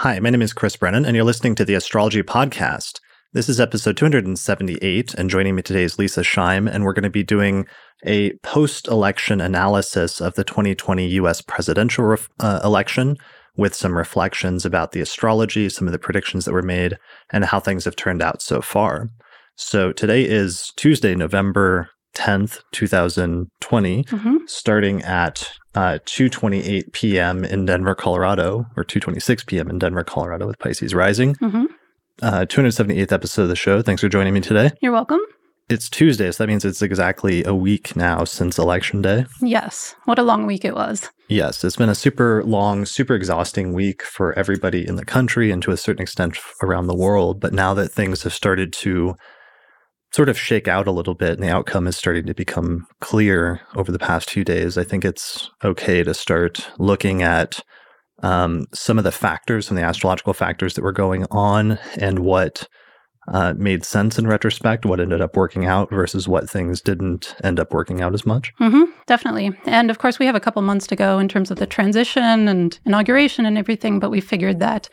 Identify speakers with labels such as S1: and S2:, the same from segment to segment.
S1: Hi, my name is Chris Brennan, and you're listening to the Astrology Podcast. This is episode 278, and joining me today is Leisa Schaim, and we're going to be doing a post election analysis of the 2020 US presidential ref- uh, election with some reflections about the astrology, some of the predictions that were made, and how things have turned out so far. So today is Tuesday, November 10th, 2020, mm-hmm. starting at uh, 2:28 p.m. in Denver, Colorado, or 2:26 p.m. in Denver, Colorado, with Pisces rising. Mm-hmm. Uh, 278th episode of the show. Thanks for joining me today.
S2: You're welcome.
S1: It's Tuesday, so that means it's exactly a week now since Election Day.
S2: Yes. What a long week it was.
S1: Yes, it's been a super long, super exhausting week for everybody in the country and to a certain extent around the world. But now that things have started to sort of shake out a little bit and the outcome is starting to become clear over the past few days, I think it's okay to start looking at um, some of the factors, some of the astrological factors that were going on and what uh, made sense in retrospect, what ended up working out versus what things didn't end up working out as much.
S2: Mm-hmm, definitely. And of course, we have a couple months to go in terms of the transition and inauguration and everything, but we figured that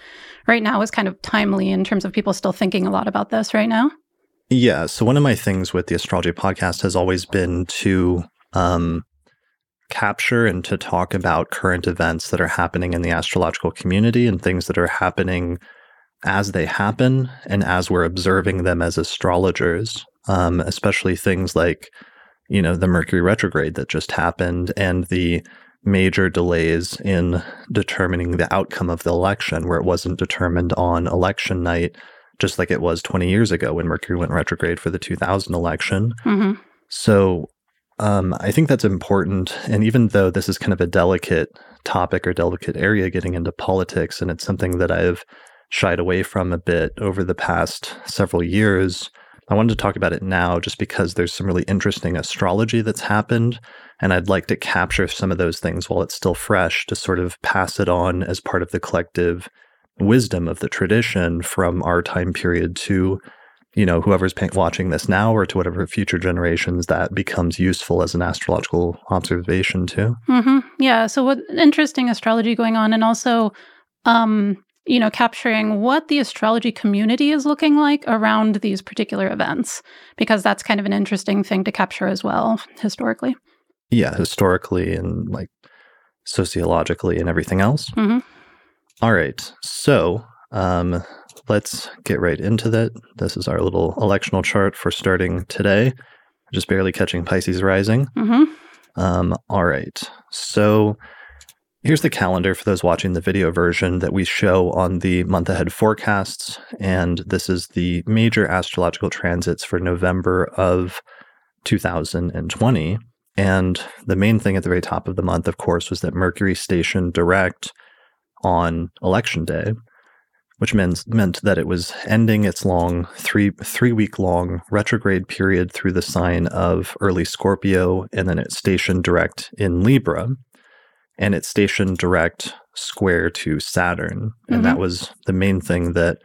S2: right now is kind of timely in terms of people still thinking a lot about this right now.
S1: Yeah. So one of my things with the astrology podcast has always been to um, capture and to talk about current events that are happening in the astrological community and things that are happening as they happen and as we're observing them as astrologers, um, especially things like, you know, the Mercury retrograde that just happened and the major delays in determining the outcome of the election, where it wasn't determined on election night just like it was 20 years ago when Mercury went retrograde for the 2000 election. Mm-hmm. So um, I think that's important. And even though this is kind of a delicate topic or delicate area getting into politics, and it's something that I've shied away from a bit over the past several years, I wanted to talk about it now just because there's some really interesting astrology that's happened. And I'd like to capture some of those things while it's still fresh to sort of pass it on as part of the collective wisdom of the tradition from our time period to you know whoever's watching this now or to whatever future generations that becomes useful as an astrological observation too
S2: mm-hmm. yeah so what interesting astrology going on and also um you know capturing what the astrology community is looking like around these particular events because that's kind of an interesting thing to capture as well historically
S1: yeah historically and like sociologically and everything else mm-hmm. All right. So um, let's get right into that. This is our little electional chart for starting today. Just barely catching Pisces rising. Mm-hmm. Um, all right. So here's the calendar for those watching the video version that we show on the month ahead forecasts. And this is the major astrological transits for November of 2020. And the main thing at the very top of the month, of course, was that Mercury stationed direct on election day, which meant meant that it was ending its long three three week long retrograde period through the sign of early Scorpio, and then it stationed direct in Libra, and it stationed direct square to Saturn, and mm-hmm. that was the main thing that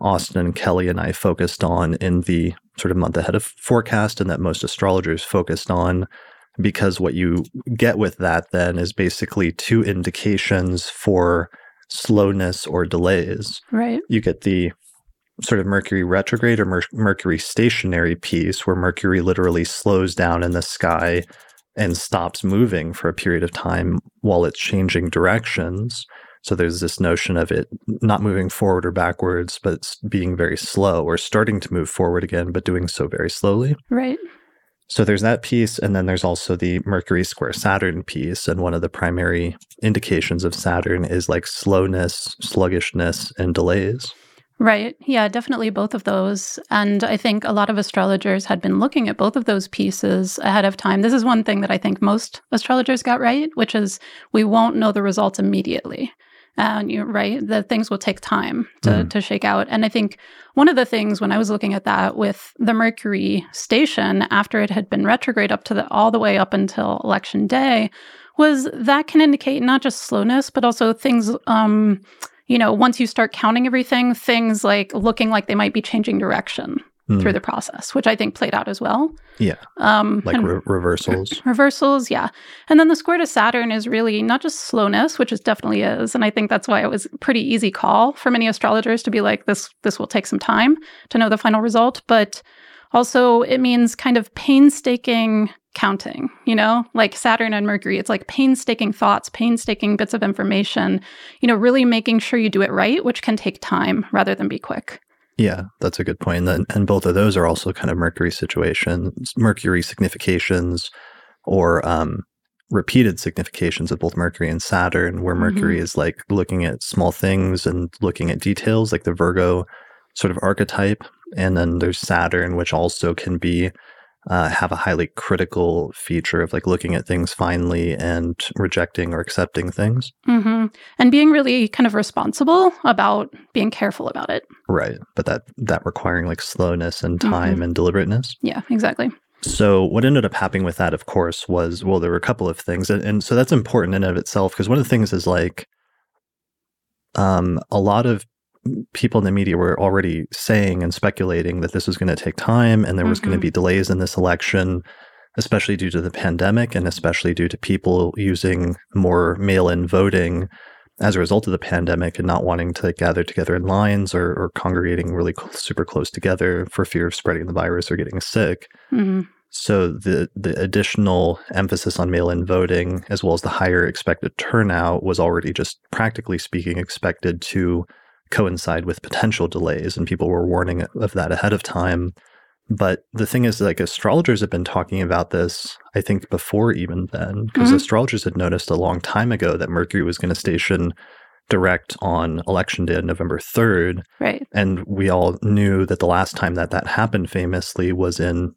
S1: Austin and Kelly and I focused on in the sort of month ahead of forecast, and that most astrologers focused on because what you get with that then is basically two indications for slowness or delays.
S2: Right.
S1: You get the sort of Mercury retrograde or Mer- Mercury stationary piece where Mercury literally slows down in the sky and stops moving for a period of time while it's changing directions. So there's this notion of it not moving forward or backwards, but being very slow or starting to move forward again, but doing so very slowly.
S2: Right.
S1: So there's that piece, and then there's also the Mercury square Saturn piece. And one of the primary indications of Saturn is like slowness, sluggishness, and delays.
S2: Right. Yeah, definitely both of those. And I think a lot of astrologers had been looking at both of those pieces ahead of time. This is one thing that I think most astrologers got right, which is we won't know the results immediately and you're right the things will take time to, mm. to shake out and i think one of the things when i was looking at that with the mercury station after it had been retrograde up to the all the way up until election day was that can indicate not just slowness but also things um you know once you start counting everything things like looking like they might be changing direction mm. through the process, which I think played out as well.
S1: Yeah. Um, like re- reversals.
S2: Reversals, yeah. And then the square to Saturn is really not just slowness, which it definitely is. And I think that's why it was a pretty easy call for many astrologers to be like, this, this will take some time to know the final result. But also, it means kind of painstaking counting, you know, like Saturn and Mercury. It's like painstaking thoughts, painstaking bits of information, you know, really making sure you do it right, which can take time rather than be quick.
S1: Yeah, that's a good point. And, and both of those are also kind of Mercury situations, Mercury significations, or um, repeated significations of both Mercury and Saturn, where Mercury mm-hmm. is like looking at small things and looking at details, like the Virgo sort of archetype. And then there's Saturn, which also can be uh, have a highly critical feature of like looking at things finely and rejecting or accepting things.
S2: Mm-hmm. And being really kind of responsible about being careful about it.
S1: Right. But that, that requiring like slowness and mm-hmm. time mm-hmm. and deliberateness.
S2: Yeah, exactly.
S1: So what ended up happening with that, of course, was well, there were a couple of things, and, and so that's important in and of itself because one of the things is like, um, a lot of people in the media were already saying and speculating that this was going to take time and there was mm-hmm. going to be delays in this election, especially due to the pandemic and especially due to people using more mail in voting as a result of the pandemic and not wanting to gather together in lines or, or congregating really cl- super close together for fear of spreading the virus or getting sick. Mm-hmm. So the the additional emphasis on mail-in voting, as well as the higher expected turnout, was already just practically speaking expected to coincide with potential delays, and people were warning of that ahead of time. But the thing is, like astrologers have been talking about this, I think, before even then, because mm-hmm. astrologers had noticed a long time ago that Mercury was going to station direct on election day, November 3rd.
S2: Right.
S1: And we all knew that the last time that that happened famously was in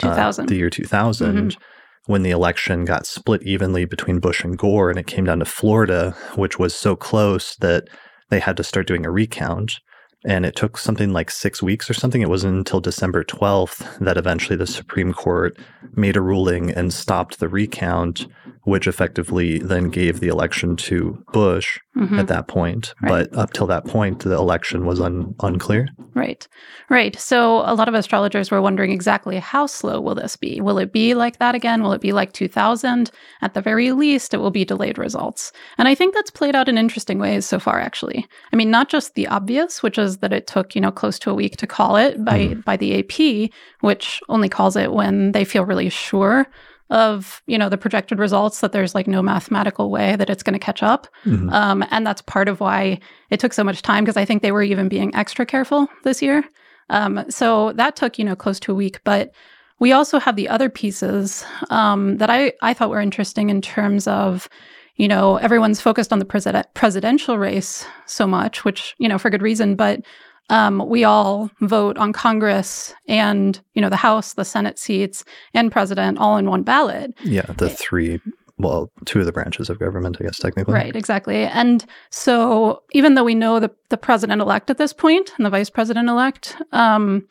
S1: 2000. Uh, the year 2000. Mm-hmm when the election got split evenly between Bush and Gore, and it came down to Florida, which was so close that they had to start doing a recount. And it took something like six weeks or something. It wasn't until December 12th that eventually the Supreme Court made a ruling and stopped the recount, which effectively then gave the election to Bush mm-hmm. at that point. Right. But up till that point, the election was un- unclear.
S2: Right. Right. So a lot of astrologers were wondering exactly how slow will this be? Will it be like that again? Will it be like 2000? At the very least, it will be delayed results. And I think that's played out in interesting ways so far, actually. I mean, not just the obvious, which is that it took, you know, close to a week to call it by, mm. by the AP, which only calls it when they feel really sure of you know the projected results that there's like no mathematical way that it's going to catch up mm-hmm. um, and that's part of why it took so much time because i think they were even being extra careful this year um, so that took you know close to a week but we also have the other pieces um, that I, I thought were interesting in terms of you know everyone's focused on the president, presidential race so much which you know for good reason but um, we all vote on Congress and you know the House, the Senate seats, and president all in one ballot.
S1: Yeah, the three. Well, two of the branches of government, I guess, technically.
S2: Right, exactly. And so, even though we know the, the president elect at this point and the vice president elect, um,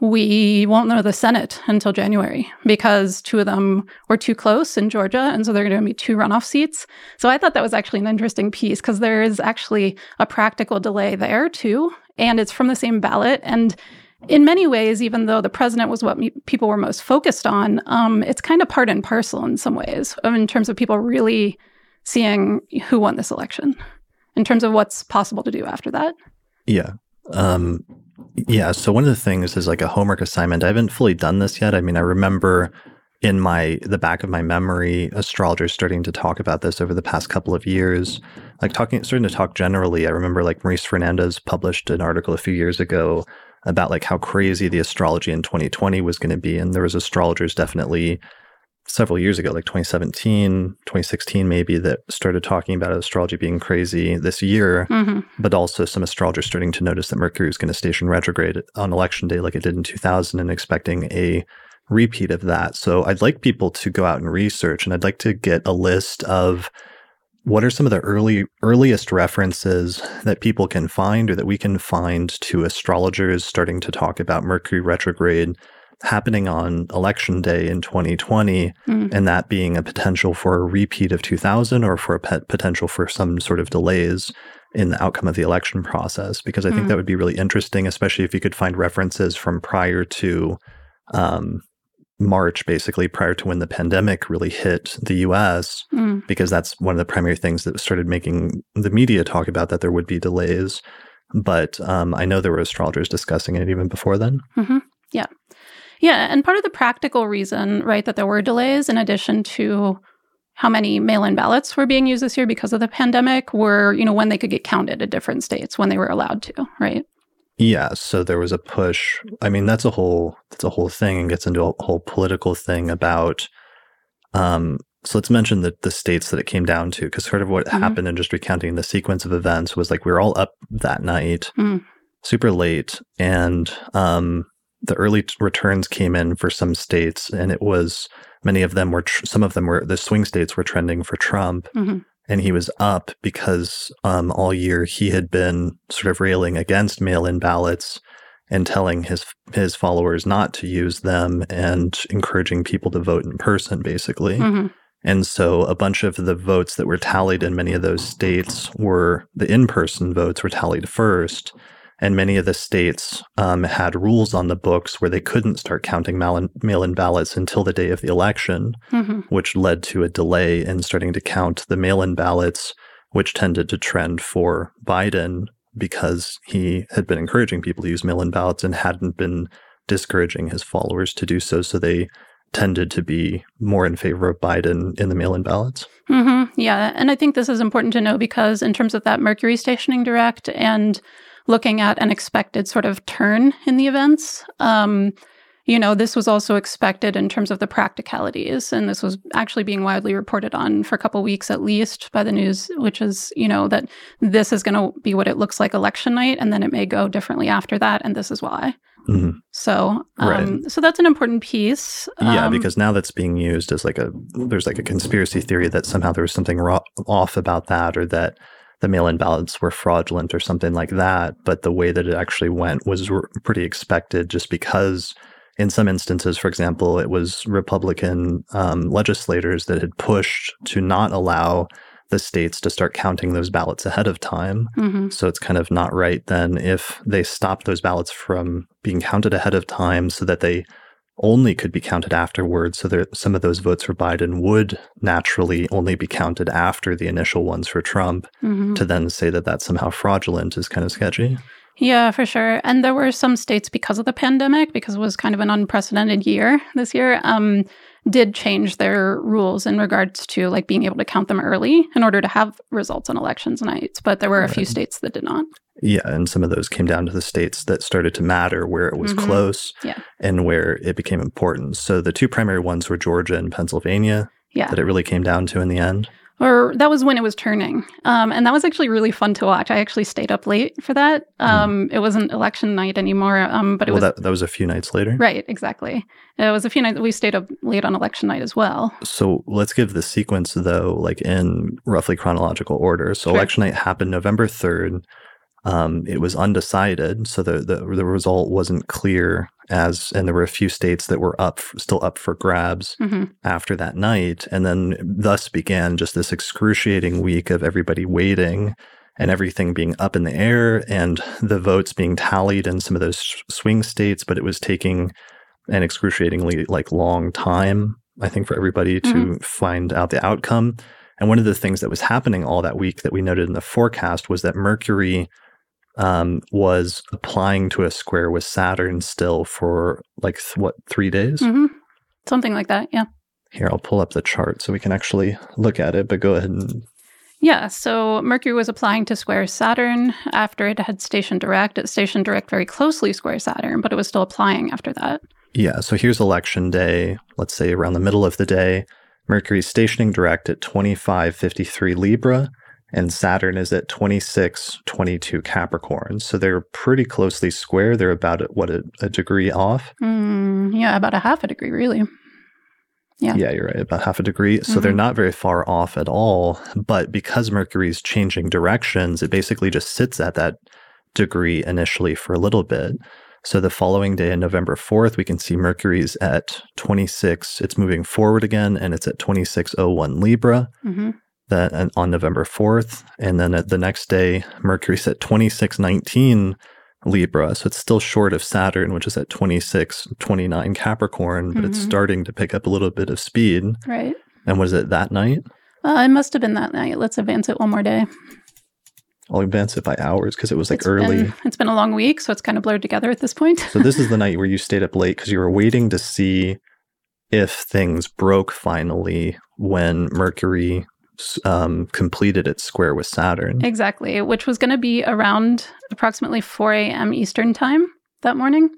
S2: we won't know the Senate until January because two of them were too close in Georgia. And so they're going to be two runoff seats. So I thought that was actually an interesting piece because there is actually a practical delay there too and it's from the same ballot. And in many ways, even though the president was what me- people were most focused on, um, it's kind of part and parcel in some ways, in terms of people really seeing who won this election, in terms of what's possible to do after that.
S1: Yeah. Um, yeah. So one of the things is like a homework assignment. I haven't fully done this yet. I mean, I remember in my the back of my memory astrologers starting to talk about this over the past couple of years like talking starting to talk generally i remember like maurice fernandez published an article a few years ago about like how crazy the astrology in 2020 was going to be and there was astrologers definitely several years ago like 2017 2016 maybe that started talking about astrology being crazy this year mm-hmm. but also some astrologers starting to notice that mercury was going to station retrograde on election day like it did in 2000 and expecting a repeat of that. So I'd like people to go out and research, and I'd like to get a list of what are some of the early earliest references that people can find or that we can find to astrologers starting to talk about Mercury retrograde happening on election day in 2020 mm. and that being a potential for a repeat of 2000 or for a potential for some sort of delays in the outcome of the election process because I think mm. that would be really interesting, especially if you could find references from prior to um, March, basically prior to when the pandemic really hit the US, mm. because that's one of the primary things that started making the media talk about that there would be delays. But um, I know there were astrologers discussing it even before then.
S2: Mm-hmm. Yeah. Yeah. And part of the practical reason, right, that there were delays, in addition to how many mail-in ballots were being used this year because of the pandemic were, you know, when they could get counted at different states, when they were allowed to, right?
S1: Yeah, so there was a push. I mean, that's a whole that's a whole thing and gets into a whole political thing about um so let's mention the, the states that it came down to because sort of what mm-hmm. happened in just recounting the sequence of events was like we were all up that night mm. super late and um the early returns came in for some states and it was many of them were tr- some of them were the swing states were trending for Trump. Mm-hmm. And he was up because um, all year he had been sort of railing against mail-in ballots and telling his his followers not to use them and encouraging people to vote in person, basically. Mm-hmm. And so a bunch of the votes that were tallied in many of those states were the in-person votes were tallied first. And many of the states um, had rules on the books where they couldn't start counting mail in ballots until the day of the election, mm-hmm. which led to a delay in starting to count the mail in ballots, which tended to trend for Biden because he had been encouraging people to use mail in ballots and hadn't been discouraging his followers to do so. So they tended to be more in favor of Biden in the mail in ballots.
S2: Mm-hmm. Yeah. And I think this is important to know because, in terms of that Mercury stationing direct and looking at an expected sort of turn in the events. Um, you know, this was also expected in terms of the practicalities, and this was actually being widely reported on for a couple weeks at least by the news, which is, you know, that this is going to be what it looks like election night, and then it may go differently after that, and this is why. Mm-hmm. So, um, right. so that's an important piece.
S1: yeah, um, because now that's being used as like a there's like a conspiracy theory that somehow there was something ro- off about that, or that the mail-in ballots were fraudulent or something like that. But the way that it actually went was pretty expected, just because in some instances, for example, it was Republican um, legislators that had pushed to not allow the states to start counting those ballots ahead of time. Mm-hmm. So it's kind of not right then if they stop those ballots from being counted ahead of time so that they only could be counted afterwards. So there, some of those votes for Biden would naturally only be counted after the initial ones for Trump. Mm-hmm. To then say that that's somehow fraudulent is kind of sketchy.
S2: Yeah, for sure. And there were some states because of the pandemic, because it was kind of an unprecedented year this year, um, did change their rules in regards to like being able to count them early in order to have results on elections nights. But there were a few states that did not.
S1: Yeah, and some of those came down to the states that started to matter where it was mm-hmm. close
S2: yeah.
S1: and where it became important. So the two primary ones were Georgia and Pennsylvania
S2: yeah.
S1: that it really came down to in the end.
S2: Or that was when it was turning. Um, and that was actually really fun to watch. I actually stayed up late for that. Hmm. Um, mm. It wasn't election night anymore, um, but it
S1: well,
S2: was.
S1: That, that was a few nights later.
S2: Right, exactly. It was a few nights. We stayed up late on election night as well.
S1: So let's give the sequence, though, like in roughly chronological order. So sure. election night happened November 3rd. Um, it was undecided, so the, the the result wasn't clear. As and there were a few states that were up, still up for grabs mm-hmm. after that night, and then thus began just this excruciating week of everybody waiting and everything being up in the air and the votes being tallied in some of those swing states, but it was taking an excruciatingly like long time, I think, for everybody to mm-hmm. find out the outcome. And one of the things that was happening all that week that we noted in the forecast was that Mercury um, was applying to a square with Saturn still for like th- what three days,
S2: mm-hmm. something like that. Yeah.
S1: Here, I'll pull up the chart so we can actually look at it. But go ahead and.
S2: Yeah, so Mercury was applying to square Saturn after it had stationed direct. It stationed direct very closely square Saturn, but it was still applying after that.
S1: Yeah, so here's election day, let's say around the middle of the day. Mercury's stationing direct at 2553 Libra and Saturn is at 26, 22 Capricorn. So they're pretty closely square. They're about, what, a, a degree off?
S2: Mm, yeah, about a half a degree, really. Yeah.
S1: Yeah, you're right. About half a degree. So mm-hmm. they're not very far off at all. But because Mercury's changing directions, it basically just sits at that degree initially for a little bit. So the following day, November 4th, we can see Mercury's at 26. It's moving forward again and it's at 2601 Libra. Mm-hmm. Then on November 4th, and then the next day, Mercury's at 2619 Libra. So it's still short of Saturn, which is at 2629 Capricorn, but mm-hmm. it's starting to pick up a little bit of speed.
S2: Right.
S1: And was it that night?
S2: Uh, it must have been that night. Let's advance it one more day.
S1: I'll advance it by hours because it was like it's early.
S2: Been, it's been a long week, so it's kind of blurred together at this point.
S1: so this is the night where you stayed up late because you were waiting to see if things broke finally when Mercury um, completed its square with Saturn.
S2: Exactly, which was going to be around approximately 4 a.m. Eastern time that morning.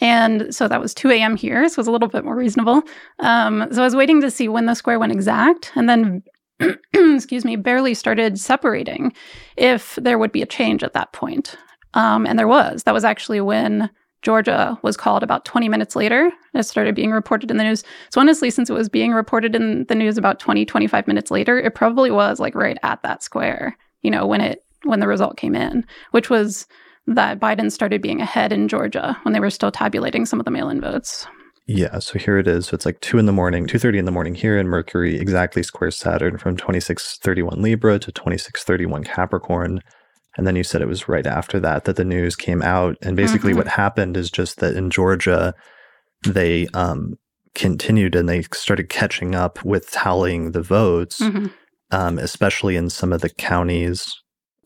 S2: And so that was 2 a.m. here, so it was a little bit more reasonable. Um, so I was waiting to see when the square went exact, and then, excuse me, barely started separating if there would be a change at that point. Um, and there was. That was actually when Georgia was called about 20 minutes later. It started being reported in the news. So honestly, since it was being reported in the news about 20, 25 minutes later, it probably was like right at that square, you know, when it when the result came in, which was that Biden started being ahead in Georgia when they were still tabulating some of the mail-in votes.
S1: Yeah, so here it is. So it's like two in the morning, two thirty in the morning here, in Mercury exactly squares Saturn from twenty six thirty one Libra to twenty six thirty one Capricorn. And then you said it was right after that that the news came out. And basically, mm-hmm. what happened is just that in Georgia, they um, continued and they started catching up with tallying the votes, mm-hmm. um, especially in some of the counties,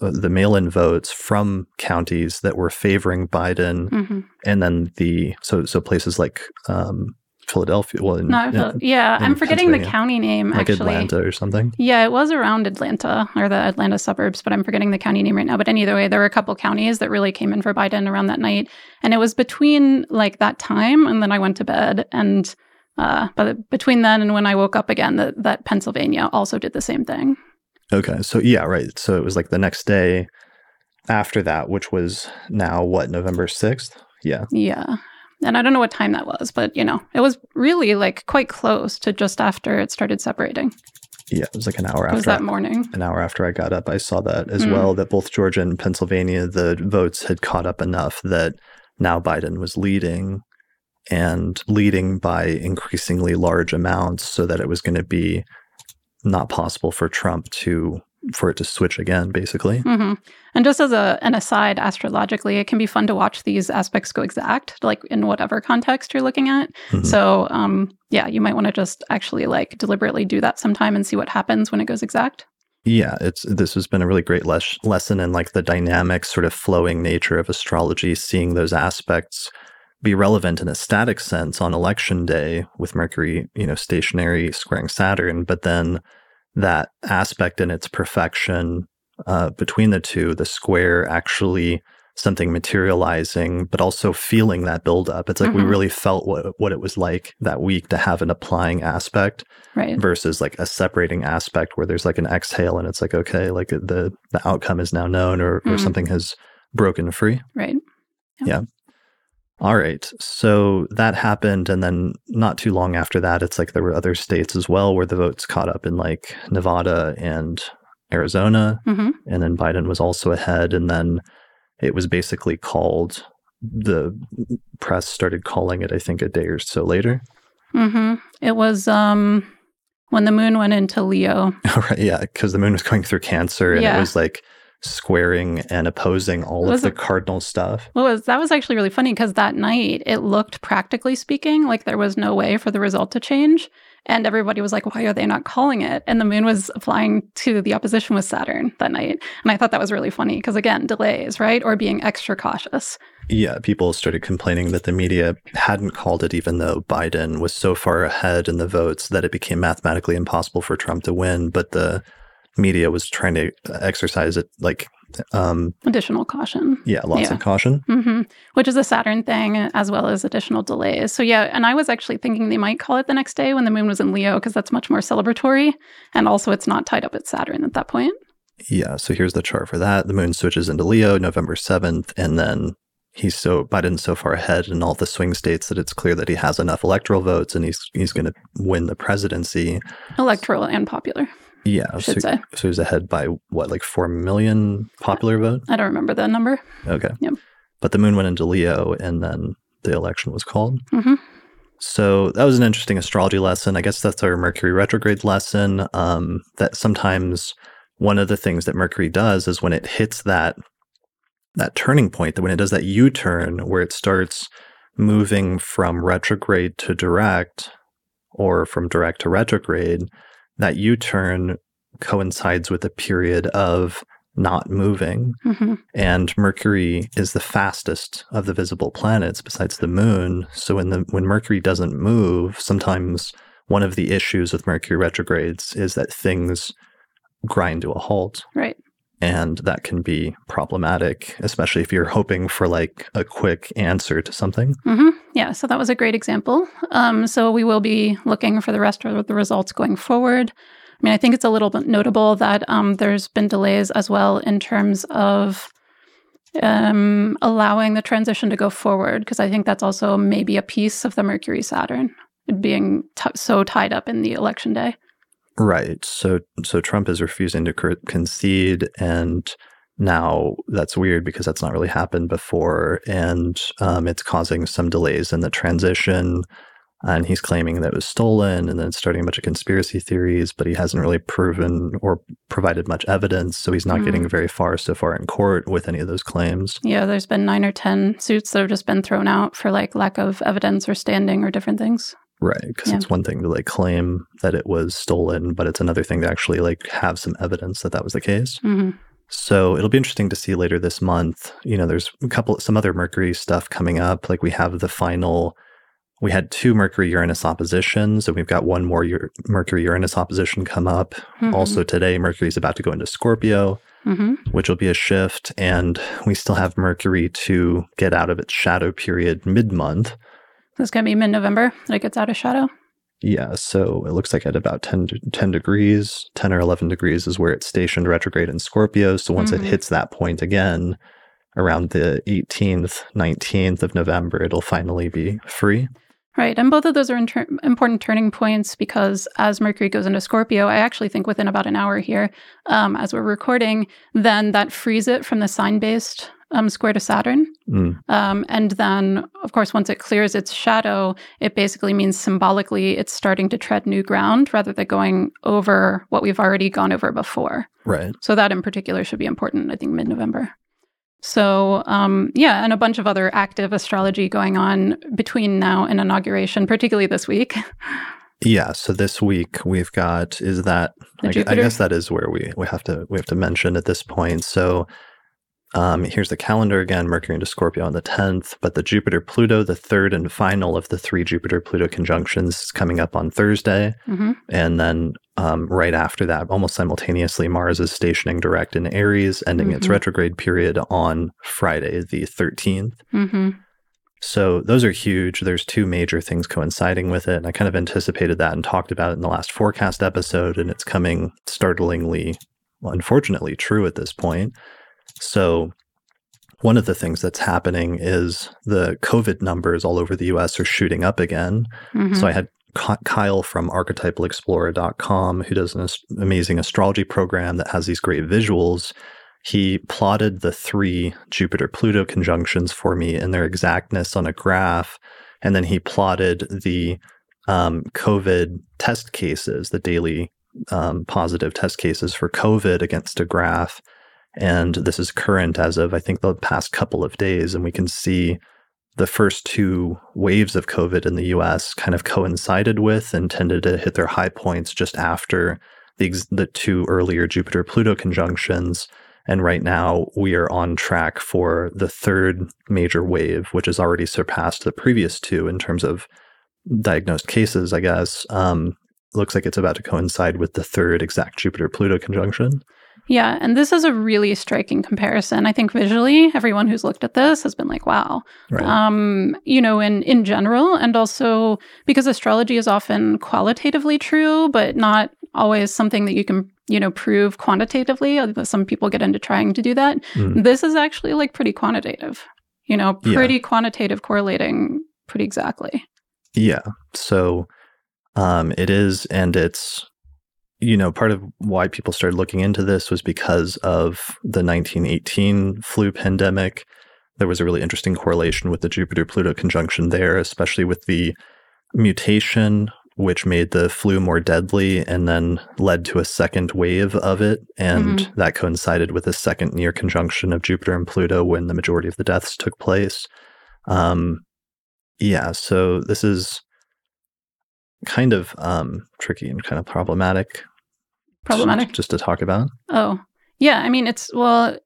S1: uh, the mail in votes from counties that were favoring Biden. Mm-hmm. And then the, so, so places like, um, Philadelphia. Well, in,
S2: no, yeah, I'm forgetting the county name.
S1: Like
S2: actually,
S1: Atlanta or something.
S2: Yeah, it was around Atlanta or the Atlanta suburbs, but I'm forgetting the county name right now. But either way, there were a couple counties that really came in for Biden around that night, and it was between like that time and then I went to bed, and uh, but between then and when I woke up again, that that Pennsylvania also did the same thing.
S1: Okay, so yeah, right. So it was like the next day after that, which was now what November sixth. Yeah.
S2: Yeah. And I don't know what time that was, but you know, it was really like quite close to just after it started separating.
S1: Yeah, it was like an hour after.
S2: It Was that morning?
S1: An hour after I got up, I saw that as mm. well. That both Georgia and Pennsylvania, the votes had caught up enough that now Biden was leading, and leading by increasingly large amounts, so that it was going to be not possible for Trump to for it to switch again, basically.
S2: Mm-hmm. And just as a, an aside, astrologically, it can be fun to watch these aspects go exact, like in whatever context you're looking at. Mm-hmm. So, um, yeah, you might want to just actually like deliberately do that sometime and see what happens when it goes exact.
S1: Yeah, it's this has been a really great les- lesson in like the dynamic, sort of flowing nature of astrology, seeing those aspects be relevant in a static sense on election day with Mercury, you know, stationary squaring Saturn, but then that aspect and its perfection uh, between the two, the square actually something materializing, but also feeling that buildup. It's like mm-hmm. we really felt what what it was like that week to have an applying aspect
S2: right.
S1: versus like a separating aspect where there's like an exhale and it's like, okay, like the the outcome is now known or, mm-hmm. or something has broken free.
S2: Right.
S1: Yeah. yeah. All right. So that happened. And then not too long after that, it's like there were other states as well where the votes caught up in like Nevada and Arizona. Mm-hmm. And then Biden was also ahead. And then it was basically called, the press started calling it, I think, a day or so later.
S2: Mm-hmm. It was um, when the moon went into Leo.
S1: right. Yeah. Because the moon was going through Cancer and yeah. it was like, squaring and opposing all of the it, cardinal stuff.
S2: Well, was, that was actually really funny because that night it looked practically speaking like there was no way for the result to change. And everybody was like, why are they not calling it? And the moon was flying to the opposition with Saturn that night. And I thought that was really funny because, again, delays, right? Or being extra cautious.
S1: Yeah, people started complaining that the media hadn't called it, even though Biden was so far ahead in the votes that it became mathematically impossible for Trump to win. But the media was trying to exercise it like um,
S2: additional caution.
S1: Yeah, lots yeah. of caution.
S2: Mm-hmm. Which is a Saturn thing, as well as additional delays. So yeah, and I was actually thinking they might call it the next day when the moon was in Leo because that's much more celebratory, and also it's not tied up at Saturn at that point.
S1: Yeah. So here's the chart for that. The moon switches into Leo November seventh, and then he's so Biden's so far ahead in all the swing states that it's clear that he has enough electoral votes and he's he's going to win the presidency.
S2: Electoral and popular.
S1: Yeah,
S2: should
S1: so,
S2: say.
S1: So he was ahead by what, like four million popular vote?
S2: I don't remember that number.
S1: Okay.
S2: Yep.
S1: But the moon went into Leo, and then the election was called.
S2: Mm-hmm.
S1: So that was an interesting astrology lesson. I guess that's our Mercury retrograde lesson. Um, that sometimes one of the things that Mercury does is when it hits that that turning point, that when it does that U turn where it starts moving from retrograde to direct or from direct to retrograde, that U turn coincides with a period of not moving. Mm-hmm. And Mercury is the fastest of the visible planets besides the moon. So when the when Mercury doesn't move, sometimes one of the issues with Mercury retrogrades is that things grind to a halt.
S2: Right.
S1: And that can be problematic, especially if you're hoping for like a quick answer to something.
S2: Mm-hmm. Yeah, so that was a great example. Um, so we will be looking for the rest of the results going forward. I mean, I think it's a little bit notable that um, there's been delays as well in terms of um, allowing the transition to go forward, because I think that's also maybe a piece of the Mercury Saturn being t- so tied up in the election day.
S1: Right. So, so Trump is refusing to concede, and now that's weird because that's not really happened before, and um, it's causing some delays in the transition and he's claiming that it was stolen and then starting a bunch of conspiracy theories but he hasn't really proven or provided much evidence so he's not mm. getting very far so far in court with any of those claims
S2: yeah there's been nine or ten suits that have just been thrown out for like lack of evidence or standing or different things
S1: right because yeah. it's one thing to like claim that it was stolen but it's another thing to actually like have some evidence that that was the case mm-hmm. So it'll be interesting to see later this month. You know, there's a couple, some other Mercury stuff coming up. Like we have the final we had two Mercury Uranus oppositions, and we've got one more Mercury Uranus opposition come up. Mm-hmm. Also, today, Mercury is about to go into Scorpio, mm-hmm. which will be a shift. And we still have Mercury to get out of its shadow period mid month.
S2: It's going to be mid November that it gets out of shadow.
S1: Yeah, so it looks like at about 10, 10 degrees, 10 or 11 degrees is where it's stationed retrograde in Scorpio. So once mm-hmm. it hits that point again, around the 18th, 19th of November, it'll finally be free.
S2: Right. And both of those are inter- important turning points because as Mercury goes into Scorpio, I actually think within about an hour here, um, as we're recording, then that frees it from the sign based um, square to Saturn. Mm. Um, and then, of course, once it clears its shadow, it basically means symbolically it's starting to tread new ground rather than going over what we've already gone over before.
S1: Right.
S2: So, that in particular should be important, I think, mid November. So, um, yeah, and a bunch of other active astrology going on between now and inauguration, particularly this week.
S1: Yeah, so this week we've got is that I, I, guess that is where we we have to we have to mention at this point. So um, here's the calendar again Mercury into Scorpio on the 10th, but the Jupiter Pluto, the third and final of the three Jupiter Pluto conjunctions, is coming up on Thursday. Mm-hmm. And then um, right after that, almost simultaneously, Mars is stationing direct in Aries, ending mm-hmm. its retrograde period on Friday, the 13th. Mm-hmm. So those are huge. There's two major things coinciding with it. And I kind of anticipated that and talked about it in the last forecast episode, and it's coming startlingly, well, unfortunately, true at this point. So, one of the things that's happening is the COVID numbers all over the US are shooting up again. Mm-hmm. So, I had Kyle from archetypalexplorer.com, who does an amazing astrology program that has these great visuals. He plotted the three Jupiter Pluto conjunctions for me in their exactness on a graph. And then he plotted the um, COVID test cases, the daily um, positive test cases for COVID against a graph. And this is current as of, I think, the past couple of days. And we can see the first two waves of COVID in the US kind of coincided with and tended to hit their high points just after the, the two earlier Jupiter Pluto conjunctions. And right now, we are on track for the third major wave, which has already surpassed the previous two in terms of diagnosed cases, I guess. Um, looks like it's about to coincide with the third exact Jupiter Pluto conjunction.
S2: Yeah, and this is a really striking comparison. I think visually, everyone who's looked at this has been like, "Wow," right. um, you know, in in general, and also because astrology is often qualitatively true, but not always something that you can, you know, prove quantitatively. Some people get into trying to do that. Mm. This is actually like pretty quantitative, you know, pretty yeah. quantitative, correlating pretty exactly.
S1: Yeah. So um, it is, and it's you know, part of why people started looking into this was because of the 1918 flu pandemic. There was a really interesting correlation with the Jupiter Pluto conjunction there, especially with the mutation which made the flu more deadly and then led to a second wave of it. And mm-hmm. that coincided with a second near conjunction of Jupiter and Pluto when the majority of the deaths took place. Um, yeah, so this is kind of um, tricky and kind of problematic.
S2: Problematic?
S1: Just, to talk about.
S2: Oh, yeah. I mean, it's, well,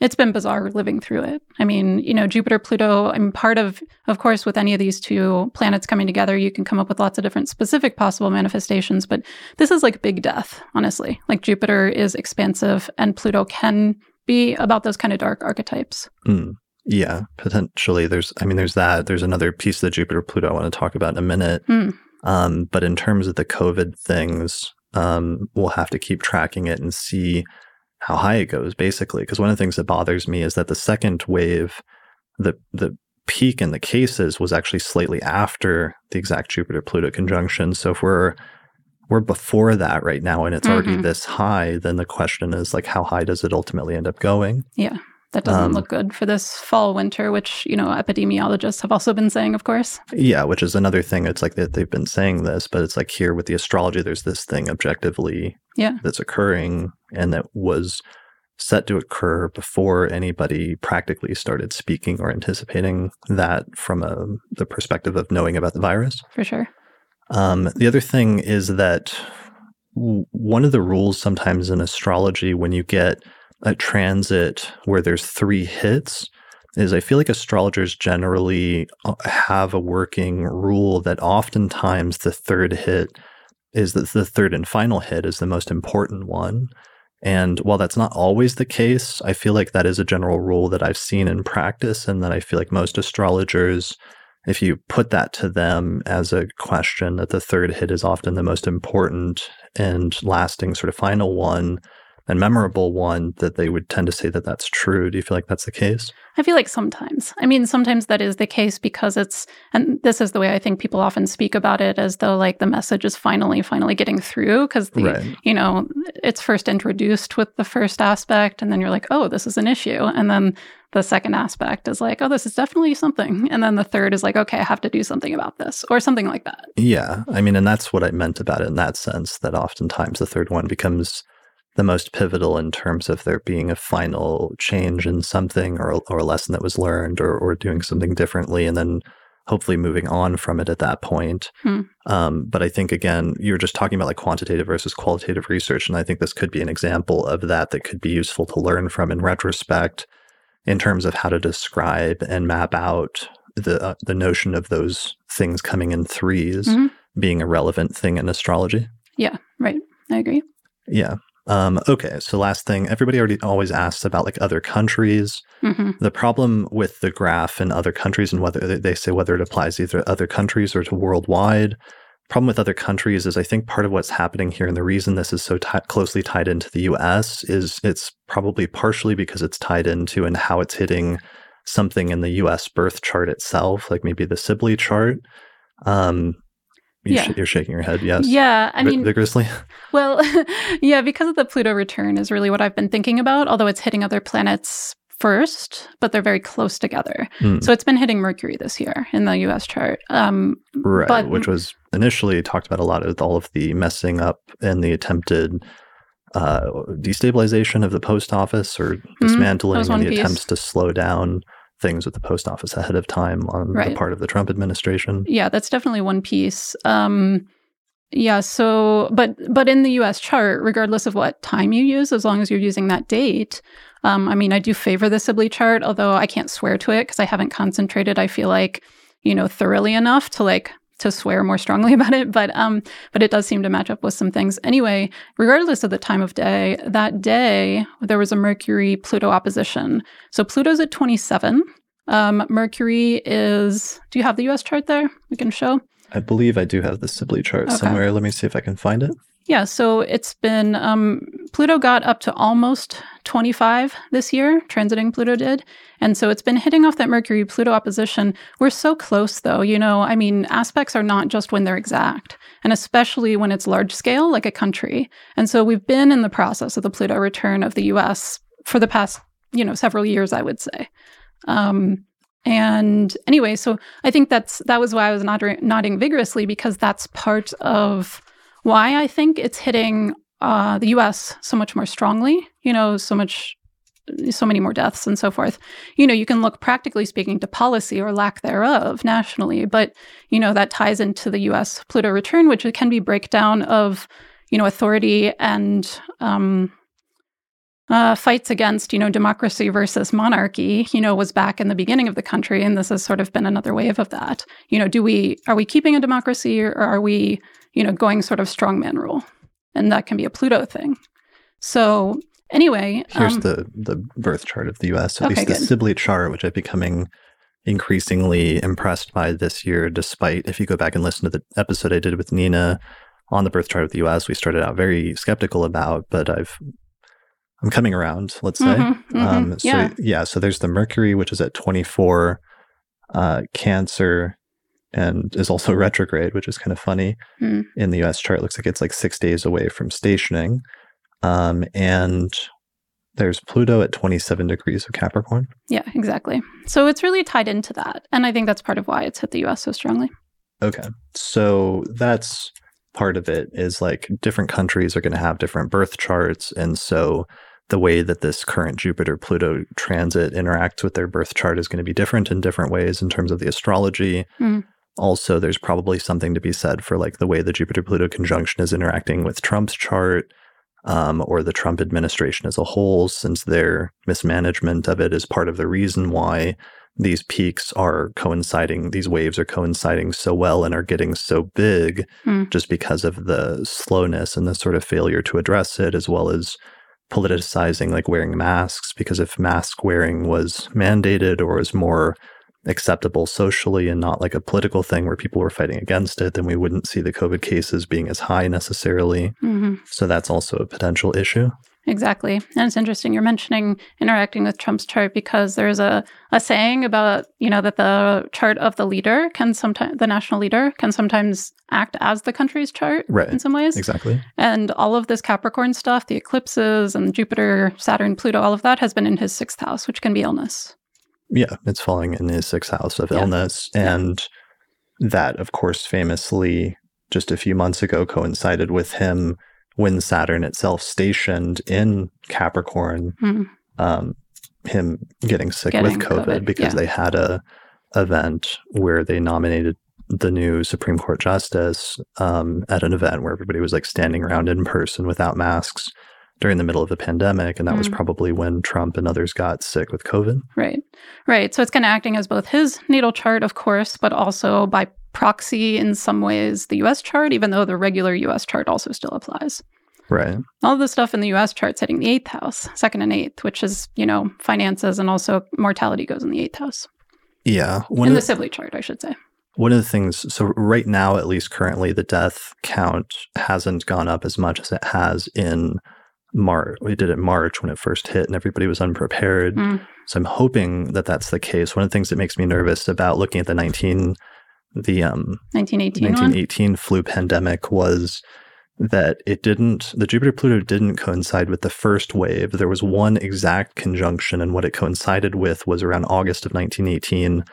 S2: it's been bizarre living through it. I mean, you know, Jupiter, Pluto, I'm part of, of course, with any of these two planets coming together, you can come up with lots of different specific possible manifestations, but this is like big death, honestly. Like Jupiter is expansive and Pluto can be about those kind of dark archetypes.
S1: Mm, yeah, potentially. There's, I mean, there's that. There's another piece of the Jupiter Pluto I want to talk about in a minute. Mm. Um, but in terms of the COVID things, um, we'll have to keep tracking it and see how high it goes, basically. Because one of the things that bothers me is that the second wave, the the peak in the cases was actually slightly after the exact Jupiter Pluto conjunction. So if we're we're before that right now and it's mm-hmm. already this high, then the question is like how high does it ultimately end up going?
S2: Yeah. That doesn't um, look good for this fall winter, which, you know, epidemiologists have also been saying, of course.
S1: Yeah, which is another thing. It's like that they've been saying this, but it's like here with the astrology, there's this thing objectively
S2: yeah.
S1: that's occurring and that was set to occur before anybody practically started speaking or anticipating that from a, the perspective of knowing about the virus.
S2: For sure.
S1: Um, the other thing is that w- one of the rules sometimes in astrology, when you get a transit where there's three hits is I feel like astrologers generally uh, have a working rule that oftentimes the third hit is that the third and final hit is the most important one. And while that's not always the case, I feel like that is a general rule that I've seen in practice, and that I feel like most astrologers, if you put that to them as a question, that the third hit is often the most important and lasting sort of final one, and memorable one that they would tend to say that that's true. Do you feel like that's the case?
S2: I feel like sometimes. I mean, sometimes that is the case because it's, and this is the way I think people often speak about it as though like the message is finally, finally getting through because the, right. you know, it's first introduced with the first aspect and then you're like, oh, this is an issue. And then the second aspect is like, oh, this is definitely something. And then the third is like, okay, I have to do something about this or something like that.
S1: Yeah. I mean, and that's what I meant about it in that sense that oftentimes the third one becomes the most pivotal in terms of there being a final change in something or, or a lesson that was learned or, or doing something differently and then hopefully moving on from it at that point. Hmm. Um, but I think, again, you're just talking about like quantitative versus qualitative research. And I think this could be an example of that that could be useful to learn from in retrospect in terms of how to describe and map out the, uh, the notion of those things coming in 3s mm-hmm. being a relevant thing in astrology.
S2: Yeah, right. I agree.
S1: Yeah. Um, okay, so last thing, everybody already always asks about like other countries. Mm-hmm. The problem with the graph in other countries and whether they say whether it applies either to other countries or to worldwide. Problem with other countries is I think part of what's happening here and the reason this is so t- closely tied into the U.S. is it's probably partially because it's tied into and how it's hitting something in the U.S. birth chart itself, like maybe the Sibley chart. Um, you yeah. Sh- you're shaking your head. Yes.
S2: Yeah. I mean,
S1: vigorously.
S2: Well, yeah, because of the Pluto return is really what I've been thinking about, although it's hitting other planets first, but they're very close together. Mm. So it's been hitting Mercury this year in the US chart. Um,
S1: right. But, which was initially talked about a lot with all of the messing up and the attempted uh, destabilization of the post office or mm-hmm. dismantling mm-hmm. and the piece. attempts to slow down things with the post office ahead of time on right. the part of the Trump administration.
S2: Yeah, that's definitely one piece. Um, yeah, so but but in the US chart, regardless of what time you use, as long as you're using that date, um, I mean, I do favor the Sibley chart, although I can't swear to it because I haven't concentrated, I feel like, you know, thoroughly enough to like to swear more strongly about it, but um, but it does seem to match up with some things. Anyway, regardless of the time of day, that day there was a Mercury Pluto opposition. So Pluto's at 27. Um, Mercury is. Do you have the U.S. chart there? We can show.
S1: I believe I do have the Sibley chart okay. somewhere. Let me see if I can find it.
S2: Yeah, so it's been um, Pluto got up to almost 25 this year, transiting Pluto did. And so it's been hitting off that Mercury Pluto opposition. We're so close though, you know, I mean, aspects are not just when they're exact, and especially when it's large scale, like a country. And so we've been in the process of the Pluto return of the US for the past, you know, several years, I would say. Um, And anyway, so I think that's that was why I was nodding, nodding vigorously because that's part of why I think it's hitting uh, the U.S. so much more strongly. You know, so much, so many more deaths and so forth. You know, you can look practically speaking to policy or lack thereof nationally, but you know that ties into the U.S. Pluto return, which can be breakdown of you know authority and um, uh, fights against, you know, democracy versus monarchy, you know, was back in the beginning of the country, and this has sort of been another wave of that. You know, do we are we keeping a democracy, or are we, you know, going sort of strongman rule? And that can be a Pluto thing. So anyway,
S1: here's um, the the birth chart of the U.S. At okay, least the good. Sibley chart, which I'm becoming increasingly impressed by this year. Despite if you go back and listen to the episode I did with Nina on the birth chart of the U.S., we started out very skeptical about, but I've I'm coming around, let's say. Mm-hmm, mm-hmm, um, so yeah. yeah, so there's the Mercury, which is at 24, uh, Cancer, and is also retrograde, which is kind of funny. Mm. In the US chart, it looks like it's like six days away from stationing. Um, and there's Pluto at 27 degrees of Capricorn.
S2: Yeah, exactly. So it's really tied into that. And I think that's part of why it's hit the US so strongly.
S1: Okay. So that's part of it is like different countries are going to have different birth charts. And so the way that this current Jupiter Pluto transit interacts with their birth chart is going to be different in different ways in terms of the astrology. Mm. Also, there's probably something to be said for like the way the Jupiter Pluto conjunction is interacting with Trump's chart um, or the Trump administration as a whole, since their mismanagement of it is part of the reason why these peaks are coinciding, these waves are coinciding so well and are getting so big mm. just because of the slowness and the sort of failure to address it, as well as politicizing like wearing masks because if mask wearing was mandated or was more acceptable socially and not like a political thing where people were fighting against it, then we wouldn't see the COVID cases being as high necessarily. Mm-hmm. So that's also a potential issue.
S2: Exactly. And it's interesting you're mentioning interacting with Trump's chart because there's a, a saying about, you know, that the chart of the leader can sometimes, the national leader can sometimes act as the country's chart
S1: right.
S2: in some ways.
S1: Exactly.
S2: And all of this Capricorn stuff, the eclipses and Jupiter, Saturn, Pluto, all of that has been in his sixth house, which can be illness.
S1: Yeah, it's falling in his sixth house of yeah. illness. And yeah. that, of course, famously just a few months ago coincided with him when Saturn itself stationed in Capricorn, mm-hmm. um, him getting sick getting with COVID, COVID because yeah. they had a event where they nominated the new Supreme Court justice um, at an event where everybody was like standing around in person without masks during the middle of the pandemic. And that mm. was probably when Trump and others got sick with COVID.
S2: Right. Right. So it's kind of acting as both his natal chart, of course, but also by proxy in some ways the US chart, even though the regular US chart also still applies.
S1: Right.
S2: All the stuff in the US chart's hitting the eighth house, second and eighth, which is, you know, finances and also mortality goes in the eighth house.
S1: Yeah.
S2: in the, the Sibley chart, I should say.
S1: One of the things, so right now, at least currently, the death count hasn't gone up as much as it has in March. We did it March when it first hit and everybody was unprepared. Mm. So I'm hoping that that's the case. One of the things that makes me nervous about looking at the 19, the um,
S2: 1918,
S1: 1918 flu pandemic was that it didn't, the Jupiter Pluto didn't coincide with the first wave. There was one exact conjunction, and what it coincided with was around August of 1918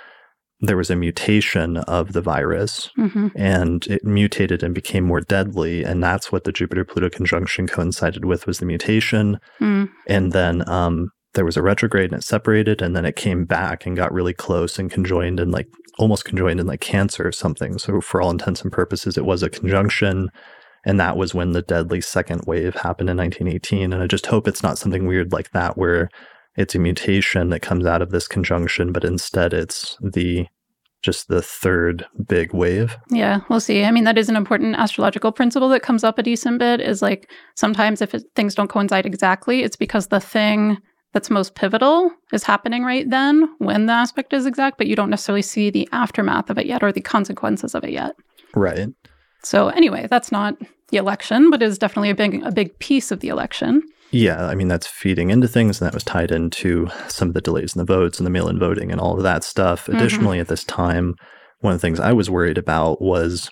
S1: there was a mutation of the virus mm-hmm. and it mutated and became more deadly and that's what the jupiter pluto conjunction coincided with was the mutation mm. and then um, there was a retrograde and it separated and then it came back and got really close and conjoined and like almost conjoined in like cancer or something so for all intents and purposes it was a conjunction and that was when the deadly second wave happened in 1918 and i just hope it's not something weird like that where it's a mutation that comes out of this conjunction, but instead it's the just the third big wave.
S2: Yeah, we'll see. I mean, that is an important astrological principle that comes up a decent bit is like sometimes if it, things don't coincide exactly, it's because the thing that's most pivotal is happening right then when the aspect is exact, but you don't necessarily see the aftermath of it yet or the consequences of it yet.
S1: Right.
S2: So anyway, that's not the election, but is definitely a big a big piece of the election.
S1: Yeah, I mean, that's feeding into things, and that was tied into some of the delays in the votes and the mail in voting and all of that stuff. Mm-hmm. Additionally, at this time, one of the things I was worried about was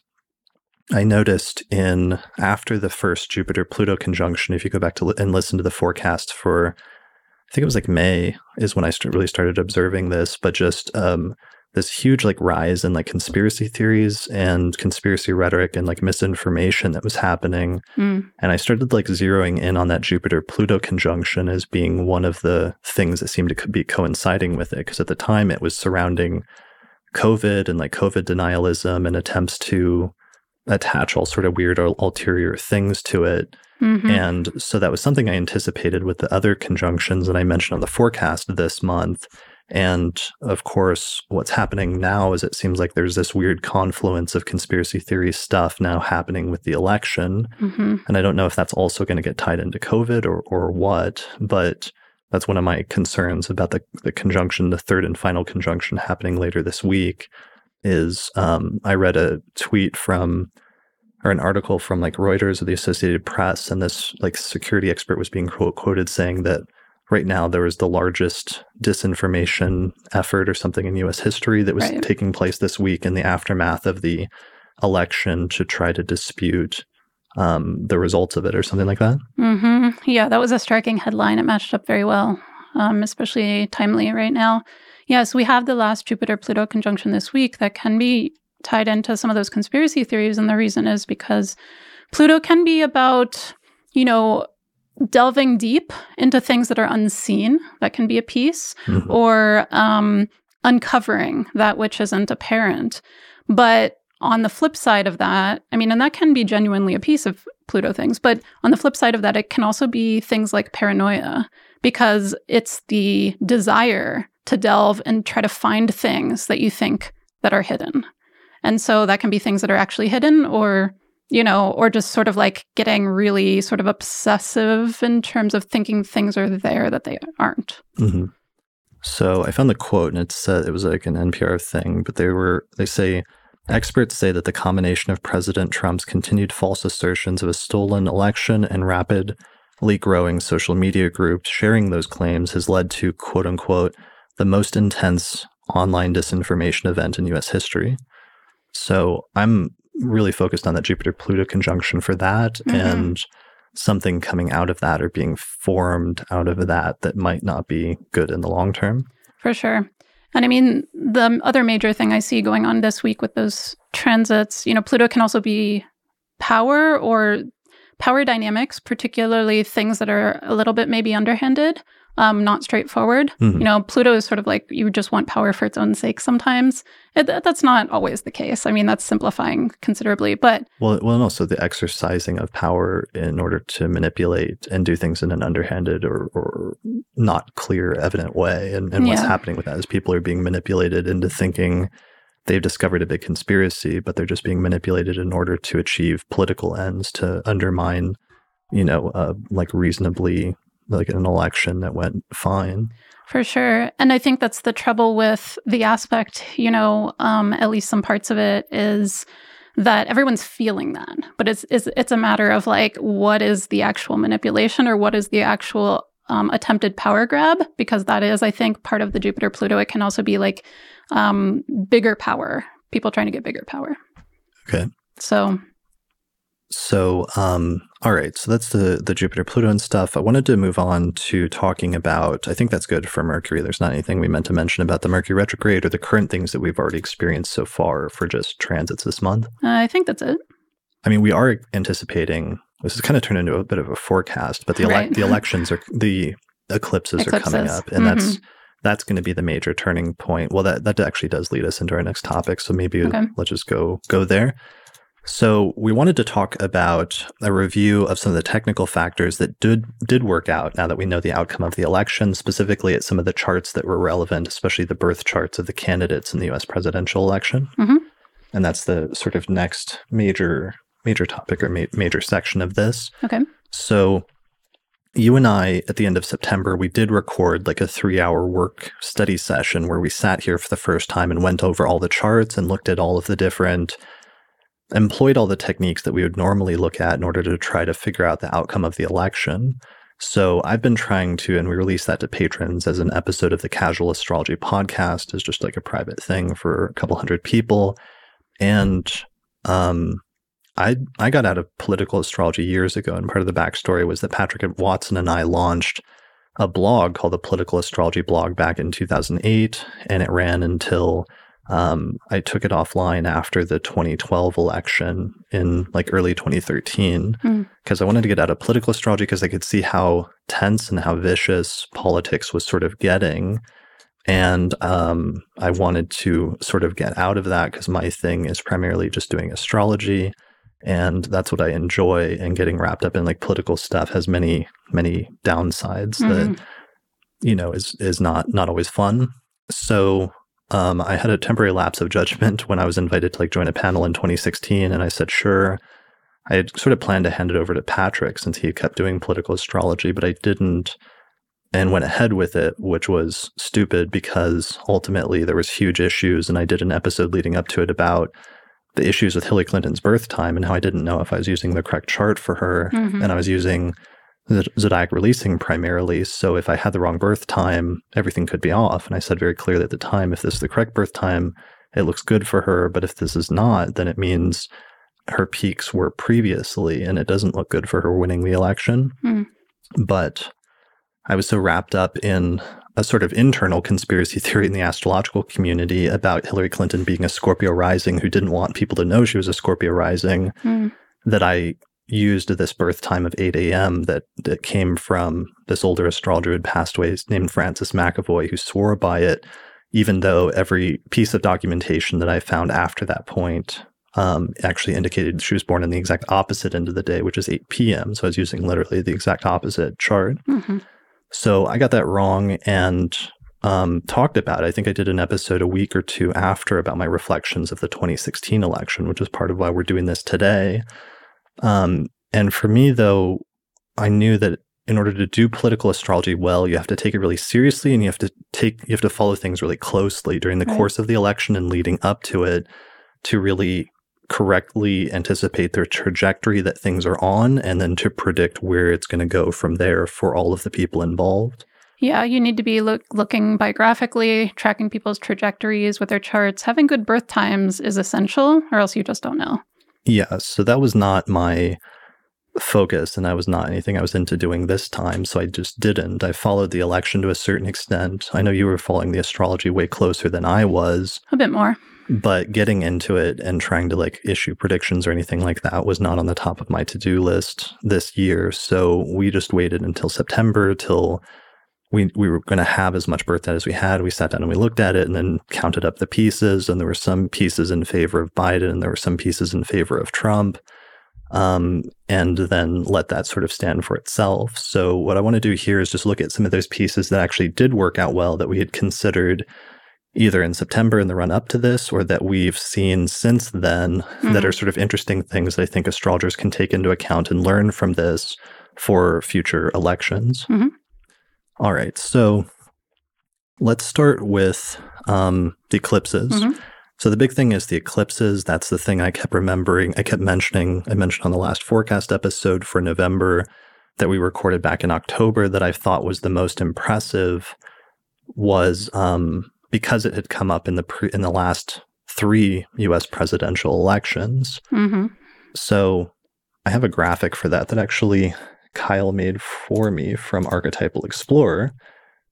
S1: I noticed in after the first Jupiter Pluto conjunction, if you go back to li- and listen to the forecast for I think it was like May is when I st- really started observing this, but just um, this huge like rise in like conspiracy theories and conspiracy rhetoric and like misinformation that was happening. Mm. And I started like zeroing in on that Jupiter Pluto conjunction as being one of the things that seemed to be coinciding with it. Because at the time it was surrounding COVID and like COVID denialism and attempts to attach all sort of weird or ulterior things to it. Mm-hmm. And so that was something I anticipated with the other conjunctions that I mentioned on the forecast this month. And of course, what's happening now is it seems like there's this weird confluence of conspiracy theory stuff now happening with the election. Mm-hmm. And I don't know if that's also going to get tied into COVID or, or what, but that's one of my concerns about the, the conjunction, the third and final conjunction happening later this week. Is um, I read a tweet from or an article from like Reuters or the Associated Press, and this like security expert was being quote, quoted saying that right now there was the largest disinformation effort or something in US history that was right. taking place this week in the aftermath of the election to try to dispute um, the results of it or something like that.
S2: Mm-hmm. Yeah, that was a striking headline. It matched up very well, um, especially timely right now. Yes, we have the last Jupiter Pluto conjunction this week that can be tied into some of those conspiracy theories. And the reason is because Pluto can be about, you know, delving deep into things that are unseen, that can be a piece, mm-hmm. or um, uncovering that which isn't apparent. But on the flip side of that, I mean, and that can be genuinely a piece of Pluto things, but on the flip side of that, it can also be things like paranoia because it's the desire to delve and try to find things that you think that are hidden. And so that can be things that are actually hidden or you know, or just sort of like getting really sort of obsessive in terms of thinking things are there that they aren't. Mm-hmm.
S1: So I found the quote, and it said it was like an NPR thing, but they were they say experts say that the combination of President Trump's continued false assertions of a stolen election and rapidly growing social media groups sharing those claims has led to quote unquote the most intense online disinformation event in U.S. history. So I'm really focused on that Jupiter Pluto conjunction for that mm-hmm. and something coming out of that or being formed out of that that might not be good in the long term.
S2: For sure. And I mean, the other major thing I see going on this week with those transits, you know, Pluto can also be power or power dynamics, particularly things that are a little bit maybe underhanded um, not straightforward. Mm-hmm. You know, Pluto is sort of like you just want power for its own sake sometimes. It, that's not always the case. I mean, that's simplifying considerably, but.
S1: Well, well, and also the exercising of power in order to manipulate and do things in an underhanded or, or not clear, evident way. And, and what's yeah. happening with that is people are being manipulated into thinking they've discovered a big conspiracy, but they're just being manipulated in order to achieve political ends to undermine, you know, uh, like reasonably like an election that went fine.
S2: For sure. And I think that's the trouble with the aspect, you know, um, at least some parts of it is that everyone's feeling that. But it's, it's, it's a matter of like, what is the actual manipulation or what is the actual um, attempted power grab? Because that is, I think, part of the Jupiter Pluto. It can also be like um, bigger power, people trying to get bigger power.
S1: Okay.
S2: So
S1: so, um, all right. So that's the the Jupiter Pluto and stuff. I wanted to move on to talking about. I think that's good for Mercury. There's not anything we meant to mention about the Mercury retrograde or the current things that we've already experienced so far for just transits this month.
S2: Uh, I think that's it.
S1: I mean, we are anticipating. This has kind of turned into a bit of a forecast, but the ele- right. the elections are the eclipses, eclipses. are coming up, and mm-hmm. that's that's going to be the major turning point. Well, that that actually does lead us into our next topic. So maybe okay. let's just go go there. So we wanted to talk about a review of some of the technical factors that did did work out now that we know the outcome of the election, specifically at some of the charts that were relevant, especially the birth charts of the candidates in the US presidential election. Mm-hmm. And that's the sort of next major major topic or ma- major section of this.
S2: Okay.
S1: So you and I, at the end of September, we did record like a three hour work study session where we sat here for the first time and went over all the charts and looked at all of the different employed all the techniques that we would normally look at in order to try to figure out the outcome of the election. So I've been trying to, and we released that to patrons as an episode of the Casual Astrology podcast, as just like a private thing for a couple hundred people. And um, I I got out of political astrology years ago, and part of the backstory was that Patrick Watson and I launched a blog called the Political Astrology Blog back in 2008, and it ran until um, I took it offline after the 2012 election in like early 2013 because mm. I wanted to get out of political astrology because I could see how tense and how vicious politics was sort of getting. And um, I wanted to sort of get out of that because my thing is primarily just doing astrology. And that's what I enjoy. And getting wrapped up in like political stuff has many, many downsides mm-hmm. that, you know, is is not not always fun. So um, I had a temporary lapse of judgment when I was invited to like join a panel in 2016, and I said sure. I had sort of planned to hand it over to Patrick since he kept doing political astrology, but I didn't and went ahead with it, which was stupid because ultimately there was huge issues. And I did an episode leading up to it about the issues with Hillary Clinton's birth time and how I didn't know if I was using the correct chart for her. Mm-hmm. And I was using zodiac releasing primarily. So if I had the wrong birth time, everything could be off. And I said very clearly at the time, if this is the correct birth time, it looks good for her. But if this is not, then it means her peaks were previously and it doesn't look good for her winning the election. Mm. But I was so wrapped up in a sort of internal conspiracy theory in the astrological community about Hillary Clinton being a Scorpio rising who didn't want people to know she was a Scorpio rising mm. that I used this birth time of 8 a.m. that that came from this older astrologer who had passed away named Frances McEvoy who swore by it, even though every piece of documentation that I found after that point um, actually indicated she was born in the exact opposite end of the day, which is 8 p.m. So I was using literally the exact opposite chart. Mm-hmm. So I got that wrong and um, talked about it. I think I did an episode a week or two after about my reflections of the 2016 election, which is part of why we're doing this today. Um, and for me, though, I knew that in order to do political astrology well, you have to take it really seriously and you have to take you have to follow things really closely during the right. course of the election and leading up to it to really correctly anticipate their trajectory that things are on and then to predict where it's going to go from there for all of the people involved.
S2: Yeah, you need to be look, looking biographically, tracking people's trajectories with their charts. Having good birth times is essential, or else you just don't know.
S1: Yeah, so that was not my focus, and that was not anything I was into doing this time. So I just didn't. I followed the election to a certain extent. I know you were following the astrology way closer than I was.
S2: A bit more
S1: but getting into it and trying to like issue predictions or anything like that was not on the top of my to-do list this year so we just waited until september till we, we were going to have as much birth data as we had we sat down and we looked at it and then counted up the pieces and there were some pieces in favor of biden and there were some pieces in favor of trump um, and then let that sort of stand for itself so what i want to do here is just look at some of those pieces that actually did work out well that we had considered either in September in the run up to this or that we've seen since then mm-hmm. that are sort of interesting things that I think astrologers can take into account and learn from this for future elections. Mm-hmm. All right. So let's start with um, the eclipses. Mm-hmm. So the big thing is the eclipses. That's the thing I kept remembering. I kept mentioning. I mentioned on the last forecast episode for November that we recorded back in October that I thought was the most impressive was um, because it had come up in the pre- in the last three U.S. presidential elections. Mm-hmm. So I have a graphic for that that actually Kyle made for me from Archetypal Explorer,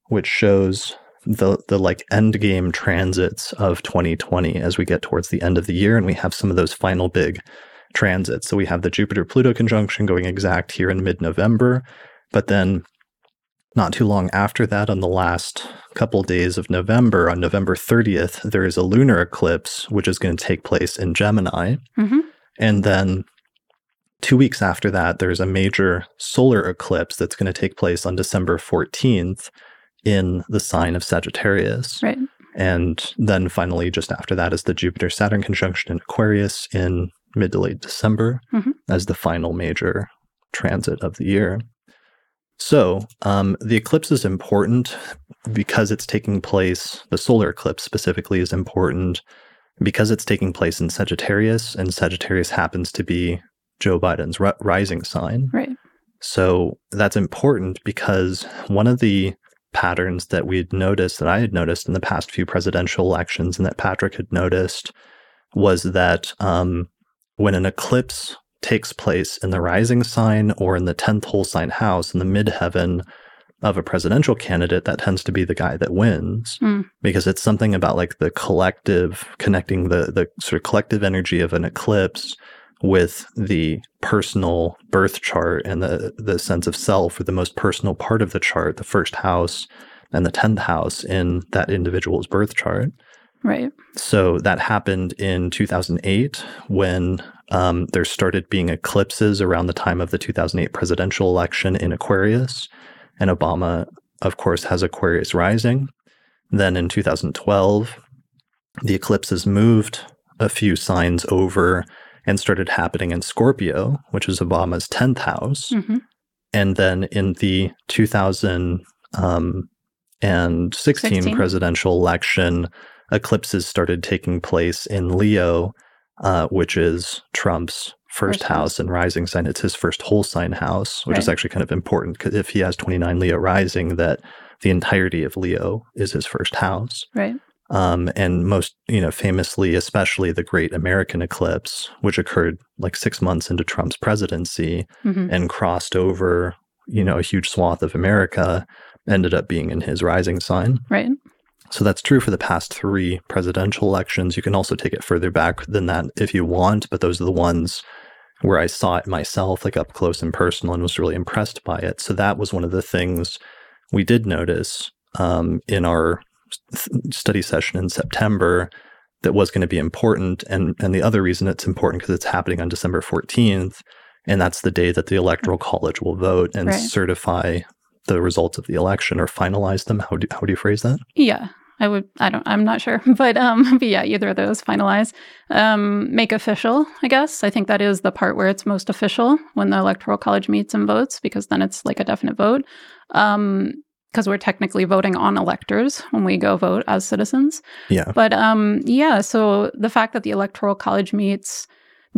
S1: which shows the the like end game transits of 2020 as we get towards the end of the year and we have some of those final big transits. So we have the Jupiter Pluto conjunction going exact here in mid November, but then not too long after that, on the last couple days of November, on November 30th, there is a lunar eclipse, which is going to take place in Gemini. Mm-hmm. And then two weeks after that, there's a major solar eclipse that's going to take place on December 14th in the sign of Sagittarius.
S2: Right.
S1: And then finally, just after that, is the Jupiter Saturn conjunction in Aquarius in mid to late December mm-hmm. as the final major transit of the year. So, um, the eclipse is important because it's taking place, the solar eclipse specifically is important because it's taking place in Sagittarius, and Sagittarius happens to be Joe Biden's r- rising sign.
S2: Right.
S1: So, that's important because one of the patterns that we'd noticed, that I had noticed in the past few presidential elections, and that Patrick had noticed, was that um, when an eclipse takes place in the rising sign or in the 10th whole sign house in the midheaven, of a presidential candidate, that tends to be the guy that wins mm. because it's something about like the collective connecting the the sort of collective energy of an eclipse with the personal birth chart and the the sense of self or the most personal part of the chart, the first house and the 10th house in that individual's birth chart.
S2: Right.
S1: So that happened in 2008 when um, there started being eclipses around the time of the 2008 presidential election in Aquarius. And Obama, of course, has Aquarius rising. Then in 2012, the eclipses moved a few signs over and started happening in Scorpio, which is Obama's 10th house. Mm-hmm. And then in the 2016 um, 16. presidential election, eclipses started taking place in Leo, uh, which is Trump's first, first house, house and rising sign. It's his first whole sign house, which right. is actually kind of important because if he has 29 Leo rising, that the entirety of Leo is his first house.
S2: Right.
S1: Um, and most, you know, famously, especially the Great American Eclipse, which occurred like six months into Trump's presidency mm-hmm. and crossed over, you know, a huge swath of America, ended up being in his rising sign.
S2: Right.
S1: So that's true for the past three presidential elections. You can also take it further back than that if you want, but those are the ones where I saw it myself, like up close and personal, and was really impressed by it. So that was one of the things we did notice um, in our study session in September that was going to be important. And, and the other reason it's important because it's happening on December 14th. And that's the day that the Electoral College will vote and right. certify the results of the election or finalize them. How do, how do you phrase that?
S2: Yeah. I would, I don't, I'm not sure, but, um, but yeah, either of those finalize, um, make official, I guess. I think that is the part where it's most official when the electoral college meets and votes, because then it's like a definite vote. Um, because we're technically voting on electors when we go vote as citizens.
S1: Yeah.
S2: But um, yeah, so the fact that the electoral college meets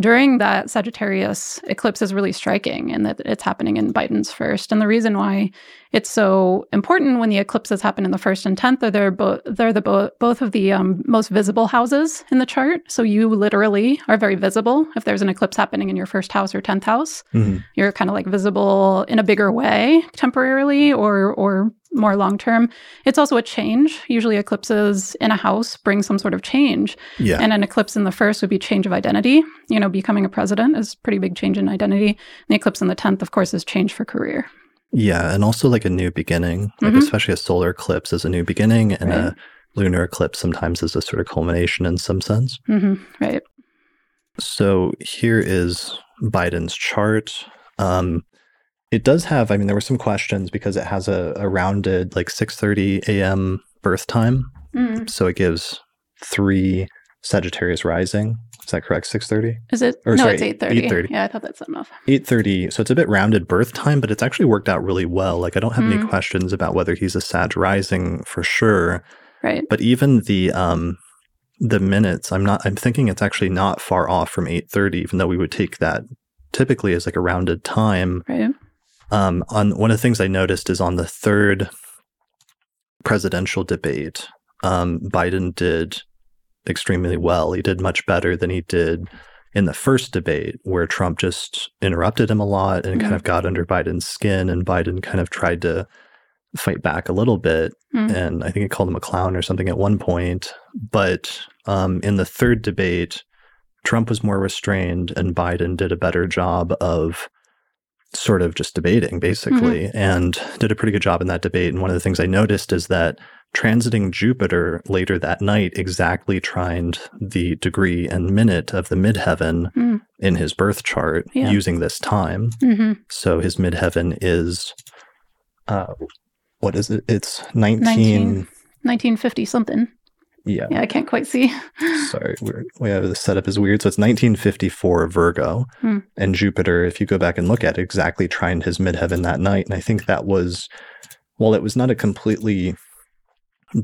S2: during that Sagittarius eclipse is really striking and that it's happening in Biden's first. And the reason why it's so important when the eclipses happen in the first and 10th are they're, bo- they're the bo- both of the um, most visible houses in the chart. So you literally are very visible if there's an eclipse happening in your first house or 10th house. Mm-hmm. You're kind of like visible in a bigger way temporarily or or more long term. It's also a change. Usually, eclipses in a house bring some sort of change.
S1: Yeah.
S2: And an eclipse in the first would be change of identity. You know, becoming a president is pretty big change in identity. And the eclipse in the 10th, of course, is change for career.
S1: Yeah. And also like a new beginning, like mm-hmm. especially a solar eclipse is a new beginning and right. a lunar eclipse sometimes is a sort of culmination in some sense.
S2: Mm-hmm. Right.
S1: So here is Biden's chart. Um, it does have, I mean, there were some questions because it has a, a rounded like 6.30 a.m. birth time. Mm. So it gives three Sagittarius rising. Is that correct? 6.30?
S2: Is it? Or, no, sorry, it's 8.30. 8.30. Yeah, I thought that's enough.
S1: 8.30. So it's a bit rounded birth time, but it's actually worked out really well. Like I don't have mm. any questions about whether he's a Sag rising for sure.
S2: Right.
S1: But even the um the minutes, I'm not I'm thinking it's actually not far off from 8.30, even though we would take that typically as like a rounded time.
S2: Right.
S1: Um, on one of the things I noticed is on the third presidential debate, um, Biden did extremely well. He did much better than he did in the first debate, where Trump just interrupted him a lot and mm-hmm. kind of got under Biden's skin, and Biden kind of tried to fight back a little bit. Mm-hmm. And I think he called him a clown or something at one point. But um, in the third debate, Trump was more restrained, and Biden did a better job of sort of just debating basically mm-hmm. and did a pretty good job in that debate. And one of the things I noticed is that transiting Jupiter later that night exactly trined the degree and minute of the midheaven mm. in his birth chart yeah. using this time. Mm-hmm. So his midheaven is, uh, what is it? It's 19... 19
S2: 1950 something.
S1: Yeah.
S2: Yeah, I can't quite see.
S1: Sorry, we're, we have the setup is weird. So it's 1954 Virgo, hmm. and Jupiter. If you go back and look at it, exactly trined his midheaven that night, and I think that was, well, it was not a completely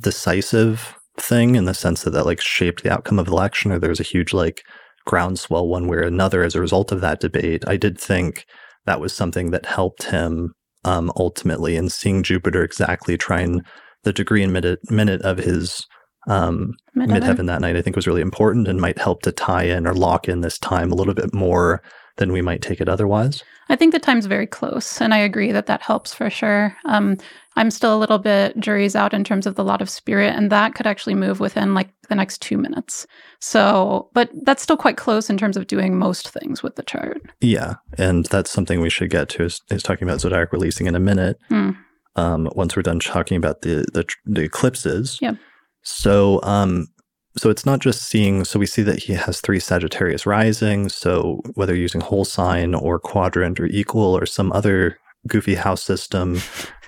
S1: decisive thing in the sense that that like shaped the outcome of the election, or there was a huge like groundswell one way or another as a result of that debate. I did think that was something that helped him um, ultimately in seeing Jupiter exactly trine the degree and minute, minute of his um, midheaven. midheaven that night, I think was really important and might help to tie in or lock in this time a little bit more than we might take it otherwise?
S2: I think the time's very close, and I agree that that helps for sure. Um, I'm still a little bit juries out in terms of the lot of spirit, and that could actually move within like the next two minutes. So, but that's still quite close in terms of doing most things with the chart.
S1: Yeah, and that's something we should get to is, is talking about zodiac releasing in a minute. Mm. Um, once we're done talking about the the, the eclipses.
S2: Yeah.
S1: So, um, so it's not just seeing so we see that he has three sagittarius rising so whether using whole sign or quadrant or equal or some other goofy house system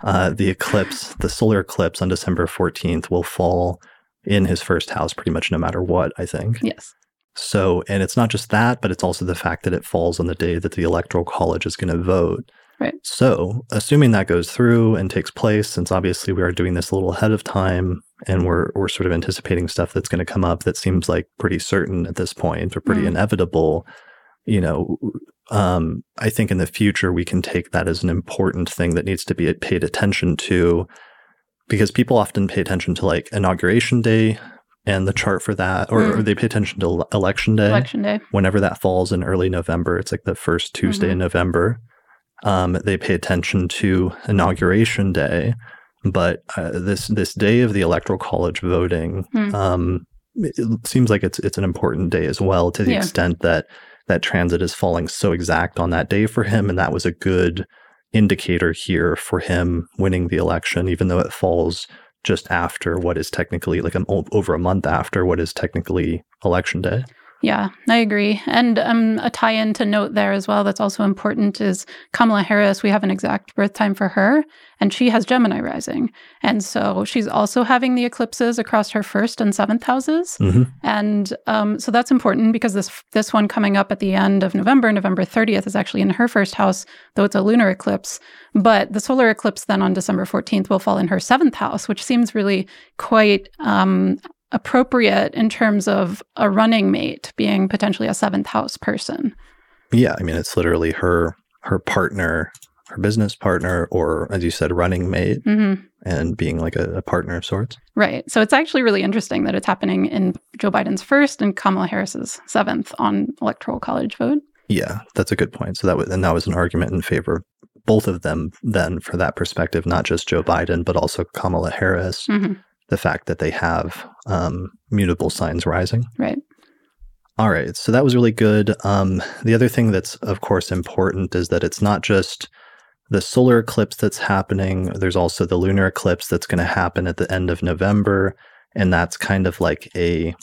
S1: uh, the eclipse the solar eclipse on december 14th will fall in his first house pretty much no matter what i think.
S2: Yes.
S1: So and it's not just that but it's also the fact that it falls on the day that the electoral college is going to vote.
S2: Right.
S1: So, assuming that goes through and takes place, since obviously we are doing this a little ahead of time and we're we're sort of anticipating stuff that's going to come up that seems like pretty certain at this point or pretty mm. inevitable, you know, um, I think in the future we can take that as an important thing that needs to be paid attention to because people often pay attention to like inauguration day and the chart for that, or, mm. or, they pay attention to election day.
S2: Election day.
S1: Whenever that falls in early November, it's like the first Tuesday mm-hmm. in November um, they pay attention to inauguration day, but uh, this this day of the electoral college voting hmm. um, it seems like it's it's an important day as well to the yeah. extent that that transit is falling so exact on that day for him, and that was a good indicator here for him winning the election, even though it falls just after what is technically like an, over a month after what is technically election day.
S2: Yeah, I agree. And um, a tie in to note there as well that's also important is Kamala Harris. We have an exact birth time for her, and she has Gemini rising. And so she's also having the eclipses across her first and seventh houses. Mm-hmm. And um, so that's important because this, this one coming up at the end of November, November 30th, is actually in her first house, though it's a lunar eclipse. But the solar eclipse then on December 14th will fall in her seventh house, which seems really quite um, appropriate in terms of a running mate being potentially a seventh house person.
S1: Yeah, I mean it's literally her her partner, her business partner, or as you said, running mate, mm-hmm. and being like a, a, partner of sorts.
S2: Right. So it's actually really interesting that it's happening in Joe Biden's first and Kamala Harris's seventh on electoral college vote.
S1: Yeah, that's a good point. So that was and that was an argument in favor of both of them then for that perspective, not just Joe Biden, but also Kamala Harris. Mm-hmm the fact that they have um, mutable signs rising.
S2: Right.
S1: All right. So that was really good. Um, the other thing that's, of course, important is that it's not just the solar eclipse that's happening, there's also the lunar eclipse that's going to happen at the end of November. And that's kind of like a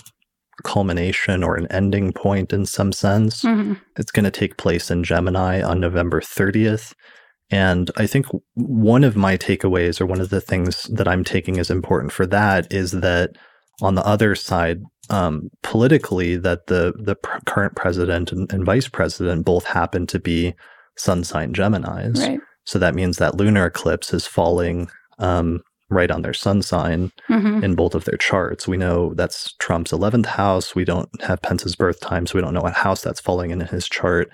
S1: culmination or an ending point in some sense. Mm-hmm. It's going to take place in Gemini on November 30th. And I think one of my takeaways, or one of the things that I'm taking as important for that, is that on the other side, um, politically, that the the pr- current president and, and, vice president both happen to be sun sign Gemini's.
S2: Right.
S1: So that means that lunar eclipse is falling um, right on their sun sign mm-hmm. in both of their charts. We know that's Trump's 11th house. We don't have Pence's birth time, so we don't know what house that's falling in in his chart.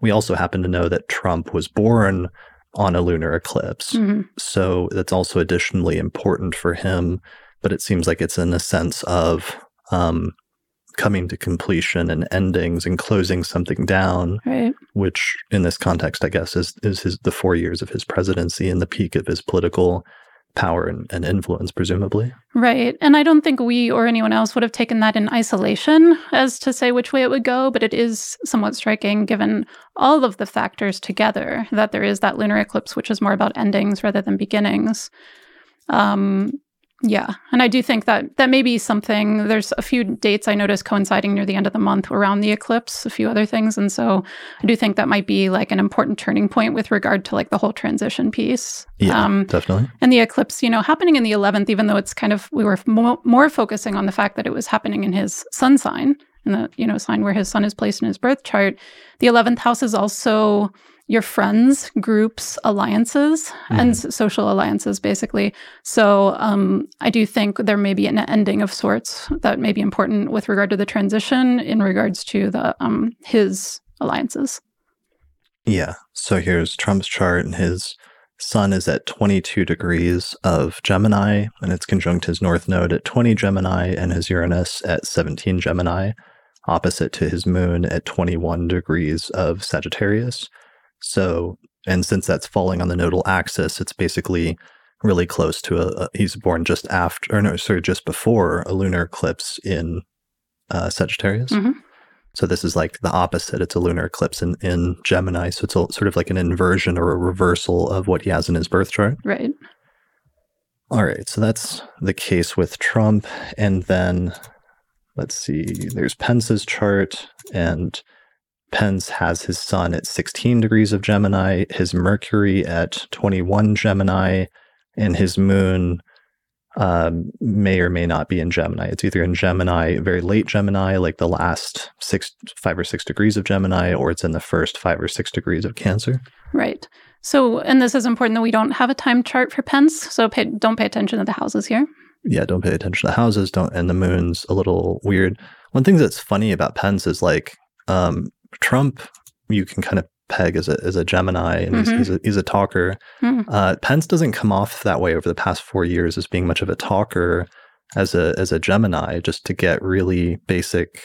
S1: We also happen to know that Trump was born on a lunar eclipse. Mm-hmm. So that's also additionally important for him. But it seems like it's in a sense of um, coming to completion and endings and closing something down,
S2: right.
S1: which in this context, I guess, is is his the four years of his presidency and the peak of his political power and, and, influence, presumably.
S2: Right. And I don't think we or anyone else would have taken that in isolation as to say which way it would go, but it is somewhat striking given all of the factors together that there is that lunar eclipse, which is more about endings rather than beginnings. Um, yeah, and I do think that that may be something. There's a few dates I noticed coinciding near the end of the month around the eclipse, a few other things, and so I do think that might be like an important turning point with regard to like the whole transition piece.
S1: Yeah, um, definitely.
S2: And the eclipse, you know, happening in the 11th, even though it's kind of we were mo- more focusing on the fact that it was happening in his sun sign, in the you know sign where his sun is placed in his birth chart. The 11th house is also your friends, groups, alliances, mm. and social alliances, basically. So um, I do think there may be an ending of sorts that may be important with regard to the transition in regards to the um, his alliances.
S1: Yeah. So here's Trump's chart, and his sun is at 22 degrees of Gemini, and it's conjunct his north node at 20 Gemini, and his Uranus at 17 Gemini. opposite to his moon at 21 degrees of Sagittarius. So, and since that's falling on the nodal axis, it's basically really close to a, a he's born just after, or no, sorry, just before a lunar eclipse in uh, Sagittarius.
S2: Mm-hmm.
S1: So this is like the opposite. It's a lunar eclipse in, in Gemini. So it's a, sort of like an inversion or a reversal of what he has in his birth chart.
S2: Right.
S1: All right. So that's the case with Trump. And then let's see, there's Pence's chart, and Pence has his sun at 16 degrees of Gemini, his Mercury at 21 Gemini, and his moon um, may or may not be in Gemini. It's either in Gemini, very late Gemini, like the last six, five or six degrees of Gemini, or it's in the first five or six degrees of Cancer.
S2: Right. So, and this is important that we don't have a time chart for Pence. So, pay, don't pay attention to the houses here.
S1: Yeah, don't pay attention to the houses. Don't, and the moon's a little weird. One thing that's funny about Pence is like um, Trump. You can kind of peg as a as a Gemini, and mm-hmm. he's, he's, a, he's a talker. Mm. Uh, Pence doesn't come off that way over the past four years as being much of a talker as a as a Gemini, just to get really basic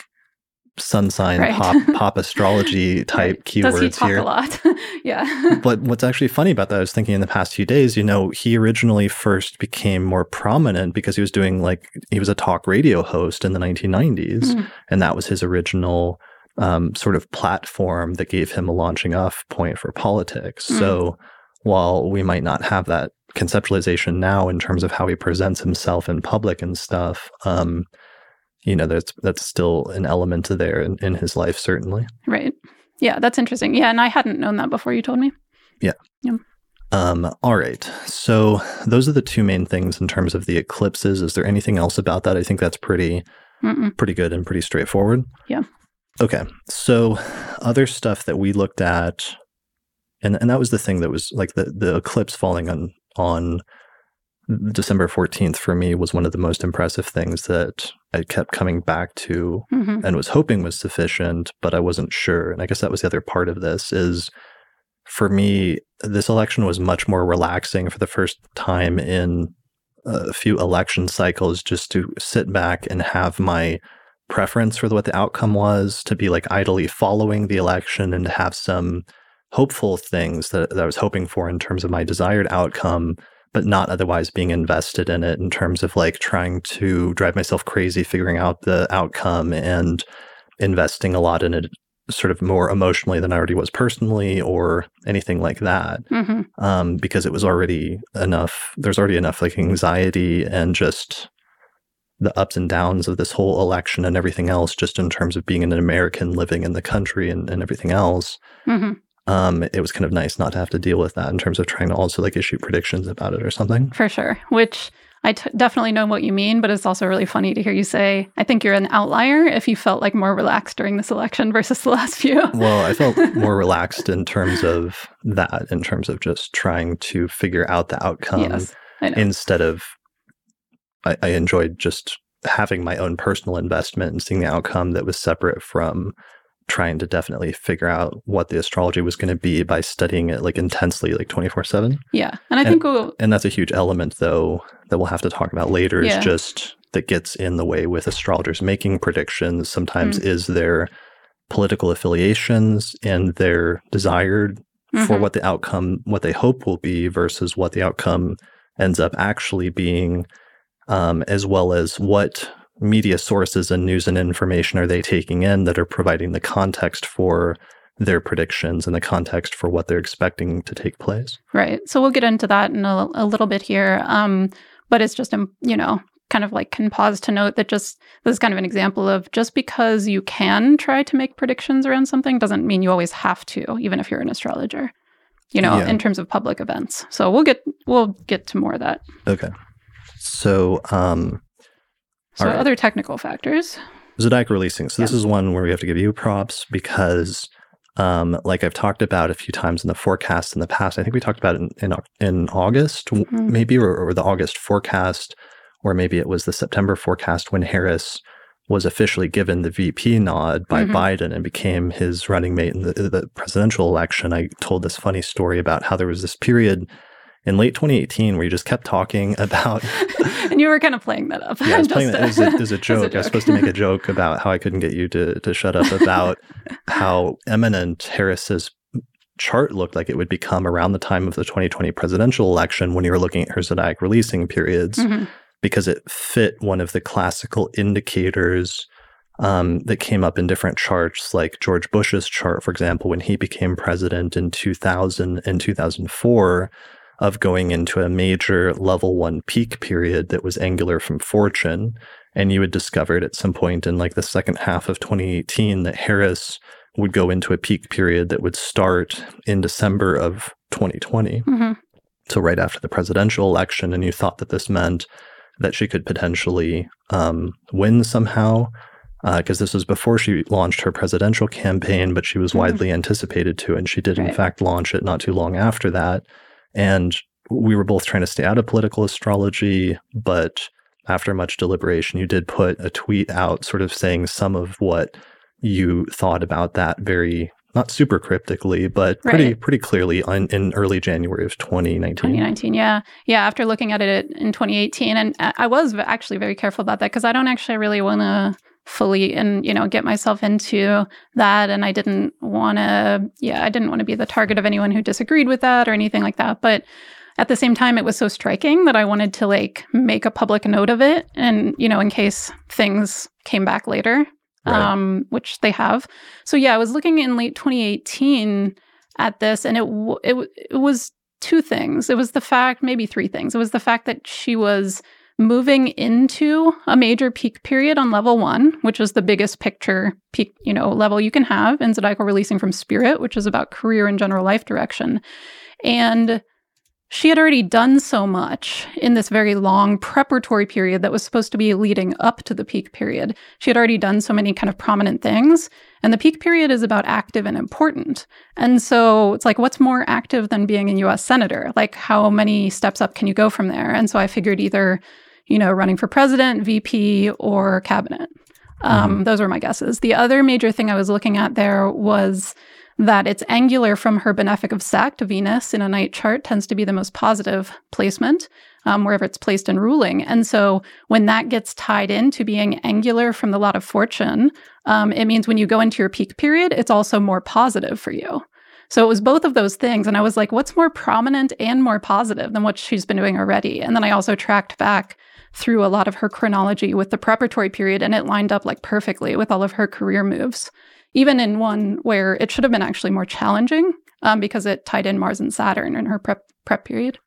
S1: sun sign right. pop pop astrology type right. keywords Does he
S2: talk
S1: here.
S2: A lot, yeah.
S1: but what's actually funny about that, I was thinking in the past few days, you know, he originally first became more prominent because he was doing like he was a talk radio host in the 1990s, mm. and that was his original um, sort of platform that gave him a launching off point for politics. Mm. So while we might not have that conceptualization now in terms of how he presents himself in public and stuff, um, you know, that's that's still an element there in, in his life, certainly.
S2: Right. Yeah, that's interesting. Yeah, and I hadn't known that before you told me.
S1: Yeah. Yeah. Um, all right. So those are the two main things in terms of the eclipses. Is there anything else about that? I think that's pretty Mm-mm. pretty good and pretty straightforward.
S2: Yeah.
S1: Okay. So other stuff that we looked at and and that was the thing that was like the the eclipse falling on on December 14th for me was one of the most impressive things that I kept coming back to mm-hmm. and was hoping was sufficient, but I wasn't sure. And I guess that was the other part of this is for me, this election was much more relaxing for the first time in a few election cycles just to sit back and have my preference for what the outcome was, to be like idly following the election and to have some hopeful things that, that I was hoping for in terms of my desired outcome, but not otherwise being invested in it in terms of like trying to drive myself crazy figuring out the outcome and investing a lot in it sort of more emotionally than I already was personally or anything like that. Mm-hmm. Um, because it was already enough, there's already enough like anxiety and just the ups and downs of this whole election and everything else, just in terms of being an American living in the country and, and everything else. Mm-hmm. Um, it was kind of nice not to have to deal with that in terms of trying to also like issue predictions about it or something.
S2: For sure. Which I t- definitely know what you mean, but it's also really funny to hear you say, I think you're an outlier if you felt like more relaxed during this election versus the last few.
S1: well, I felt more relaxed in terms of that, in terms of just trying to figure out the outcome yes, instead of I, I enjoyed just having my own personal investment and seeing the outcome that was separate from trying to definitely figure out what the astrology was going to be by studying it like intensely like 24 7
S2: yeah and i think we'll,
S1: and that's a huge element though that we'll have to talk about later yeah. is just that gets in the way with astrologers making predictions sometimes mm. is their political affiliations and their desired mm-hmm. for what the outcome what they hope will be versus what the outcome ends up actually being um, as well as what media sources and news and information are they taking in that are providing the context for their predictions and the context for what they're expecting to take place.
S2: Right. So we'll get into that in a, a little bit here. Um, but it's just, um, you know, kind of like can pause to note that just this is kind of an example of just because you can try to make predictions around something doesn't mean you always have to, even if you're an astrologer, you know, yeah. in terms of public events. So we'll get we'll get to more of that.
S1: Okay. So, um,
S2: so right. other technical factors.
S1: Zodiac releasing. So yeah. this is one where we have to give you props because, um, like I've talked about a few times in the forecast in the past. I think we talked about it in in, in August, mm-hmm. maybe, or, or the August forecast, or maybe it was the September forecast when Harris was officially given the VP nod by mm-hmm. Biden and became his running mate in the, the presidential election. I told this funny story about how there was this period in late 2018 where you just kept talking about
S2: and you were kind of playing that up
S1: yeah i was playing that as a, as a, joke. a joke i was supposed to make a joke about how i couldn't get you to, to shut up about how eminent harris's chart looked like it would become around the time of the 2020 presidential election when you were looking at her zodiac releasing periods mm-hmm. because it fit one of the classical indicators um, that came up in different charts, like George Bush's chart, for example, when he became president in 2000 and 2004, of going into a major level one peak period that was angular from fortune. And you had discovered at some point in like the second half of 2018 that Harris would go into a peak period that would start in December of 2020. Mm-hmm. So, right after the presidential election. And you thought that this meant that she could potentially um, win somehow because uh, this was before she launched her presidential campaign, but she was mm-hmm. widely anticipated to, and she did right. in fact launch it not too long after that. And we were both trying to stay out of political astrology, but after much deliberation, you did put a tweet out sort of saying some of what you thought about that very not super cryptically, but pretty right. pretty clearly in, in early January of 2019.
S2: 2019, yeah, yeah. After looking at it in 2018, and I was actually very careful about that because I don't actually really want to fully and you know get myself into that. And i didn't want to yeah i didn't want to be the target of anyone who disagreed with that or anything like that. But at the same time it was so striking that i wanted to like make a public note of it and you know in case things came back later right. um which they have. So yeah i was looking in late 2018 at this and it it, it was two things. It was the fact maybe three things. It was the fact that she was moving into a major peak period on level one, which is the biggest picture peak, you know, level you can have in zodiacal releasing from spirit, which is about career and general life direction. And she had already done so much in this very long preparatory period that was supposed to be leading up to the peak period. She had already done so many kind of prominent things. And the peak period is about active and important. And so it's like, what's more active than being a US senator? Like, how many steps up can you go from there? And so I figured either you know, running for president, VP, or cabinet. Um, mm-hmm. Those were my guesses. The other major thing I was looking at there was that it's angular from her benefic of sect. Venus in a night chart tends to be the most positive placement, um, wherever it's placed in ruling. And so when that gets tied into being angular from the lot of fortune, um, it means when you go into your peak period, it's also more positive for you. So it was both of those things. And I was like, what's more prominent and more positive than what she's been doing already? And then I also tracked back through a lot of her chronology with the preparatory period, and it lined up like perfectly with all of her career moves, even in one where it should have been actually more challenging um, because it tied in Mars and Saturn in her prep prep period.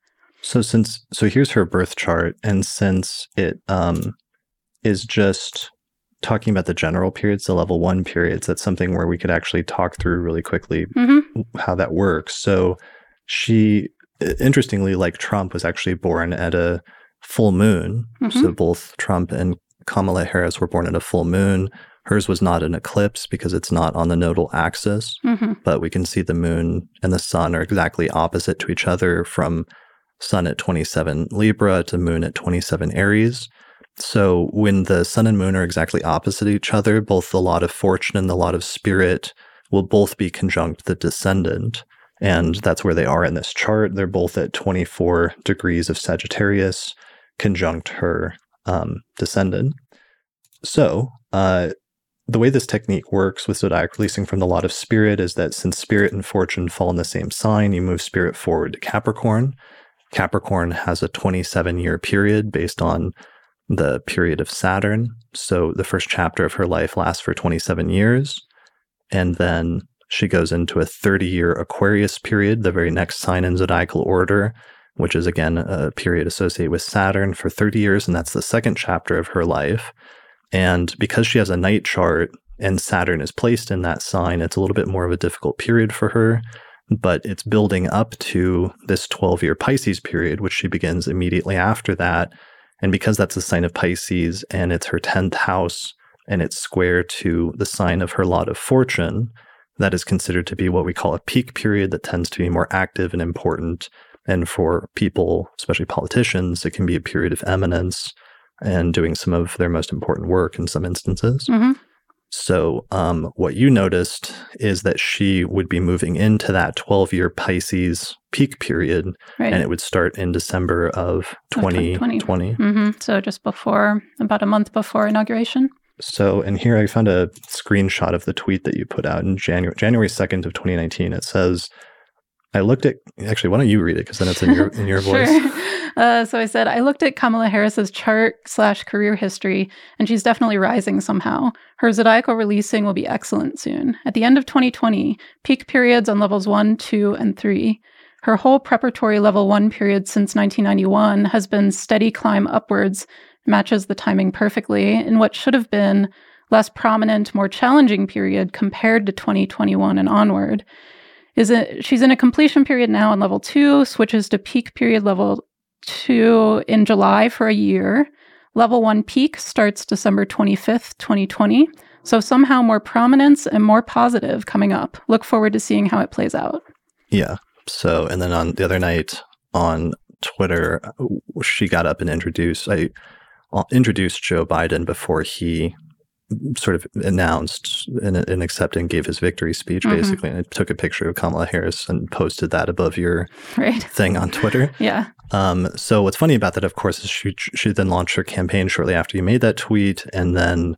S1: So since so here's her birth chart, and since it um, is just talking about the general periods, the level one periods, that's something where we could actually talk through really quickly mm-hmm. how that works. So she, interestingly, like Trump, was actually born at a full moon. Mm-hmm. So both Trump and Kamala Harris were born at a full moon. Hers was not an eclipse because it's not on the nodal axis, mm-hmm. but we can see the moon and the sun are exactly opposite to each other from sun at 27 Libra to moon at 27 Aries. So when the sun and moon are exactly opposite each other, both the lot of fortune and the lot of spirit will both be conjunct the descendant. And that's where they are in this chart. They're both at 24 degrees of Sagittarius conjunct her um, descendant. So, uh, the way this technique works with zodiac releasing from the lot of spirit is that since spirit and fortune fall in the same sign, you move spirit forward to Capricorn. Capricorn has a 27 year period based on the period of Saturn. So the first chapter of her life lasts for 27 years. And then she goes into a 30 year Aquarius period, the very next sign in zodiacal order, which is again a period associated with Saturn for 30 years, and that's the second chapter of her life. And because she has a night chart and Saturn is placed in that sign, it's a little bit more of a difficult period for her. But it's building up to this 12 year Pisces period, which she begins immediately after that. And because that's a sign of Pisces and it's her 10th house and it's square to the sign of her lot of fortune, that is considered to be what we call a peak period that tends to be more active and important and for people, especially politicians, it can be a period of eminence and doing some of their most important work in some instances. Mm-hmm. So, um, what you noticed is that she would be moving into that 12 year Pisces peak period,
S2: Right.
S1: and it would start in December of 2020.
S2: 2020. hmm So just before, about a month before inauguration.
S1: So, and here I found a screenshot of the tweet that you put out in January, January 2nd of 2019. It says, I looked at, actually, why don't you read it? Because then it's in your, in your voice.
S2: Sure. Uh, so I said, I looked at Kamala Harris's chart slash career history, and she's definitely rising somehow. Her zodiacal releasing will be excellent soon. At the end of 2020, peak periods on levels one, two, and three. Her whole preparatory level one period since 1991 has been steady climb upwards, matches the timing perfectly in what should have been less prominent, more challenging period compared to 2021 and onward. Is it she's in a completion period now on level two, switches to peak period level two in July for a year. Level one peak starts December 25th, 2020. So somehow more prominence and more positive coming up. Look forward to seeing how it plays out.
S1: Yeah. So, and then on the other night on Twitter, she got up and introduced, I uh, introduced Joe Biden before he sort of announced and, and accepted and gave his victory speech,
S2: Mhm.
S1: basically. And I took a picture of Kamala Harris and posted that above your
S2: Right.
S1: thing on Twitter.
S2: Yeah.
S1: Um, so what's funny about that, of course, is she she then launched her campaign shortly after you made that tweet, and then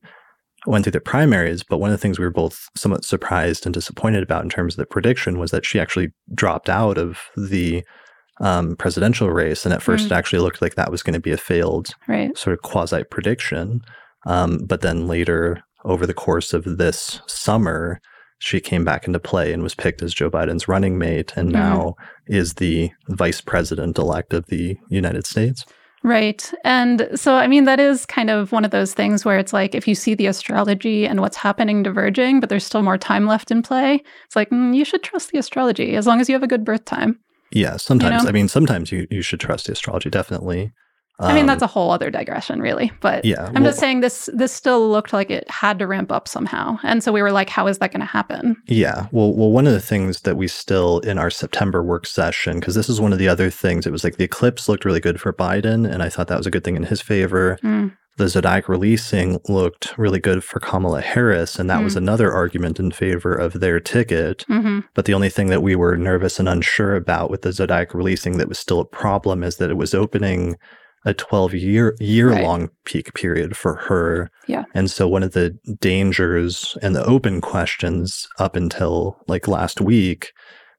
S1: went through the primaries. But one of the things we were both somewhat surprised and disappointed about in terms of the prediction was that she actually dropped out of the um, presidential race, and at first
S2: Mm.
S1: it actually looked like that was going to be a failed
S2: Right.
S1: sort of quasi prediction. Um, but then later, over the course of this summer, she came back into play and was picked as Joe Biden's running mate, and
S2: Mhm.
S1: now is the vice president elect of the United States.
S2: Right. And so, I mean, that is kind of one of those things where it's like if you see the astrology and what's happening diverging, but there's still more time left in play, it's like mm, you should trust the astrology as long as you have a good birth time.
S1: Yeah, sometimes.
S2: know?
S1: I mean, sometimes you, you should trust the astrology, definitely.
S2: I mean,
S1: Um,
S2: that's a whole other digression, really. But
S1: yeah.
S2: I'm
S1: well,
S2: just saying this this still looked like it had to ramp up somehow. And so we were like, how is that going to happen?
S1: Yeah. Well, well, one of the things that we still in our September work session, because this is one of the other things, it was like the eclipse looked really good for Biden, and I thought that was a good thing in his favor.
S2: Mm,
S1: The zodiac releasing looked really good for Kamala Harris, and that was
S2: Mm.
S1: another argument in favor of their ticket.
S2: hmm
S1: But the only thing that we were nervous and unsure about with the zodiac releasing that was still a problem is that it was opening a 12 year year long peak period for her.
S2: Yeah.
S1: And so one of the dangers and the open questions up until like last week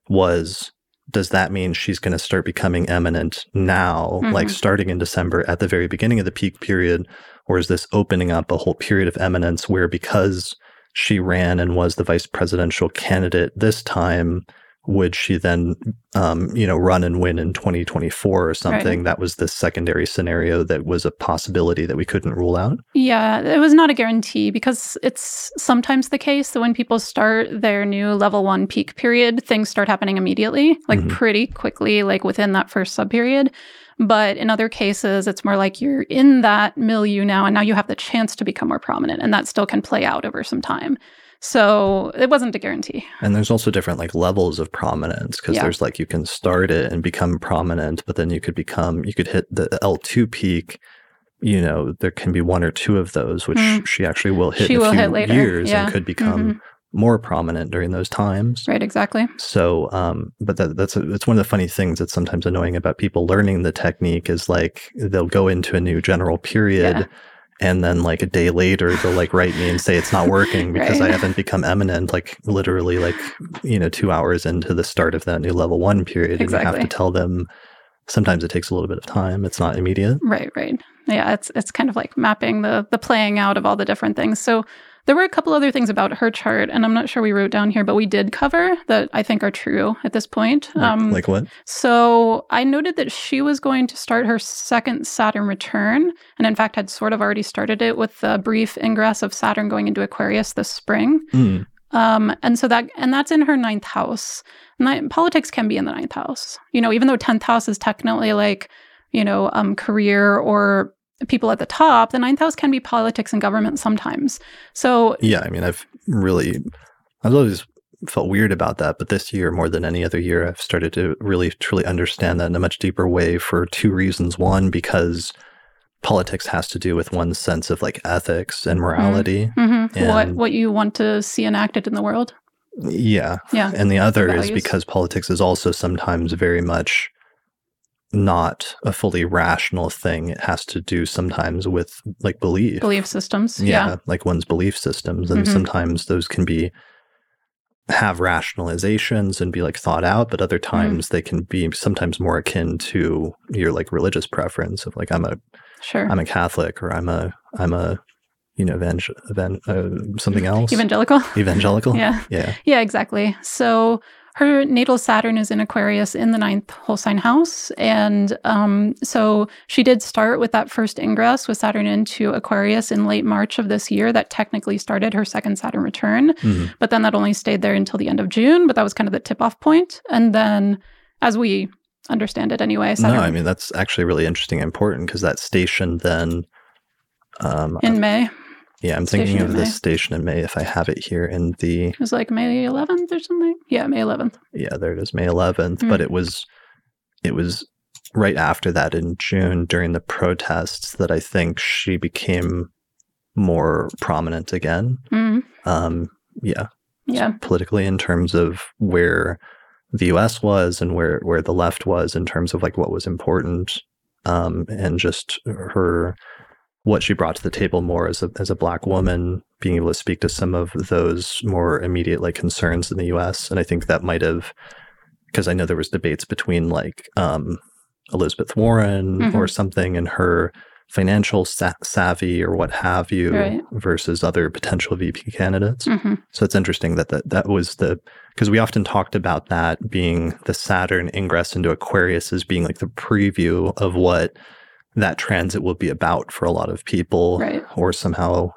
S1: was does that mean she's going to start becoming eminent now, like
S2: Mhm.
S1: starting in December at the very beginning of the peak period? Or is this opening up a whole period of eminence where because she ran and was the vice presidential candidate this time, would she then, um, you know, run and win in 2024 or something? That was the secondary scenario that was a possibility that we couldn't rule out.
S2: Yeah, it was not a guarantee because it's sometimes the case that when people start their new level one peak period, things start happening immediately, like
S1: Mhm.
S2: pretty quickly, like within that first sub period. But in other cases, it's more like you're in that milieu now, and now you have the chance to become more prominent, and that still can play out over some time. So it wasn't a guarantee.
S1: And there's also different like levels of prominence because
S2: Yeah.
S1: there's like you can start it and become prominent, but then you could become you could hit the L2 peak. You know, there can be one or two of those, which
S2: Mm.
S1: she actually will hit
S2: She
S1: in a
S2: will
S1: few
S2: hit later,
S1: years
S2: yeah.
S1: and could become
S2: Mhm.
S1: more prominent during those times.
S2: Right, exactly.
S1: So, um, but that, that's a, it's one of the funny things that's sometimes annoying about people learning the technique is like they'll go into a new general period.
S2: Yeah.
S1: And then, like a day later, they'll like write me and say it's not working because I haven't become eminent. Like literally, like you know, two hours into the start of that new level one period, and you have to tell them. Sometimes it takes a little bit of time. It's not immediate.
S2: Right, right. Yeah, it's it's kind of like mapping the the playing out of all the different things. So there were a couple other things about her chart, and I'm not sure we wrote down here, but we did cover that I think are true at this point.
S1: Like,
S2: Um,
S1: like what?
S2: so I noted that she was going to start her second Saturn return, and in fact had sort of already started it with the brief ingress of Saturn going into Aquarius this spring.
S1: Mm,
S2: Um, and so that and that's in her ninth house. Politics can be in the ninth house. You know, even though tenth house is technically like, you know, um, career or people at the top, the ninth house can be politics and government sometimes. So
S1: yeah, I mean, I've really, I've always felt weird about that, but this year more than any other year, I've started to really truly understand that in a much deeper way for two reasons. One, because politics has to do with one's sense of like ethics and morality.
S2: Mm-hmm. And what what you want to see enacted in the world.
S1: Yeah.
S2: Yeah.
S1: And the other is because politics is also sometimes very much not a fully rational thing. It has to do sometimes with like belief.
S2: Belief systems. Yeah. yeah.
S1: Like one's belief systems. And mm-hmm. sometimes those can be have rationalizations and be like thought out, but other mm-hmm. times mm. they can be sometimes more akin to your like religious preference of like I'm a
S2: sure
S1: I'm a Catholic or I'm a I'm a you know evangel, evan, uh, something else
S2: evangelical
S1: evangelical
S2: yeah
S1: yeah
S2: yeah exactly so her natal Saturn is in Aquarius in the ninth whole sign house. And um, so she did start with that first ingress with Saturn into Aquarius in late March of this year. That technically started her second Saturn return. Mm-hmm. But then that only stayed there until the end of June. But that was kind of the tip off point. And then, as we understand it anyway,
S1: Saturn, no, I mean, that's actually really interesting and important because that station then. Um,
S2: in May.
S1: Yeah, I'm thinking of this station in May if I have it here in the.
S2: It was like May 11th or something. Yeah, May 11th.
S1: Yeah, there it is, May 11th. Mm. But it was, it was right after that in June during the protests that I think she became more prominent again.
S2: Mm.
S1: Um, yeah.
S2: Yeah.
S1: So politically, in terms of where the U.S. was and where where the left was in terms of like what was important, um, and just her what she brought to the table more as a as a black woman, being able to speak to some of those more immediate like concerns in the U.S. And I think that might have, because I know there was debates between like um, Elizabeth Warren mm-hmm. or something and her financial sa- savvy or what have you
S2: right.
S1: versus other potential VP candidates.
S2: Mm-hmm.
S1: So it's interesting that that, that was the because we often talked about that being the Saturn ingress into Aquarius as being like the preview of what that transit will be about for a lot of people
S2: right.
S1: or somehow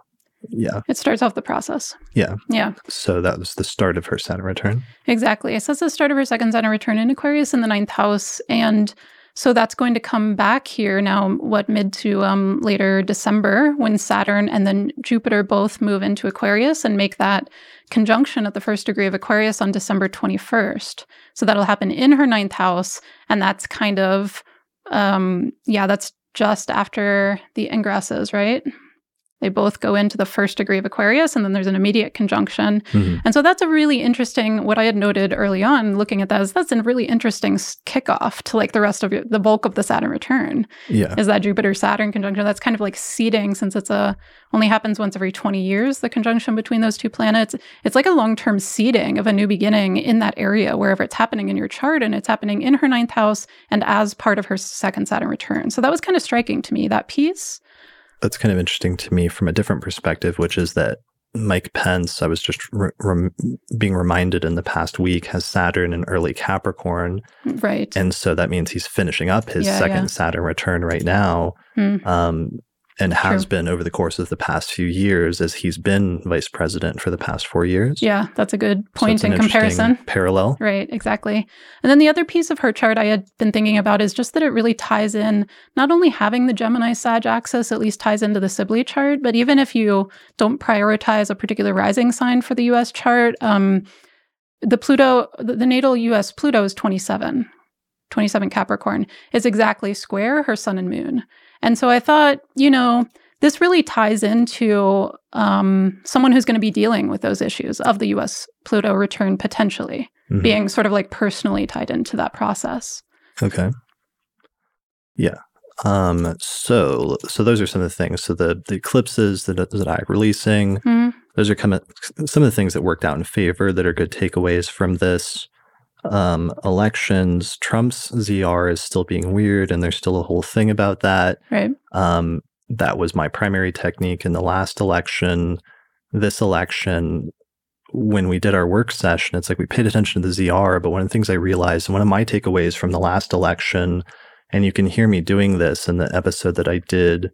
S1: yeah.
S2: It starts off the process.
S1: Yeah.
S2: Yeah.
S1: So that was the start of her saturn return.
S2: Exactly. It says the start of her second saturn return in aquarius in the ninth house. And so that's going to come back here now what mid to um, later december when saturn and then jupiter both move into aquarius and make that conjunction at the first degree of aquarius on december 21st so that'll happen in her ninth house. And that's kind of um, yeah that's just after the ingresses, right? They both go into the first degree of Aquarius, and then there's an immediate conjunction. Mm-hmm. And so that's a really interesting, what I had noted early on looking at that is that's a really interesting kickoff to like the rest of your, the bulk of the Saturn return.
S1: Yeah.
S2: Is that Jupiter Saturn conjunction. That's kind of like seeding since it's a, only happens once every 20 years, the conjunction between those two planets. It's like a long term seeding of a new beginning in that area, wherever it's happening in your chart. And it's happening in her ninth house and as part of her second Saturn return. So that was kind of striking to me, that piece
S1: that's kind of interesting to me from a different perspective, which is that Mike Pence, I was just re- rem- being reminded in the past week, has Saturn in early Capricorn.
S2: Right.
S1: And so that means he's finishing up his yeah, second yeah. Saturn return right now.
S2: Hmm.
S1: Um, and has True. been over the course of the past few years as he's been vice president for the past four years.
S2: Yeah, that's a good point so in comparison.
S1: Parallel.
S2: Right, exactly. And then the other piece of her chart I had been thinking about is just that it really ties in, not only having the Gemini Sag axis at least ties into the Sibly chart, but even if you don't prioritize a particular rising sign for the US chart, um, the Pluto, the, the natal US Pluto is 27. 27 Capricorn is exactly square her sun and moon. And so I thought, you know, this really ties into um, someone who's going to be dealing with those issues of the US Pluto return potentially mm-hmm. being sort of like personally tied into that process.
S1: Okay. Yeah. Um, so, so those are some of the things. So the the eclipses that I releasing,
S2: mm-hmm.
S1: those are coming. Some of the things that worked out in favor that are good takeaways from this um, elections, Trump's ZR is still being weird, and there's still a whole thing about that.
S2: Right.
S1: Um, that was my primary technique in the last election. This election, when we did our work session, it's like we paid attention to the ZR, but one of the things I realized, one of my takeaways from the last election, and you can hear me doing this in the episode that I did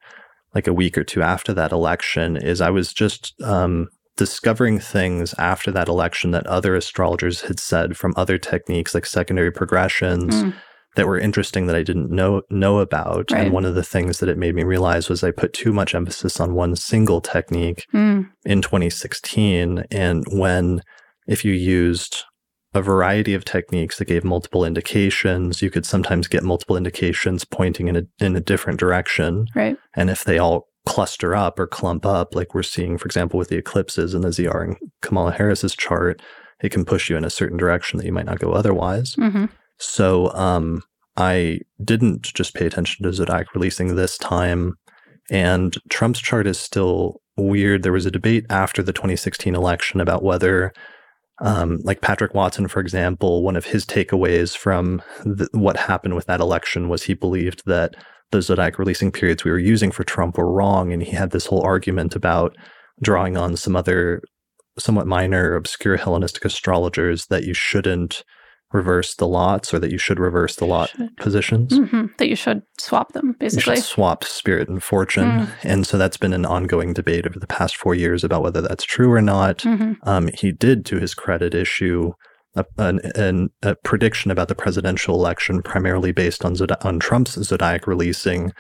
S1: like a week or two after that election, is I was just um, discovering things after that election that other astrologers had said from other techniques like secondary progressions mm. that were interesting that I didn't know know about.
S2: Right.
S1: And one of the things that it made me realize was I put too much emphasis on one single technique
S2: mm.
S1: in 2016. And when if you used a variety of techniques that gave multiple indications. You could sometimes get multiple indications pointing in a in a different direction.
S2: Right.
S1: And if they all cluster up or clump up, like we're seeing, for example, with the eclipses in the ZR and Kamala Harris's chart, it can push you in a certain direction that you might not go otherwise.
S2: Mm-hmm.
S1: So um, I didn't just pay attention to Zodiac releasing this time. And Trump's chart is still weird. There was a debate after the 2016 election about whether, um, like Patrick Watson, for example, one of his takeaways from the, what happened with that election was he believed that the Zodiac releasing periods we were using for Trump were wrong. And he had this whole argument about drawing on some other somewhat minor, obscure Hellenistic astrologers that you shouldn't reverse the lots or that you should reverse the lot should. positions.
S2: Mm-hmm. That you should swap them, basically.
S1: swap spirit and fortune. Mm. And so that's been an ongoing debate over the past four years about whether that's true or not. Mm-hmm. Um, he did, to his credit, issue a, an, a, prediction about the presidential election, primarily based on, on Trump's Zodiac releasing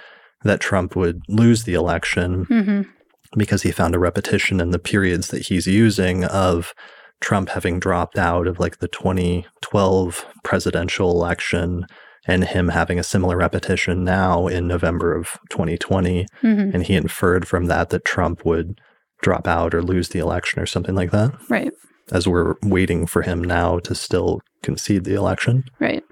S1: that Trump would lose the election. Mm-hmm. Because he found a repetition in the periods that he's using of Trump having dropped out of like the 2012 presidential election and him having a similar repetition now in November of 2020. Mm-hmm. And he inferred from that that Trump would drop out or lose the election or something like that.
S2: Right.
S1: As we're waiting for him now to still concede the election.
S2: Right.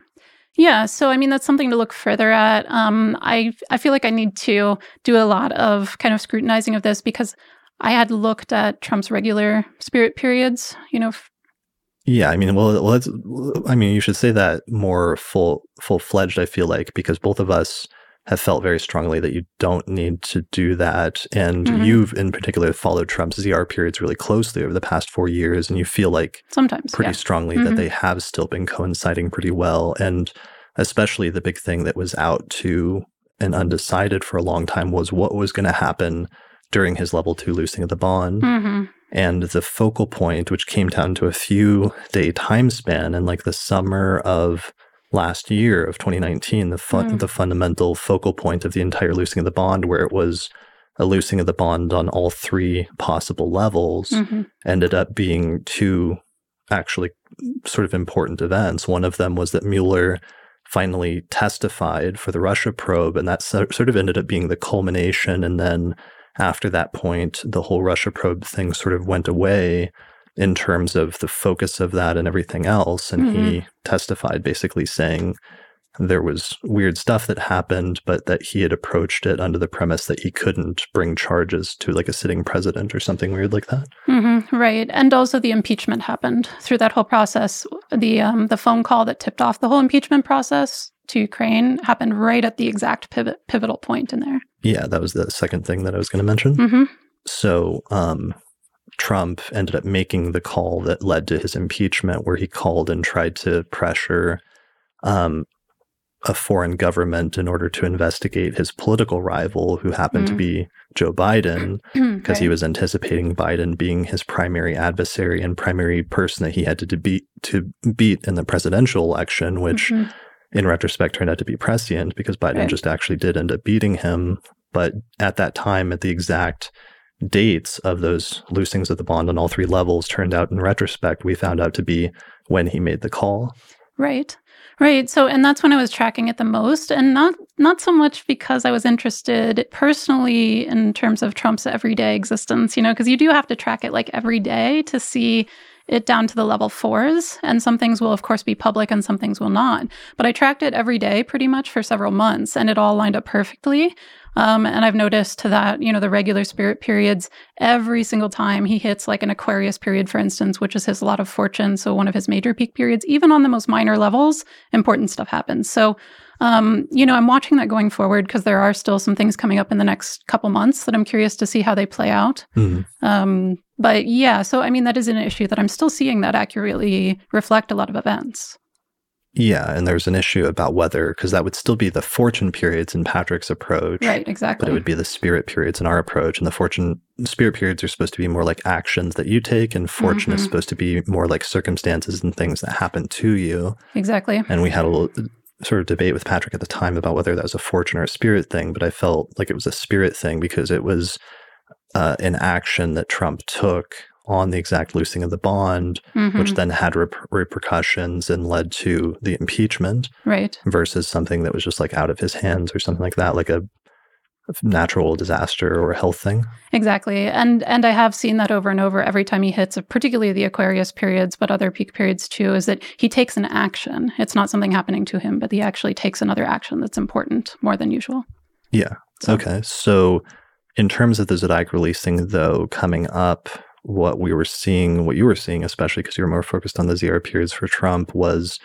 S2: Yeah, so I mean that's something to look further at. Um, I I feel like I need to do a lot of kind of scrutinizing of this because I had looked at Trump's regular spirit periods, you know. F-
S1: yeah, I mean, well, let's. I mean, you should say that more full full fledged. I feel like because both of us have felt very strongly that you don't need to do that, and mm-hmm. you've in particular followed Trump's ZR periods really closely over the past four years, and you feel like
S2: sometimes
S1: pretty
S2: yeah.
S1: strongly mm-hmm. that they have still been coinciding pretty well, and especially the big thing that was out to and undecided for a long time was what was going to happen during his level two loosing of the bond. Mm-hmm. And the focal point, which came down to a few day time span in like the summer of last year of 2019, the fun- mm. the fundamental focal point of the entire loosing of the bond, where it was a loosing of the bond on all three possible levels, mm-hmm. ended up being two actually sort of important events. One of them was that Mueller finally testified for the Russia probe, and that sort of ended up being the culmination and then after that point, the whole Russia probe thing sort of went away in terms of the focus of that and everything else. And mm-hmm. he testified basically saying there was weird stuff that happened, but that he had approached it under the premise that he couldn't bring charges to like a sitting president or something weird like that.
S2: Mm-hmm, right, and also the impeachment happened through that whole process. The um, the phone call that tipped off the whole impeachment process to Ukraine happened right at the exact pivot, pivotal point in there.
S1: Yeah, that was the second thing that I was going to mention. Mm-hmm. So, um, Trump ended up making the call that led to his impeachment, where he called and tried to pressure um, a foreign government in order to investigate his political rival, who happened mm. to be Joe Biden, because he was anticipating Biden being his primary adversary and primary person that he had to beat to beat in the presidential election, which. Mm-hmm in retrospect turned out to be prescient because Biden right. just actually did end up beating him. But at that time, at the exact dates of those loosings of the bond on all three levels turned out in retrospect, we found out to be when he made the call.
S2: Right. Right. So and that's when I was tracking it the most and not not so much because I was interested personally in terms of Trump's everyday existence, you know, because you do have to track it like every day to see it down to the level fours. And some things will, of course, be public and some things will not. But I tracked it every day pretty much for several months and it all lined up perfectly. Um, and I've noticed that, you know, the regular spirit periods, every single time he hits like an Aquarius period, for instance, which is his lot of fortune. So one of his major peak periods, even on the most minor levels, important stuff happens. So um, you know, I'm watching that going forward because there are still some things coming up in the next couple months that I'm curious to see how they play out. Mm-hmm. Um, but yeah, so I mean, that is an issue that I'm still seeing that accurately reflect a lot of events.
S1: Yeah, and there's an issue about whether, because that would still be the fortune periods in Patrick's approach.
S2: Right, exactly.
S1: But it would be the spirit periods in our approach. And the fortune, spirit periods are supposed to be more like actions that you take, and fortune mm-hmm. is supposed to be more like circumstances and things that happen to you.
S2: Exactly.
S1: And we had a little sort of debate with Patrick at the time about whether that was a fortune or a spirit thing, but I felt like it was a spirit thing because it was uh, an action that Trump took on the exact loosing of the bond,
S2: Mhm.
S1: which then had rep- repercussions and led to the impeachment
S2: right.
S1: versus something that was just like out of his hands or something like that, like a natural disaster or a health thing.
S2: Exactly. And and I have seen that over and over every time he hits particularly the Aquarius periods, but other peak periods too, is that he takes an action. It's not something happening to him, but he actually takes another action that's important more than usual.
S1: Yeah.
S2: So-
S1: Okay. So, in terms of the zodiac releasing, though, coming up, what we were seeing, what you were seeing, especially because you were more focused on the ZR periods for Trump, was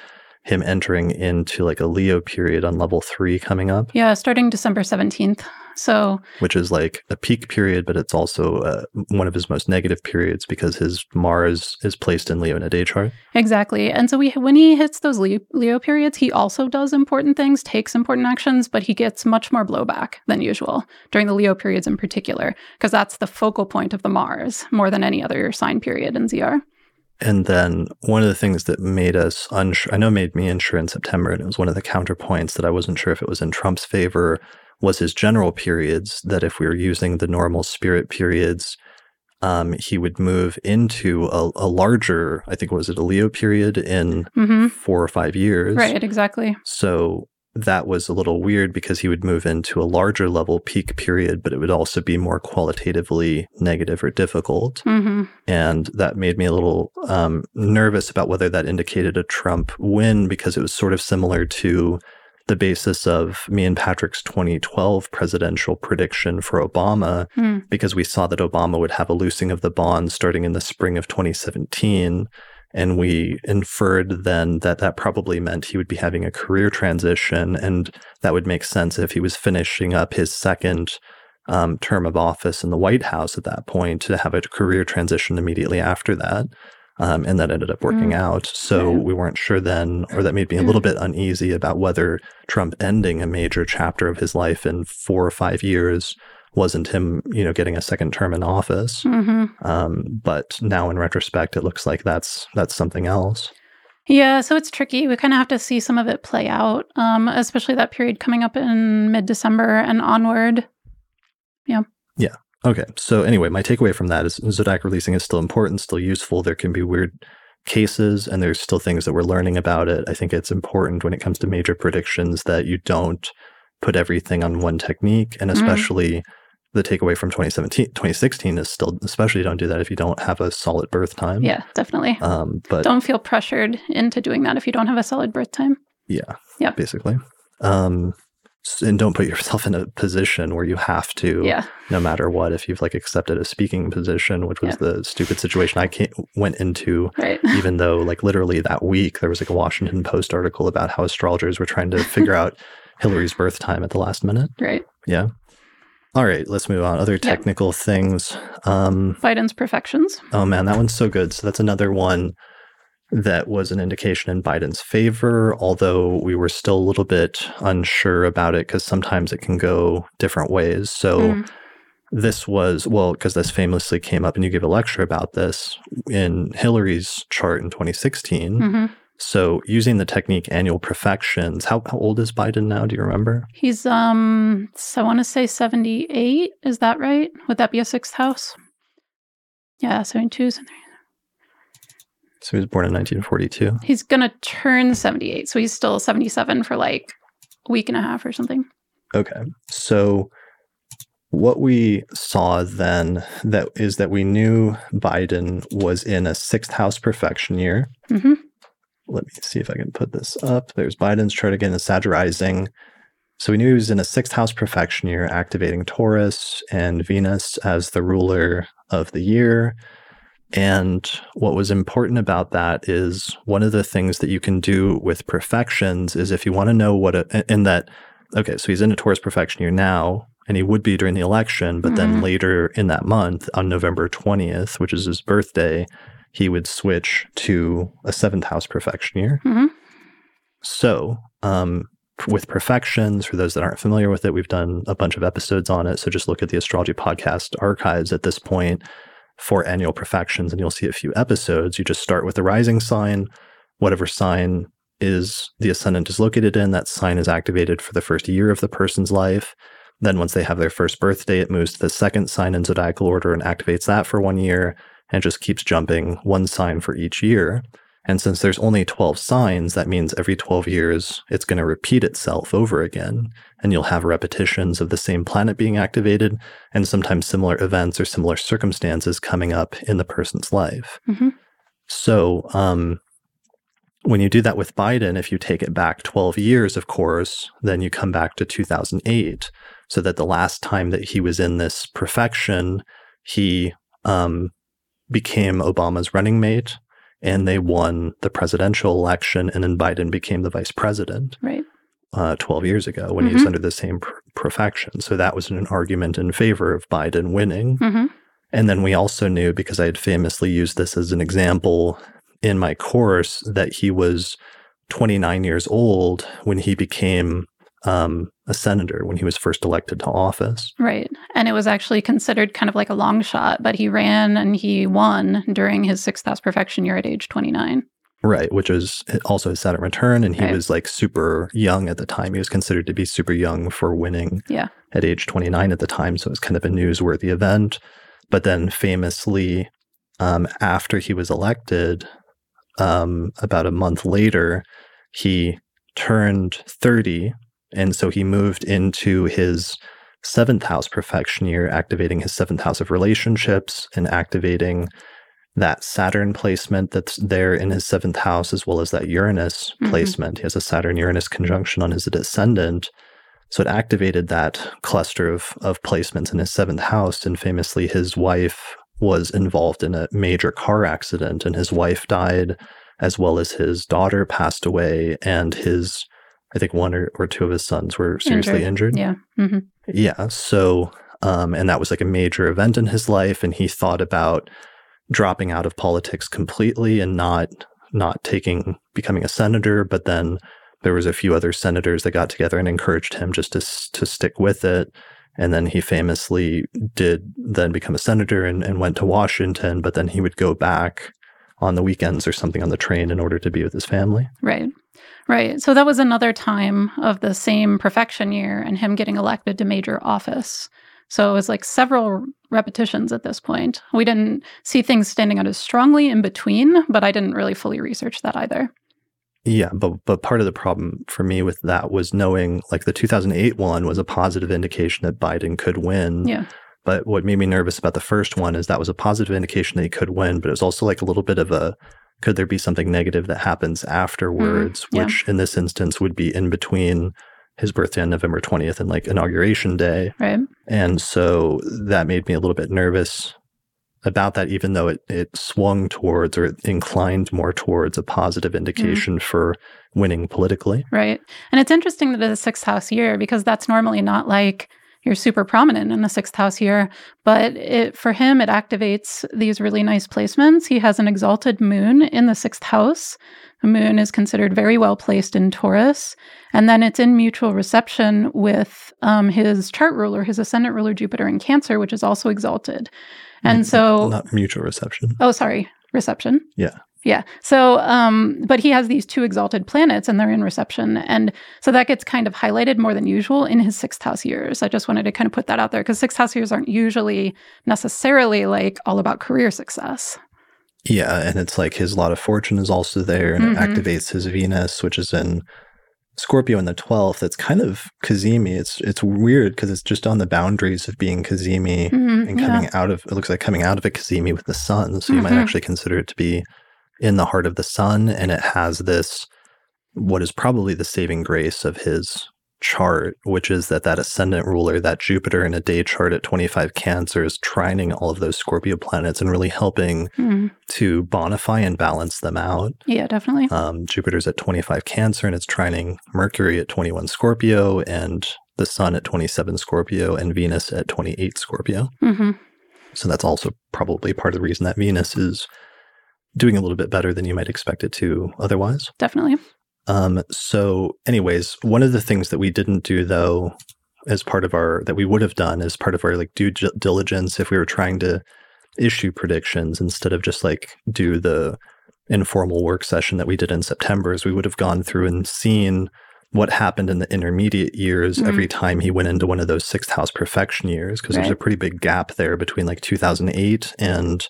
S1: him entering into like a Leo period on level three coming up,
S2: Yeah, starting December 17th. So,
S1: which is like a peak period, but it's also uh, one of his most negative periods because his Mars is placed in Leo in a day chart.
S2: exactly. And so we when he hits those Leo, Leo periods, he also does important things, takes important actions, but he gets much more blowback than usual during the Leo periods in particular, because that's the focal point of the Mars more than any other sign period in ZR.
S1: And then one of the things that made us unsure, I know made me unsure in September, and it was one of the counterpoints that I wasn't sure if it was in Trump's favor, was his general periods. That if we were using the normal spirit periods, um, he would move into a, a larger, I think, was it a Leo period in
S2: hmm
S1: four or five years?
S2: Right, exactly.
S1: So that was a little weird because he would move into a larger level peak period, but it would also be more qualitatively negative or difficult
S2: hmm
S1: and that made me a little um, nervous about whether that indicated a Trump win because it was sort of similar to the basis of me and Patrick's 2012 presidential prediction for Obama,
S2: Hmm.
S1: because we saw that Obama would have a loosing of the bond starting in the spring of 2017. And we inferred then that that probably meant he would be having a career transition. And that would make sense if he was finishing up his second um, term of office in the White House at that point to have a career transition immediately after that. Um, and that ended up working
S2: Mm.
S1: out. So
S2: Yeah.
S1: we weren't sure then, or that made me a little bit uneasy about whether Trump ending a major chapter of his life in four or five years wasn't him, you know, getting a second term in office.
S2: hmm
S1: Um, but now in retrospect, it looks like that's that's something else.
S2: Yeah, so it's tricky. We kind of have to see some of it play out, um, especially that period coming up in mid December and onward. Yeah. Yeah.
S1: Okay. So anyway, my takeaway from that is Zodiac releasing is still important, still useful. There can be weird cases and there's still things that we're learning about it. I think it's important when it comes to major predictions that you don't put everything on one technique and
S2: Mhm.
S1: especially the takeaway from 2017 2016 is still especially don't do that if you don't have a solid birth time.
S2: Yeah, definitely.
S1: Um but
S2: don't feel pressured into doing that if you don't have a solid birth time.
S1: yeah.
S2: Yep.
S1: Basically. Um and don't put yourself in a position where you have to
S2: Yeah,
S1: no matter what if you've like accepted a speaking position which was the stupid situation i went into
S2: right.
S1: even though like literally that week there was like a washington post article about how astrologers were trying to figure out hillary's birth time at the last minute
S2: right.
S1: yeah all right let's move on other technical things um
S2: Biden's profections.
S1: oh man that one's so good so that's another one that was an indication in Biden's favor, although we were still a little bit unsure about it because sometimes it can go different ways. So,
S2: Mm.
S1: this was well because this famously came up and you gave a lecture about this in hillary's chart in 2016
S2: hmm
S1: so using the technique annual profections how, how old is biden now do you remember
S2: He's um, so I want to say seventy eight. Is that right? Would that be a sixth house? Yeah, seventy two.
S1: so he was born in 1942
S2: He's gonna turn seventy eight, so he's still seventy seven for like a week and a half or something.
S1: okay so what we saw then that is that we knew biden was in a sixth house profection year
S2: hmm
S1: let me see if I can put this up. There's Biden's chart again, the Sag rising. So we knew he was in a sixth house profection year, activating Taurus and Venus as the ruler of the year. And what was important about that is one of the things that you can do with profections is if you want to know what, a, in that, okay, so he's in a Taurus profection year now, and he would be during the election, but then
S2: Mhm.
S1: later in that month, on November 20th, which is his birthday, he would switch to a seventh house profection year.
S2: hmm
S1: So, um, with profections, for those that aren't familiar with it, we've done a bunch of episodes on it. So just look at the astrology podcast archives at this point for annual profections, and you'll see a few episodes. You just start with the rising sign, whatever sign is the ascendant is located in, that sign is activated for the first year of the person's life. Then, once they have their first birthday, it moves to the second sign in zodiacal order and activates that for one year. And just keeps jumping one sign for each year. And since there's only 12 signs, that means every 12 years it's going to repeat itself over again. And you'll have repetitions of the same planet being activated and sometimes similar events or similar circumstances coming up in the person's life. Mm-hmm. So, um, when you do that with Biden, if you take it back 12 years, of course, then you come back to 2008. So that the last time that he was in this profection, he um, became Obama's running mate and they won the presidential election, and then Biden became the vice president.
S2: Right.
S1: Uh, 12 years ago when mm-hmm. he was mm-hmm. under the same pr- profection. So that was an argument in favor of Biden winning. Mm-hmm. And then we also knew, because I had famously used this as an example in my course, that he was 29 years old when he became um, a senator when he was first elected to office.
S2: Right. And it was actually considered kind of like a long shot, but he ran and he won during his sixth house profection year at age 29.
S1: Right, which was also his Saturn return. And he right. was like super young at the time. He was considered to be super young for winning
S2: yeah.
S1: at age 29 at the time. So it was kind of a newsworthy event. But then famously, um, after he was elected, um, about a month later, he turned 30 and so he moved into his seventh house profection year, activating his seventh house of relationships and activating that Saturn placement that's there in his seventh house, as well as that Uranus mm-hmm. placement. He has a Saturn Uranus conjunction on his descendant. So it activated that cluster of, of placements in his seventh house. And famously, his wife was involved in a major car accident, and his wife died, as well as his daughter passed away, and his I think one or, or two of his sons were seriously injured.
S2: injured. Yeah. Mm-hmm.
S1: Yeah. So, um, and that was like a major event in his life. And he thought about dropping out of politics completely and not not taking becoming a senator. But then there was a few other senators that got together and encouraged him just to to stick with it. And then he famously did then become a senator and, and went to Washington. But then he would go back on the weekends or something on the train in order to be with his family.
S2: Right. Right. So that was another time of the same profection year and him getting elected to major office. So it was like several repetitions at this point. We didn't see things standing out as strongly in between, but I didn't really fully research that either.
S1: Yeah, but but part of the problem for me with that was knowing like the 2008 one was a positive indication that Biden could win.
S2: Yeah.
S1: But what made me nervous about the first one is that was a positive indication that he could win, but it was also like a little bit of a could there be something negative that happens afterwards, mm, yeah. which in this instance would be in between his birthday on November 20th and like inauguration day.
S2: Right.
S1: And so that made me a little bit nervous about that, even though it, it swung towards or it inclined more towards a positive indication mm. for winning politically.
S2: Right. And it's interesting that it's a sixth house year because that's normally not like you're super prominent in the sixth house here. But it, for him, it activates these really nice placements. He has an exalted moon in the sixth house. The moon is considered very well placed in Taurus. And then it's in mutual reception with um, his chart ruler, his ascendant ruler, Jupiter in Cancer, which is also exalted. And so.
S1: Not mutual reception.
S2: Oh, sorry. Reception.
S1: Yeah.
S2: Yeah. So, um, but he has these two exalted planets and they're in reception. And so that gets kind of highlighted more than usual in his sixth house years. I just wanted to kind of put that out there because sixth house years aren't usually necessarily like all about career success.
S1: Yeah. And it's like his lot of fortune is also there and mm-hmm. it activates his Venus, which is in Scorpio in the 12th. It's kind of cazimi. It's it's weird because it's just on the boundaries of being cazimi mm-hmm. and coming yeah. out of, it looks like coming out of a cazimi with the sun. So you mm-hmm. might actually consider it to be in the heart of the sun and it has this what is probably the saving grace of his chart which is that that ascendant ruler that jupiter in a day chart at 25 cancer is trining all of those scorpio planets and really helping mm. to bonify and balance them out
S2: yeah definitely
S1: um, jupiter's at 25 cancer and it's trining mercury at 21 scorpio and the sun at 27 scorpio and venus at 28 scorpio mm-hmm. so that's also probably part of the reason that venus is doing a little bit better than you might expect it to otherwise.
S2: Definitely.
S1: Um, so, anyways, one of the things that we didn't do though, as part of our that we would have done as part of our like due diligence, if we were trying to issue predictions instead of just like do the informal work session that we did in September, is we would have gone through and seen what happened in the intermediate years mm-hmm. every time he went into one of those sixth house profection years because right. there's a pretty big gap there between like 2008 and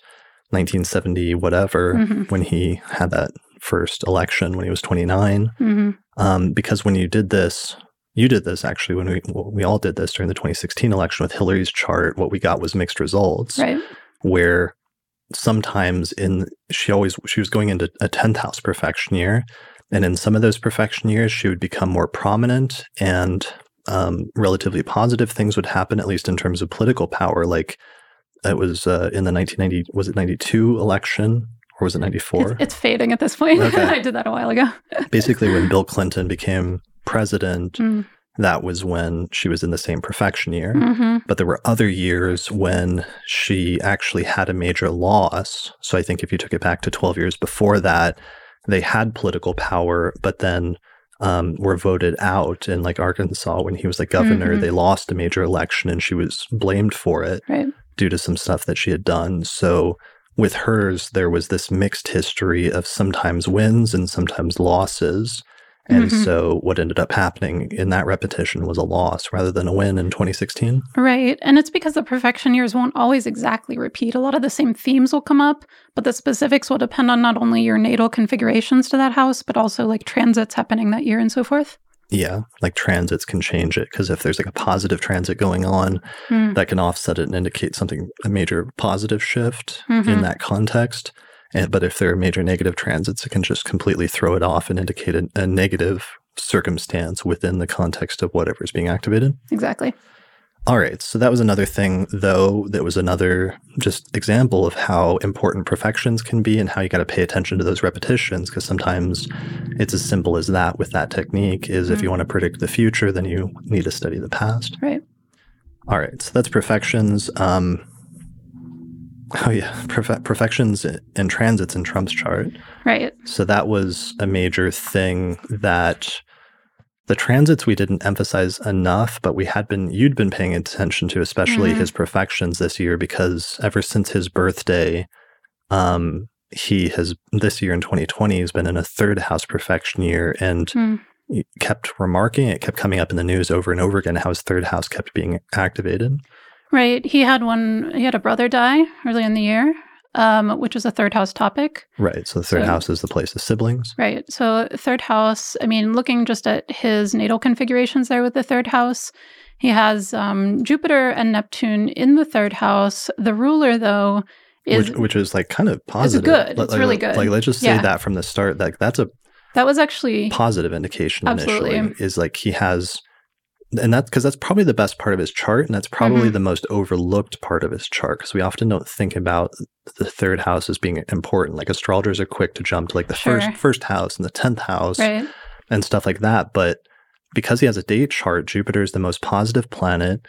S1: 1970, whatever, mm-hmm. when he had that first election when he was 29. Mm-hmm. Um, because when you did this, you did this actually when we well, we all did this during the 2016 election with Hillary's chart. What we got was mixed results,
S2: right?
S1: Where sometimes in she always she was going into a 10th house profection year, and in some of those profection years she would become more prominent and um, relatively positive things would happen, at least in terms of political power. Like it was uh, in the 1990 was it 92 election or was it 94?
S2: It's, it's fading at this point. Okay. I did that a while ago.
S1: Basically, when Bill Clinton became president, mm. that was when she was in the same profection year. Mm-hmm. But there were other years when she actually had a major loss. So I think if you took it back to 12 years before that, they had political power, but then um, were voted out in like Arkansas when he was like governor. Mm-hmm. They lost a major election and she was blamed for it
S2: right.
S1: Due to some stuff that she had done. So with hers, there was this mixed history of sometimes wins and sometimes losses. And mm-hmm. so what ended up happening in that repetition was a loss rather than a win in 2016.
S2: Right. And it's because the profection years won't always exactly repeat. A lot of the same themes will come up, but the specifics will depend on not only your natal configurations to that house, but also like transits happening that year and so forth.
S1: Yeah, like transits can change it because if there's like a positive transit going on, mm. that can offset it and indicate something, a major positive shift mm-hmm. in that context. And, but if there are major negative transits, it can just completely throw it off and indicate a, a negative circumstance within the context of whatever is being activated.
S2: Exactly.
S1: All right. So that was another thing, though, that was another just example of how important profections can be and how you got to pay attention to those repetitions. Because sometimes it's as simple as that with that technique is mm-hmm. if you want to predict the future, then you need to study the past.
S2: Right.
S1: All right. So that's profections. Um, Oh yeah, Perfe- profections and transits in Trump's chart.
S2: Right.
S1: So that was a major thing that the transits we didn't emphasize enough, but we had been you'd been paying attention to, especially mm-hmm. his profections this year, because ever since his birthday, um, he has this year in 2020 has been in a third house profection year and mm. kept remarking it kept coming up in the news over and over again how his third house kept being activated
S2: Right. He had one, he had a brother die early in the year, um, which was a third house topic.
S1: Right. So the third so, house is the place of siblings.
S2: Right. So third house, I mean, looking just at his natal configurations there with the third house, he has um, Jupiter and Neptune in the third house. The ruler, though, is.
S1: Which, which is like kind of positive.
S2: It's good. It's
S1: like,
S2: really good.
S1: Like, let's just say yeah. that from the start. Like, that's a.
S2: That was actually
S1: positive indication absolutely. initially. Is like he has and that's because that's probably the best part of his chart and that's probably mm-hmm. the most overlooked part of his chart because we often don't think about the third house as being important like astrologers are quick to jump to like the sure. first first house and the 10th house
S2: right.
S1: and stuff like that but because he has a date chart jupiter is the most positive planet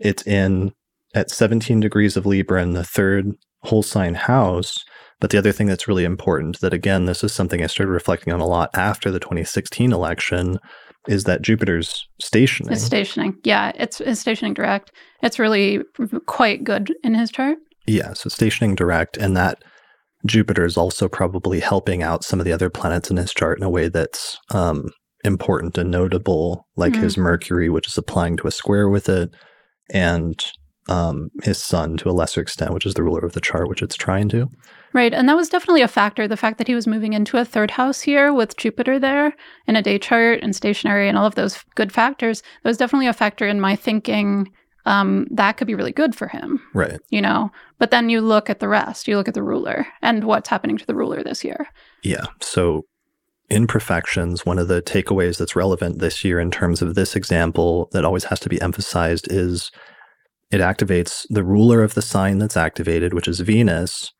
S1: it's in at 17 degrees of libra in the third whole sign house but the other thing that's really important that again this is something i started reflecting on a lot after the 2016 election is that Jupiter's stationing.
S2: It's stationing. Yeah, it's, it's stationing direct. It's really quite good in his chart.
S1: Yeah, so stationing direct, and that Jupiter is also probably helping out some of the other planets in his chart in a way that's um, important and notable, like mm-hmm. his Mercury, which is applying to a square with it, and um, his Sun to a lesser extent, which is the ruler of the chart, which it's trying to.
S2: Right. And that was definitely a factor. The fact that he was moving into a third house here with Jupiter there in a day chart and stationary and all of those good factors, that was definitely a factor in my thinking um, that could be really good for him.
S1: Right.
S2: You know, but then you look at the rest, you look at the ruler and what's happening to the ruler this year.
S1: Yeah. So, in profections, one of the takeaways that's relevant this year in terms of this example that always has to be emphasized is it activates the ruler of the sign that's activated, which is Venus,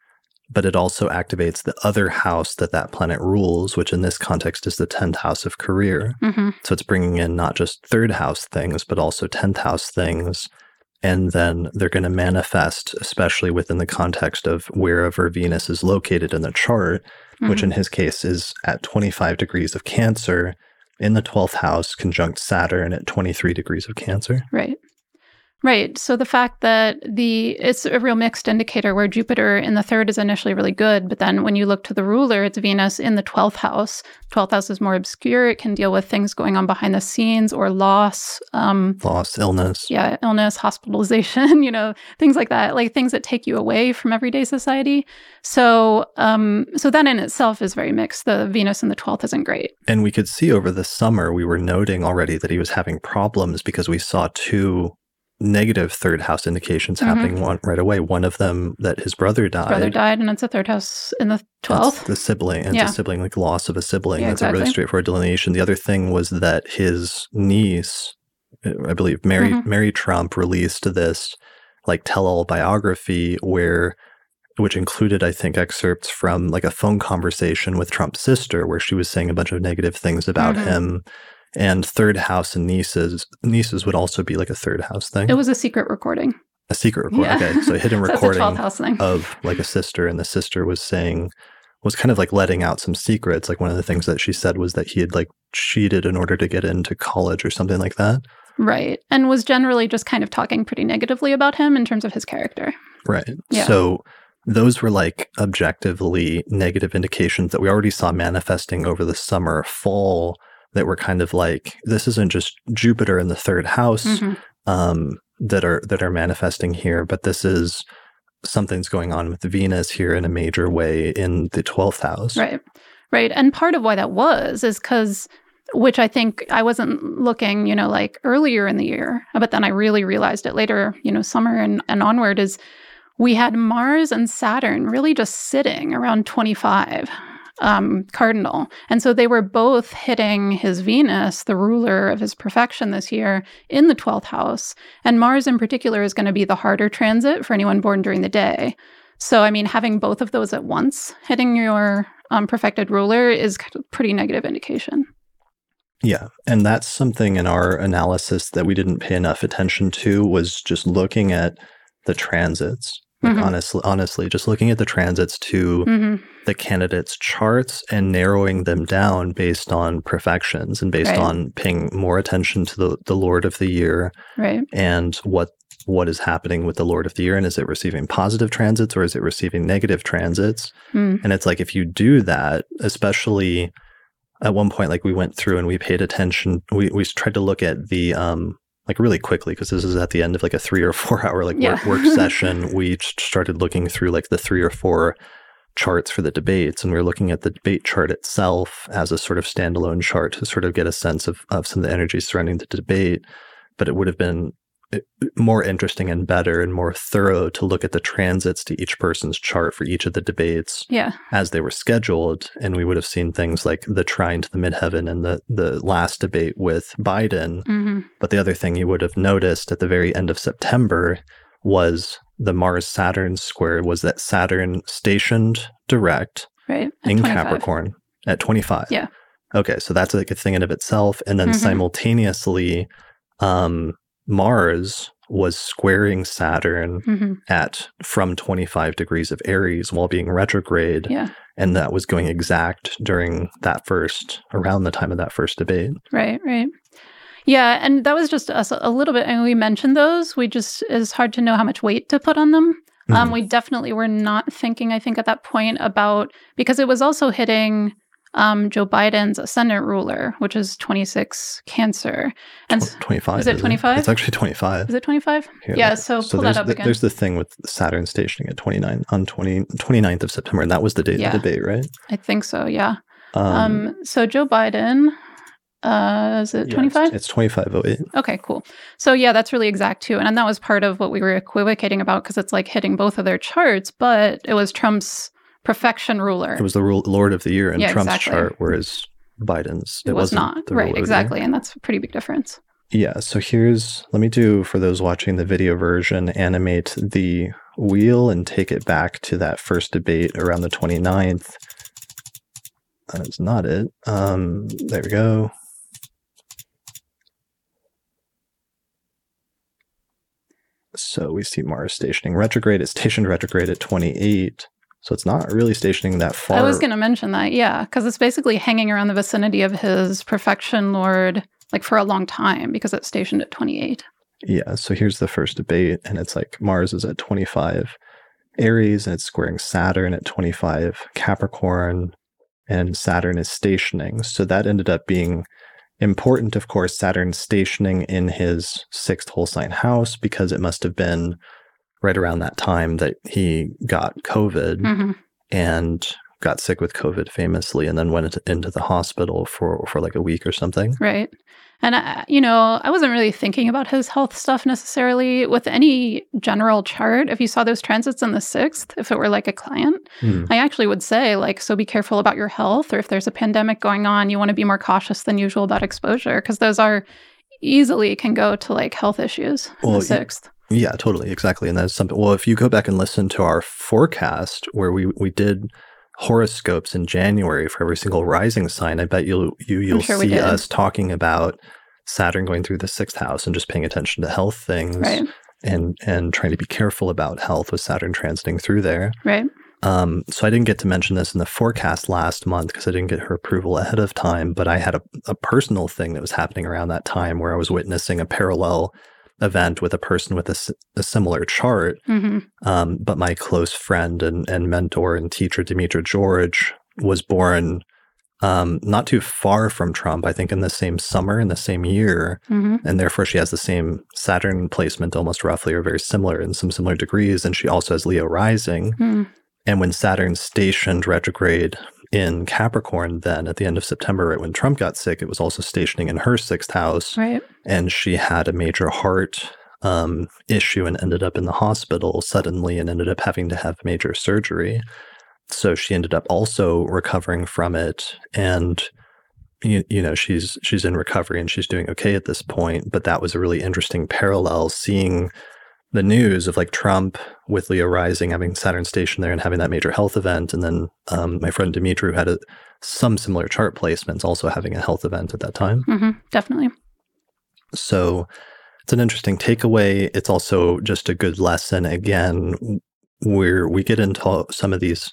S1: but it also activates the other house that that planet rules, which in this context is the 10th house of career. Mm-hmm. So it's bringing in not just third house things, but also 10th house things. And then they're going to manifest, especially within the context of wherever Venus is located in the chart, mm-hmm. which in his case is at 25 degrees of Cancer in the 12th house, conjunct Saturn at 23 degrees of Cancer.
S2: Right. Right. So the fact that the it's a real mixed indicator where Jupiter in the third is initially really good, but then when you look to the ruler, it's Venus in the 12th house. 12th house is more obscure. It can deal with things going on behind the scenes or loss.
S1: Um, loss, illness.
S2: Yeah, illness, hospitalization, you know, things like that, like things that take you away from everyday society. So um, so that in itself is very mixed. The Venus in the 12th isn't great.
S1: And we could see over the summer, we were noting already that he was having problems because we saw two negative third house indications mm-hmm. happening one right away. One of them that his brother died.
S2: His brother died, and it's a third house in the twelfth.
S1: The sibling, and yeah. it's a sibling like loss of a sibling. Yeah, That's exactly. a really straightforward delineation. The other thing was that his niece, I believe Mary mm-hmm. Mary Trump, released this like tell-all biography where which included, I think, excerpts from like a phone conversation with Trump's sister, where she was saying a bunch of negative things about mm-hmm. him and third house and nieces nieces would also be like a third house thing.
S2: It was a secret recording.
S1: A secret recording. Yeah. Okay, so a hidden so recording of like a sister, and the sister was saying was kind of like letting out some secrets. Like one of the things that she said was that he had like cheated in order to get into college or something like that.
S2: Right, and was generally just kind of talking pretty negatively about him in terms of his character.
S1: Right. Yeah. So those were like objectively negative indications that we already saw manifesting over the summer, fall that were kind of like this isn't just Jupiter in the third house mm-hmm. um, that are that are manifesting here, but this is something's going on with Venus here in a major way in the twelfth house.
S2: Right, right, and part of why that was is because which I think I wasn't looking, you know, like earlier in the year, but then I really realized it later, you know, summer and, and onward is we had Mars and Saturn really just sitting around 25 um, cardinal. And so they were both hitting his Venus, the ruler of his profection this year, in the 12th house. And Mars, in particular, is going to be the harder transit for anyone born during the day. So, I mean, having both of those at once hitting your um, profected ruler is pretty negative indication.
S1: Yeah, and that's something in our analysis that we didn't pay enough attention to was just looking at the transits. Like mm-hmm. honestly, honestly, just looking at the transits to mm-hmm. The candidates' charts and narrowing them down based on profections and based right. on paying more attention to the, the Lord of the year
S2: right.
S1: and what what is happening with the Lord of the year and is it receiving positive transits or is it receiving negative transits? Mm. And it's like if you do that, especially at one point, like we went through and we paid attention, we we tried to look at the um like really quickly because this is at the end of like a three or four hour like yeah. work, work session we started looking through like the three or four charts for the debates and we are looking at the debate chart itself as a sort of standalone chart to sort of get a sense of, of some of the energy surrounding the debate but it would have been more interesting and better and more thorough to look at the transits to each person's chart for each of the debates
S2: yeah.
S1: as they were scheduled. And we would have seen things like the trine to the midheaven and the, the last debate with Biden. Mm-hmm. But the other thing you would have noticed at the very end of September was the Mars Saturn square was that Saturn stationed direct
S2: right.
S1: in 25. Capricorn at 25.
S2: Yeah.
S1: Okay, so that's like a thing in of itself. And then mm-hmm. simultaneously, um, Mars was squaring Saturn mm-hmm. at from 25 degrees of Aries while being retrograde.
S2: Yeah.
S1: And that was going exact during that first, around the time of that first debate.
S2: Right, right. Yeah. And that was just us a little bit. And we mentioned those. We just, it's hard to know how much weight to put on them. Um, mm-hmm. Um, we definitely were not thinking, I think, at that point about, because it was also hitting um, Joe Biden's ascendant ruler, which is 26 Cancer.
S1: And 25.
S2: Is it 25?
S1: It? It's actually 25.
S2: Is it 25? Here, yeah, so, so pull that up
S1: the,
S2: again.
S1: There's the thing with Saturn stationing at 29 on 20, 29th of September, and that was the date yeah. of the debate, right?
S2: I think so, yeah. Um, um so Joe Biden, uh, is it 25?
S1: Yeah, it's, it's 2508.
S2: Okay, cool. So yeah, that's really exact too. And, and that was part of what we were equivocating about because it's like hitting both of their charts, but it was Trump's profection ruler.
S1: It was the rule, Lord of the Year in yeah, Trump's exactly. chart, whereas Biden's
S2: it, it was not right exactly, and that's a pretty big difference.
S1: Yeah. So here's let me do for those watching the video version, animate the wheel and take it back to that first debate around the 29th. That is not it. Um, there we go. So we see Mars stationing retrograde. It's stationed retrograde at 28. So it's not really stationing that far.
S2: I was going to mention that, yeah, because it's basically hanging around the vicinity of his profection lord like for a long time because it's stationed at 28.
S1: Yeah. So here's the first debate, and it's like Mars is at 25 Aries and it's squaring Saturn at 25 Capricorn, and Saturn is stationing. So that ended up being important, of course, Saturn stationing in his sixth whole sign house because it must have been right around that time that he got COVID mm-hmm. and got sick with COVID famously and then went into the hospital for, for like a week or something.
S2: Right. And, I, you know, I wasn't really thinking about his health stuff necessarily with any general chart. If you saw those transits in the sixth, if it were like a client, mm. I actually would say, like, so be careful about your health, or if there's a pandemic going on, you want to be more cautious than usual about exposure, because those are easily can go to like health issues well, in the sixth.
S1: Yeah, totally. Exactly. And that's something, well, if you go back and listen to our forecast where we, we did horoscopes in January for every single rising sign, I bet you'll you you'll sure see us talking about Saturn going through the sixth house and just paying attention to health things
S2: right.
S1: and and trying to be careful about health with Saturn transiting through there.
S2: Right.
S1: Um, so I didn't get to mention this in the forecast last month because I didn't get her approval ahead of time. But I had a, a personal thing that was happening around that time where I was witnessing a parallel event with a person with a, a similar chart. Mm-hmm. Um, but my close friend and, and mentor and teacher, Demetra George, was born um, not too far from Trump, I think in the same summer, in the same year. Mm-hmm. And therefore, she has the same Saturn placement, almost roughly, or very similar in some similar degrees. And she also has Leo rising. Mm. And when Saturn stationed retrograde in Capricorn then at the end of September, right when Trump got sick, it was also stationing in her sixth house.
S2: Right.
S1: And she had a major heart um, issue and ended up in the hospital suddenly and ended up having to have major surgery. So she ended up also recovering from it. And you, you know she's she's in recovery and she's doing okay at this point but that was a really interesting parallel seeing the news of like Trump with Leo Rising having Saturn station there and having that major health event, and then um, my friend Demetra had a, some similar chart placements also having a health event at that time.
S2: Mm-hmm, definitely.
S1: So it's an interesting takeaway. It's also just a good lesson again where we get into some of these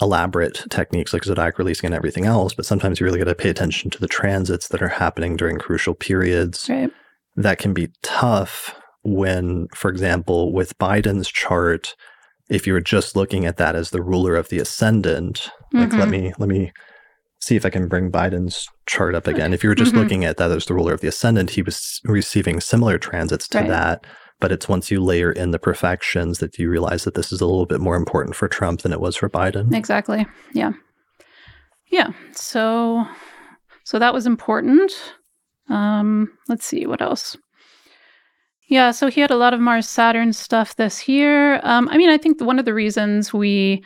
S1: elaborate techniques like zodiacal releasing and everything else, but sometimes you really got to pay attention to the transits that are happening during crucial periods.
S2: Right.
S1: That can be tough when, for example, with Biden's chart, if you were just looking at that as the ruler of the ascendant, like mm-hmm. let me let me see if I can bring Biden's chart up again. If you were just mm-hmm. looking at that as the ruler of the ascendant, he was receiving similar transits to right. that. But it's once you layer in the profections that you realize that this is a little bit more important for Trump than it was for Biden.
S2: Exactly. Yeah. Yeah. So so that was important. Um, let's see what else. Yeah, so he had a lot of Mars Saturn stuff this year. Um, I mean, I think one of the reasons we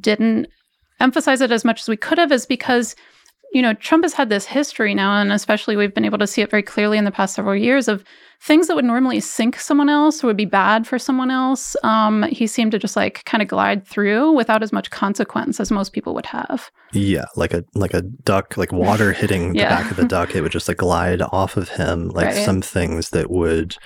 S2: didn't emphasize it as much as we could have is because, you know, Trump has had this history now, and especially we've been able to see it very clearly in the past several years of things that would normally sink someone else or would be bad for someone else. Um, he seemed to just like kind of glide through without as much consequence as most people would have.
S1: Yeah, like a like a duck, like water hitting yeah. the back of the duck, it would just like glide off of him. Like right. some things that would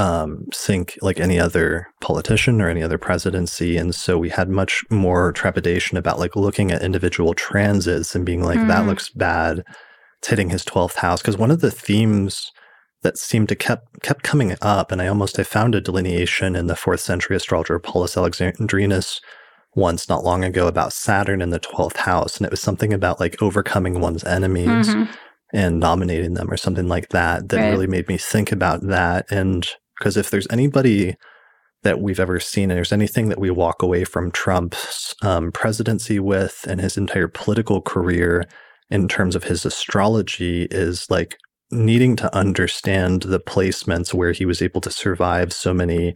S1: um, sink like any other politician or any other presidency. And so we had much more trepidation about like looking at individual transits and being like, mm. that looks bad. It's hitting his 12th house. Because one of the themes that seemed to kept kept coming up, and I almost I found a delineation in the fourth century astrologer Paulus Alexandrinus once not long ago about Saturn in the 12th house. And it was something about like overcoming one's enemies. Mm-hmm and nominating them or something like that that right. really made me think about that and because if there's anybody that we've ever seen, and there's anything that we walk away from Trump's um, presidency with and his entire political career in terms of his astrology, is like needing to understand the placements where he was able to survive so many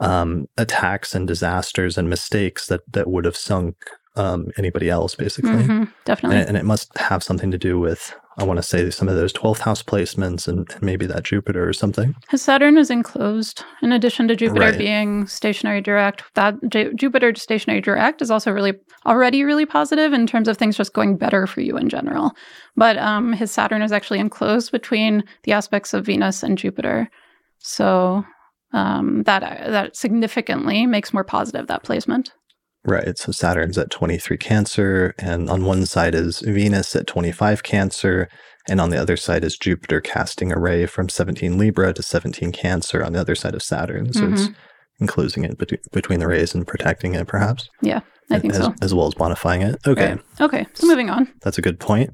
S1: um, attacks and disasters and mistakes that that would have sunk um, anybody else, basically. Mm-hmm,
S2: definitely.
S1: And, and, it must have something to do with I want to say some of those 12th house placements and, and, maybe that Jupiter or something.
S2: His Saturn is enclosed. In addition to Jupiter right. being stationary direct, that J- Jupiter stationary direct is also really already really positive in terms of things just going better for you in general. But um, his Saturn is actually enclosed between the aspects of Venus and Jupiter. So um, that that significantly makes more positive that placement.
S1: Right. So Saturn's at 23 Cancer, and on one side is Venus at 25 Cancer, and on the other side is Jupiter casting a ray from 17 Libra to 17 Cancer on the other side of Saturn. So mm-hmm. it's enclosing it bet- between the rays and protecting it, perhaps.
S2: Yeah, I think
S1: as,
S2: so.
S1: As well as bonifying it. Okay.
S2: Right. Okay. So moving on.
S1: That's a good point.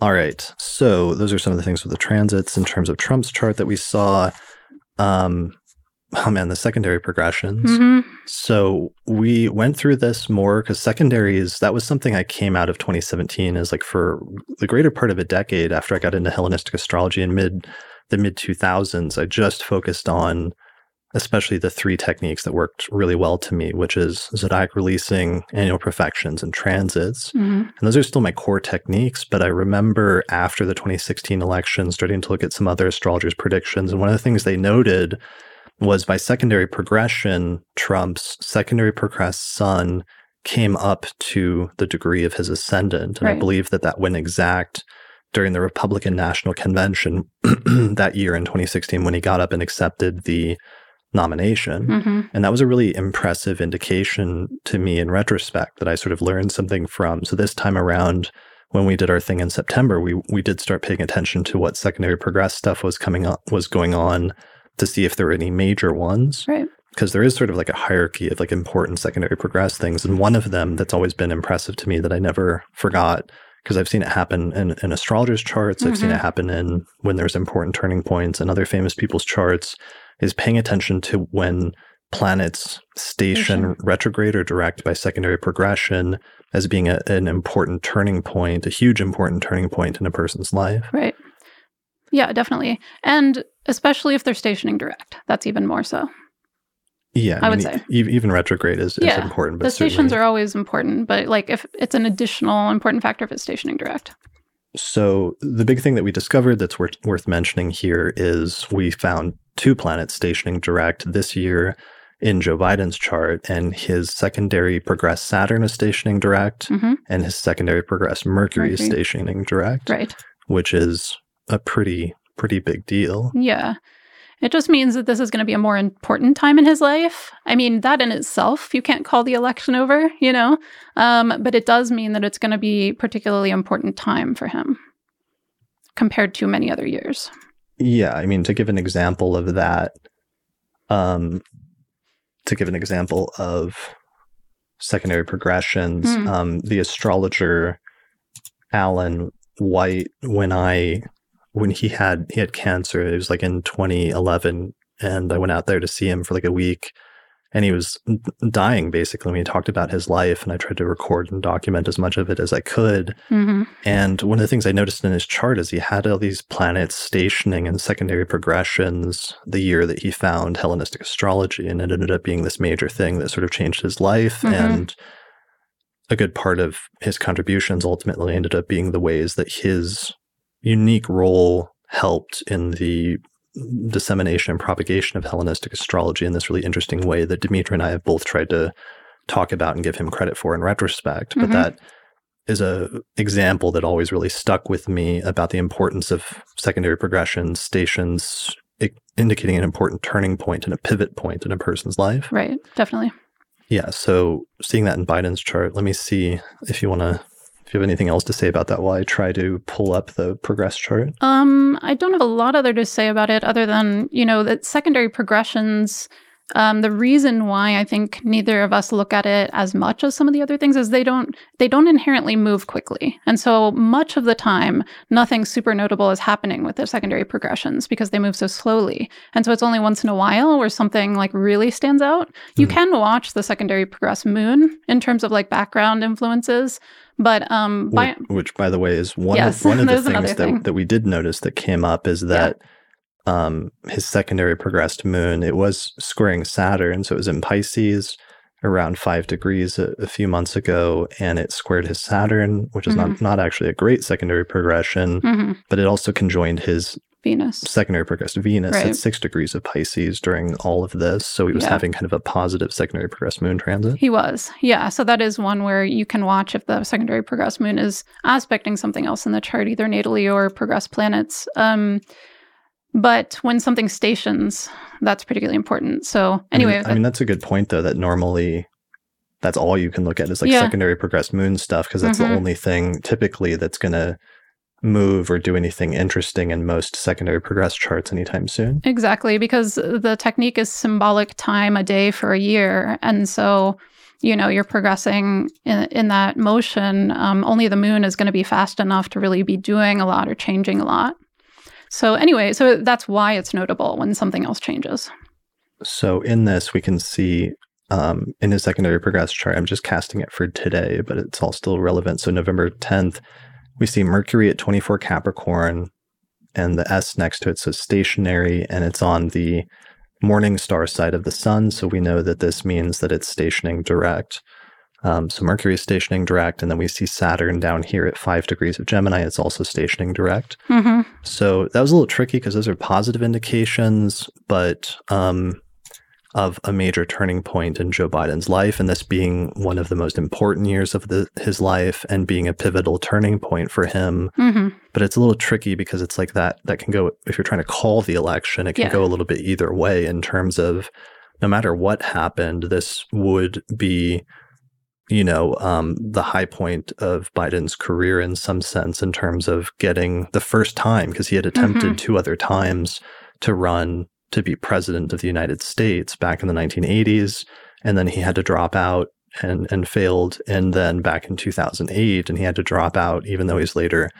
S1: All right. So those are some of the things with the transits in terms of Trump's chart that we saw. Um, oh man, the secondary progressions. Mm-hmm. So we went through this more because secondaries, that was something I came out of 2017 is like for the greater part of a decade after I got into Hellenistic astrology in mid the mid 2000s. I just focused on especially the three techniques that worked really well to me, which is zodiacal releasing, annual profections, and transits. Mm-hmm. And those are still my core techniques. But I remember after the 2016 election, starting to look at some other astrologers' predictions. And one of the things they noted was by secondary progression, Trump's secondary progress sun came up to the degree of his ascendant. And right. I believe that that went exact during the Republican National Convention that year in 2016 when he got up and accepted the nomination. Mm-hmm. And that was a really impressive indication to me in retrospect that I sort of learned something from. So this time around, when we did our thing in September, we we did start paying attention to what secondary progress stuff was coming up was going on to see if there were any major ones.
S2: Right.
S1: Because there is sort of like a hierarchy of like important secondary progress things. And one of them that's always been impressive to me that I never forgot, because I've seen it happen in, in astrologers' charts, mm-hmm. I've seen it mm-hmm. happen in when there's important turning points and other famous people's charts, is paying attention to when planets station mm-hmm. retrograde or direct by secondary progression as being a, an important turning point, a huge important turning point in a person's life.
S2: Right. Yeah, definitely. And especially if they're stationing direct, that's even more so.
S1: Yeah,
S2: I, I mean, would say
S1: e- even retrograde is,
S2: yeah,
S1: is important.
S2: But the stations are always important, but like if it's an additional important factor if it's stationing direct.
S1: So the big thing that we discovered that's worth worth mentioning here is we found two planets stationing direct this year in Joe Biden's chart, and his secondary progressed Saturn is stationing direct, mm-hmm. and his secondary progressed Mercury, Mercury is stationing direct,
S2: right?
S1: Which is a pretty pretty big deal.
S2: Yeah. It just means that this is going to be a more important time in his life. I mean, that in itself, you can't call the election over, you know, um, but it does mean that it's going to be particularly important time for him compared to many other years.
S1: Yeah, I mean, to give an example of that, um, to give an example of secondary progressions, mm. um, the astrologer Alan White, when I when he had he had cancer. It was like in 2011, and I went out there to see him for like a week, and he was dying basically. When he talked about his life, and I tried to record and document as much of it as I could. Mm-hmm. And one of the things I noticed in his chart is he had all these planets stationing in secondary progressions the year that he found Hellenistic astrology, and it ended up being this major thing that sort of changed his life mm-hmm. and a good part of his contributions ultimately ended up being the ways that his unique role helped in the dissemination and propagation of Hellenistic astrology in this really interesting way that Demetra and I have both tried to talk about and give him credit for in retrospect. Mm-hmm. But that is a example that always really stuck with me about the importance of secondary progression stations indicating an important turning point and a pivot point in a person's life.
S2: Right, definitely.
S1: Yeah, so seeing that in Biden's chart, let me see if you want to if you have anything else to say about that while I try to pull up the progress chart.
S2: Um, I don't have a lot other to say about it other than, you know, that secondary progressions um, the reason why I think neither of us look at it as much as some of the other things is they don't they don't inherently move quickly, and so much of the time nothing super notable is happening with the secondary progressions because they move so slowly, and so it's only once in a while where something like really stands out. You mm. can watch the secondary progress moon in terms of like background influences, but um,
S1: by, which, which, by the way, is one yes, of one of the things that, thing. that we did notice that came up is that. Yeah um, his secondary progressed moon, it was squaring Saturn. So it was in Pisces around five degrees a, a few months ago, and it squared his Saturn, which is mm-hmm. not, not actually a great secondary progression, mm-hmm. but it also conjoined his
S2: Venus.
S1: Secondary progressed Venus right. at six degrees of Pisces during all of this. So he was yeah. having kind of a positive secondary progressed moon transit.
S2: He was. Yeah. So that is one where you can watch if the secondary progressed moon is aspecting something else in the chart, either natally or progressed planets. Um, but when something stations, that's particularly important. So anyway,
S1: I mean, I mean that's a good point though. That normally that's all you can look at is like
S2: Yeah.
S1: secondary progressed moon stuff because that's
S2: Mhm.
S1: the only thing typically that's going to move or do anything interesting in most secondary progressed charts anytime soon.
S2: Exactly, because the technique is symbolic time a day for a year. And so, you know, you're progressing in, in that motion. Um, only the moon is going to be fast enough to really be doing a lot or changing a lot. So, anyway, so that's why it's notable when something else changes.
S1: So in this, we can see um, in his secondary progress chart, I'm just casting it for today, but it's all still relevant. So November 10th, we see Mercury at 24 Capricorn, and the S next to it says stationary, and it's on the morning star side of the sun. So we know that this means that it's stationing direct. Um, so Mercury is stationing direct, and then we see Saturn down here at five degrees of Gemini. It's also stationing direct.
S2: hmm
S1: So that was a little tricky because those are positive indications, but um, of a major turning point in Joe Biden's life, and this being one of the most important years of the, his life and being a pivotal turning point for him.
S2: hmm
S1: But it's a little tricky because it's like that. That can go if you're trying to call the election. It can
S2: Yeah.
S1: go a little bit either way in terms of no matter what happened, this would be you know, um, the high point of Biden's career in some sense, in terms of getting the first time, because he had attempted
S2: Mhm.
S1: two other times to run to be president of the United States back in the 1980s. And then he had to drop out and, and failed. And then back in 2008, and he had to drop out, even though he's later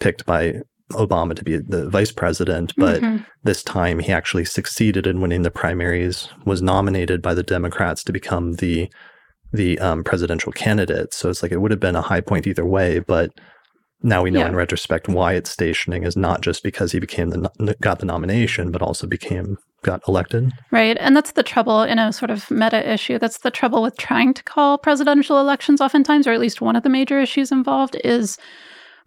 S1: picked by Obama to be the vice president. But
S2: Mhm.
S1: this time he actually succeeded in winning the primaries, was nominated by the Democrats to become the the um, presidential candidate. So it's like it would have been a high point either way, but now we know
S2: Yeah.
S1: in retrospect why it's stationing is not just because he became the got the nomination, but also became got elected.
S2: Right. And that's the trouble in a sort of meta issue. That's the trouble with trying to call presidential elections, oftentimes, or at least one of the major issues involved is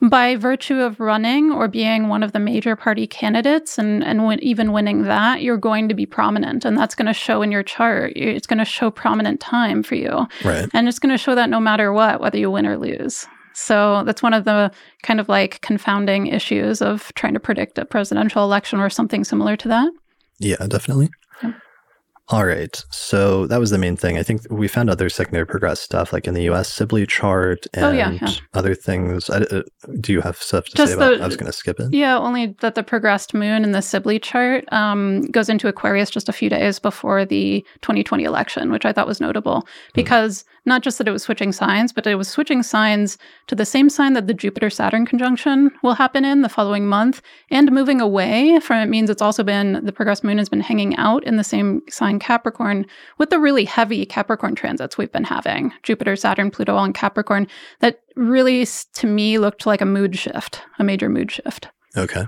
S2: by virtue of running or being one of the major party candidates and, and win, even winning that, you're going to be prominent. And that's going to show in your chart. It's going to show prominent time for you.
S1: Right.
S2: And it's going to show that no matter what, whether you win or lose. So that's one of the kind of like confounding issues of trying to predict a presidential election or something similar to that.
S1: Yeah, definitely. All right. So that was the main thing. I think we found other secondary progress stuff like in the US Sibly chart and
S2: Oh, yeah, yeah.
S1: other things. I, uh, do you have stuff to
S2: Just
S1: say about
S2: the-
S1: I was going to skip it.
S2: Yeah, only that the progressed moon in the Sibly chart um, goes into Aquarius just a few days before the 2020 election, which I thought was notable because not just that it was switching signs, but it was switching signs to the same sign that the Jupiter Saturn conjunction will happen in the following month and moving away from it means it's also been the progressed moon has been hanging out in the same sign Capricorn with the really heavy Capricorn transits we've been having Jupiter, Saturn, Pluto all in Capricorn that really to me looked like a mood shift, a major mood shift.
S1: Okay.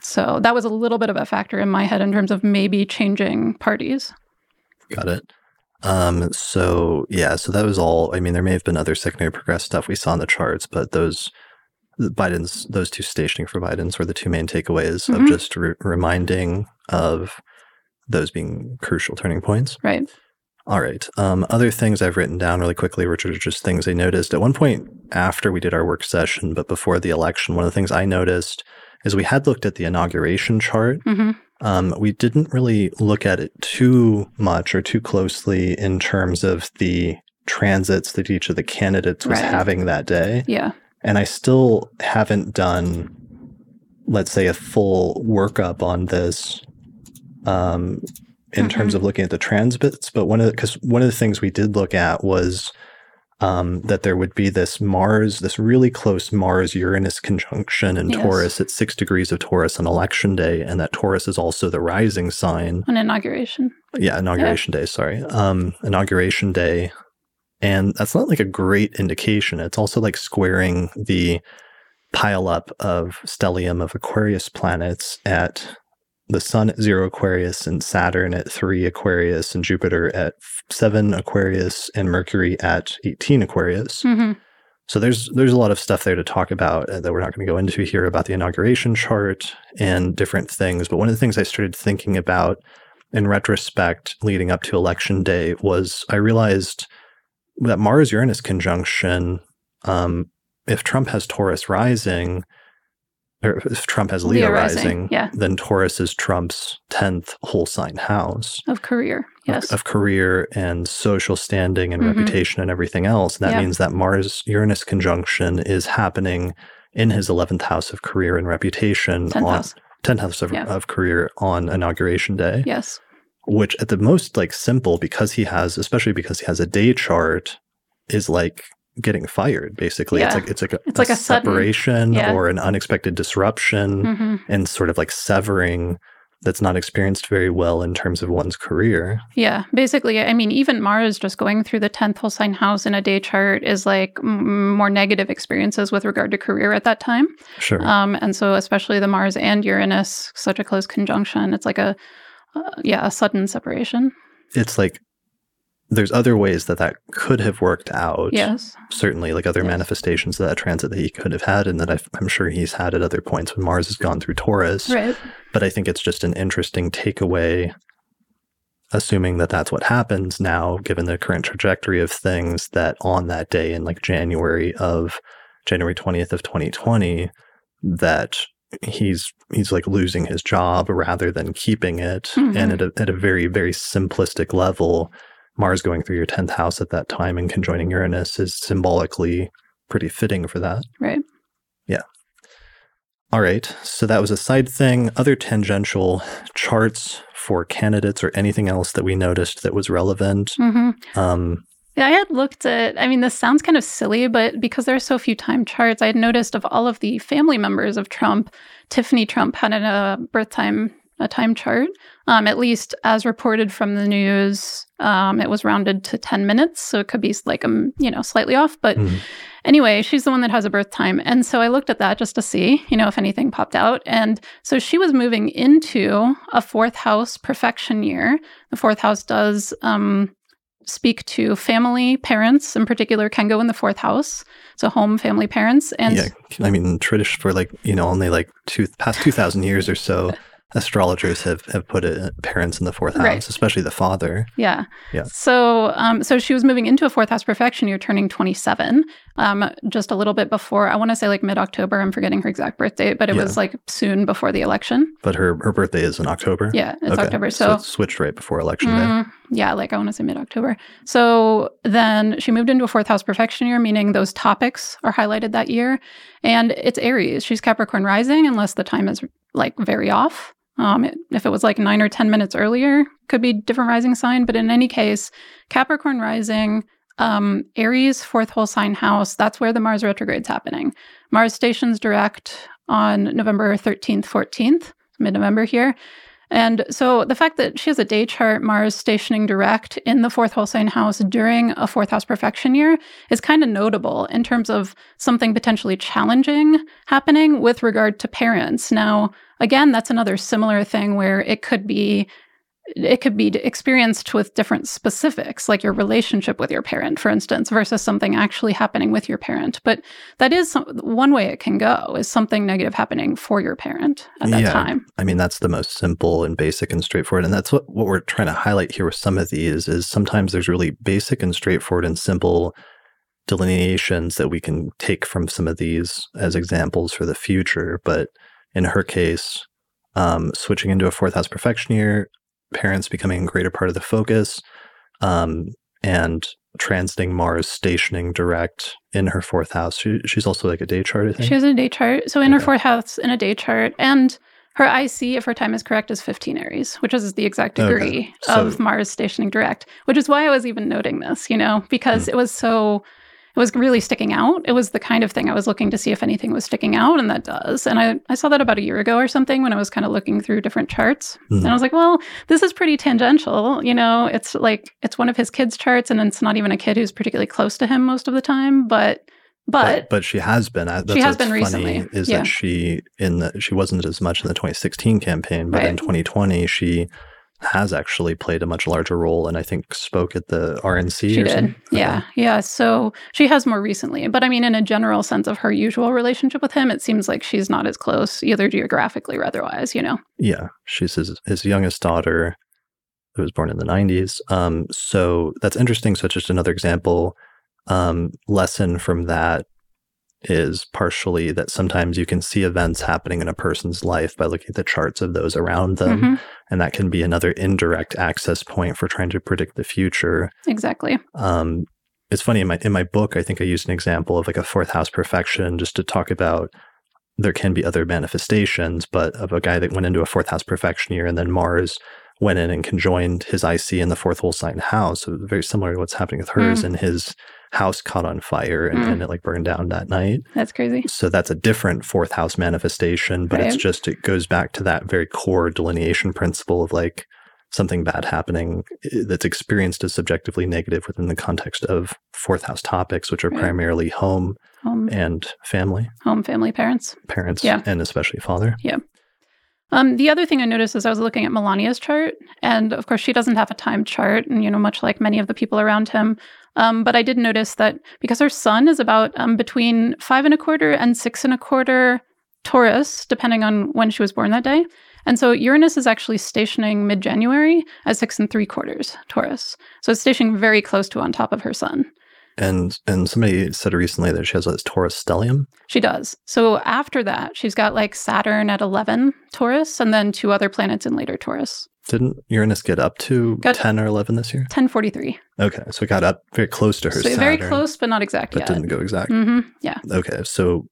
S2: So that was a little bit of a factor in my head in terms of maybe changing parties.
S1: Got it. Um, so yeah, so that was all. I mean, there may have been other secondary progress stuff we saw in the charts, but those Biden's those two stationing for Biden's were the two main takeaways of
S2: Mhm.
S1: just re- reminding of those being crucial turning points.
S2: Right.
S1: All right. Um, other things I've written down really quickly, which are just things I noticed at one point after we did our work session, but before the election. One of the things I noticed is we had looked at the inauguration chart.
S2: hmm
S1: Um, we didn't really look at it too much or too closely in terms of the transits that each of the candidates was
S2: Right.
S1: having that day.
S2: Yeah.
S1: And I still haven't done, let's say, a full workup on this um, in terms of looking at the transits. But one of because one of the things we did look at was um, that there would be this Mars, this really close Mars Uranus conjunction in
S2: Yes.
S1: Taurus at six degrees of Taurus on election day, and that Taurus is also the rising sign.
S2: An inauguration.
S1: Yeah, inauguration day. Sorry, um, inauguration day, and that's not like a great indication. It's also like squaring the pile up of stellium of Aquarius planets at the Sun at zero Aquarius and Saturn at three Aquarius and Jupiter at seven Aquarius and Mercury at eighteen Aquarius.
S2: hmm
S1: So there's there's a lot of stuff there to talk about uh, that we're not going to go into here about the inauguration chart and different things. But one of the things I started thinking about in retrospect leading up to election day was I realized that Mars Uranus conjunction, um, if Trump has Taurus rising, or if Trump has Leo,
S2: Leo rising,
S1: rising,
S2: yeah.
S1: then Taurus is Trump's tenth whole sign house.
S2: Of career. yes.
S1: of, of, career and social standing and
S2: Mm-hmm.
S1: reputation and everything else. And that means that Mars Uranus conjunction is happening in his 11th house of career and reputation
S2: 10th
S1: on
S2: house.
S1: 10th house of,
S2: Yeah.
S1: of career on inauguration day,
S2: Yes.
S1: which at the most like simple because he has, especially because he has a day chart, is like getting fired basically. It's like it's like a,
S2: It's like a sudden-
S1: separation
S2: yeah.
S1: or an unexpected disruption
S2: hmm
S1: and sort of like severing that's not experienced very well in terms of one's career.
S2: Yeah. Basically, I mean, even Mars just going through the 10th whole sign house in a day chart is like m- more negative experiences with regard to career at that time.
S1: Sure.
S2: Um, and so, especially the Mars and Uranus, such a close conjunction, it's like a, uh, yeah, a sudden separation.
S1: it's like there's other ways that that could have worked out.
S2: Yes.
S1: Certainly, like other
S2: Yes.
S1: manifestations of that transit that he could have had, and that I've, I'm sure he's had at other points when Mars has gone through Taurus.
S2: Right.
S1: But I think it's just an interesting takeaway, assuming that that's what happens now, given the current trajectory of things, that on that day in like January of January 20th of 2020, that he's he's like losing his job rather than keeping it
S2: Mhm.
S1: and at a, at a very very simplistic level mars going through your 10th house at that time and conjoining uranus is symbolically pretty fitting for that.
S2: Right. Yeah.
S1: All right. So that was a side thing. Other tangential charts for candidates or anything else that we noticed that was relevant.
S2: Hmm
S1: um
S2: Yeah, I had looked at, I mean, this sounds kind of silly, but because there are so few time charts, I had noticed of all of the family members of Trump, Tiffany Trump had a birth time, a time chart, um, at least as reported from the news. Um, it was rounded to 10 minutes, so it could be like, um, you know, slightly off. But
S1: Mhm.
S2: anyway, she's the one that has a birth time. And so I looked at that just to see, you know, if anything popped out. And so she was moving into a fourth house profection year. The fourth house does, um, speak to family parents in particular can go in the fourth house so home family parents and
S1: yeah i mean tradition for like you know only like two past 2000 years or so astrologers have have put it, parents in the fourth house
S2: Right.
S1: especially the father
S2: yeah
S1: Yeah.
S2: so um so she was moving into a fourth house profection year turning 27 um just a little bit before i want to say like mid-october i'm forgetting her exact birth date but it
S1: Yeah.
S2: was like soon before the election
S1: but her her birthday is in october
S2: yeah it's
S1: Okay.
S2: october
S1: so,
S2: so,
S1: it switched right before election day
S2: Mm, yeah, like I want to say mid October. So then she moved into a fourth house profection year, meaning those topics are highlighted that year. And it's Aries. She's Capricorn rising, unless the time is like very off. Um, it, if it was like nine or 10 minutes earlier, could be different rising sign. But in any case, Capricorn rising, um, Aries, fourth whole sign house, that's where the Mars retrograde's happening. Mars stations direct on November 13th, 14th, mid November here. And so the fact that she has a day chart, Mars stationing direct in the fourth sign house during a fourth house profection year is kind of notable in terms of something potentially challenging happening with regard to parents. Now, again, that's another similar thing where it could be it could be experienced with different specifics, like your relationship with your parent, for instance, versus something actually happening with your parent. But that is some, one way it can go is something negative happening for your parent at that
S1: Yeah.
S2: time.
S1: I mean, that's the most simple and basic and straightforward. And that's what, what we're trying to highlight here with some of these is sometimes there's really basic and straightforward and simple delineations that we can take from some of these as examples for the future. But in her case, um, switching into a fourth house profection year, parents becoming a greater part of the focus, um, and transiting Mars stationing direct in her fourth house. She, she's also like a day chart, I think.
S2: She has a day chart. So in her fourth house in a day chart, and her IC, if her time is correct, is 15 Aries, which is the exact
S1: Okay.
S2: degree
S1: So-
S2: of Mars stationing direct, which is why I was even noting this, you know, because
S1: Hmm.
S2: it was so, was really sticking out. It was the kind of thing I was looking to see if anything was sticking out, and that does. And I, I saw that about a year ago or something when I was kind of looking through different charts.
S1: Hmm.
S2: And I was like, well, this is pretty tangential. You know, it's like, it's one of his kids' charts, and it's not even a kid who's particularly close to him most of the time, but. But,
S1: but she has been. That's
S2: She has been
S1: funny
S2: recently,
S1: Is
S2: yeah.
S1: that she in the she wasn't as much in the 2016 campaign, but in 2020 she has actually played a much larger role, and I think spoke at the RNC.
S2: She did. Yeah. Yeah. So she has more recently. But I mean, in a general sense of her usual relationship with him, it seems like she's not as close, either geographically or otherwise, you know?
S1: Yeah, she's his his youngest daughter, who was born in the 90s. Um, so that's interesting. So just another example um, lesson from that is partially that sometimes you can see events happening in a person's life by looking at the charts of those around them. Mm-hmm. And that can be another indirect access point for trying to predict the future.
S2: Exactly. Um,
S1: it's funny in my in my book, I think I used an example of like a fourth house profection just to talk about there can be other manifestations, but of a guy that went into a fourth house profection year and then Mars went in and conjoined his IC in the fourth whole sign house. So very similar to what's happening with hers, mm. and his house caught on fire and, mm. and, it like burned down that night.
S2: That's crazy.
S1: So that's a different fourth house manifestation, but right. it's just it goes back to that very core delineation principle of like something bad happening eh, that's experienced as subjectively negative within the context of fourth house topics, which are right. primarily home, home and family.
S2: Home, family, parents.
S1: Parents, yeah. and especially father.
S2: Yeah. Um, the other thing I noticed is I was looking at Melania's chart, and of course she doesn't have a time chart, and you know, much like many of the people around him. Um, but I did notice that because her sun is about um, between five and a quarter and six and a quarter Taurus, depending on when she was born that day. And so Uranus is actually stationing mid January at six and three quarters Taurus. So it's stationing very close to on top of her sun.
S1: And and somebody said recently that she has a Taurus stellium.
S2: She does. So after that, she's got like Saturn at eleven Taurus, and then two other planets in later Taurus.
S1: Didn't Uranus get up to got ten or eleven this year?
S2: Ten forty three.
S1: Okay, so it got up very close to her. So Saturn,
S2: very close, but not exact
S1: but
S2: yet.
S1: didn't go exact.
S2: Mm-hmm. Yeah.
S1: Okay, so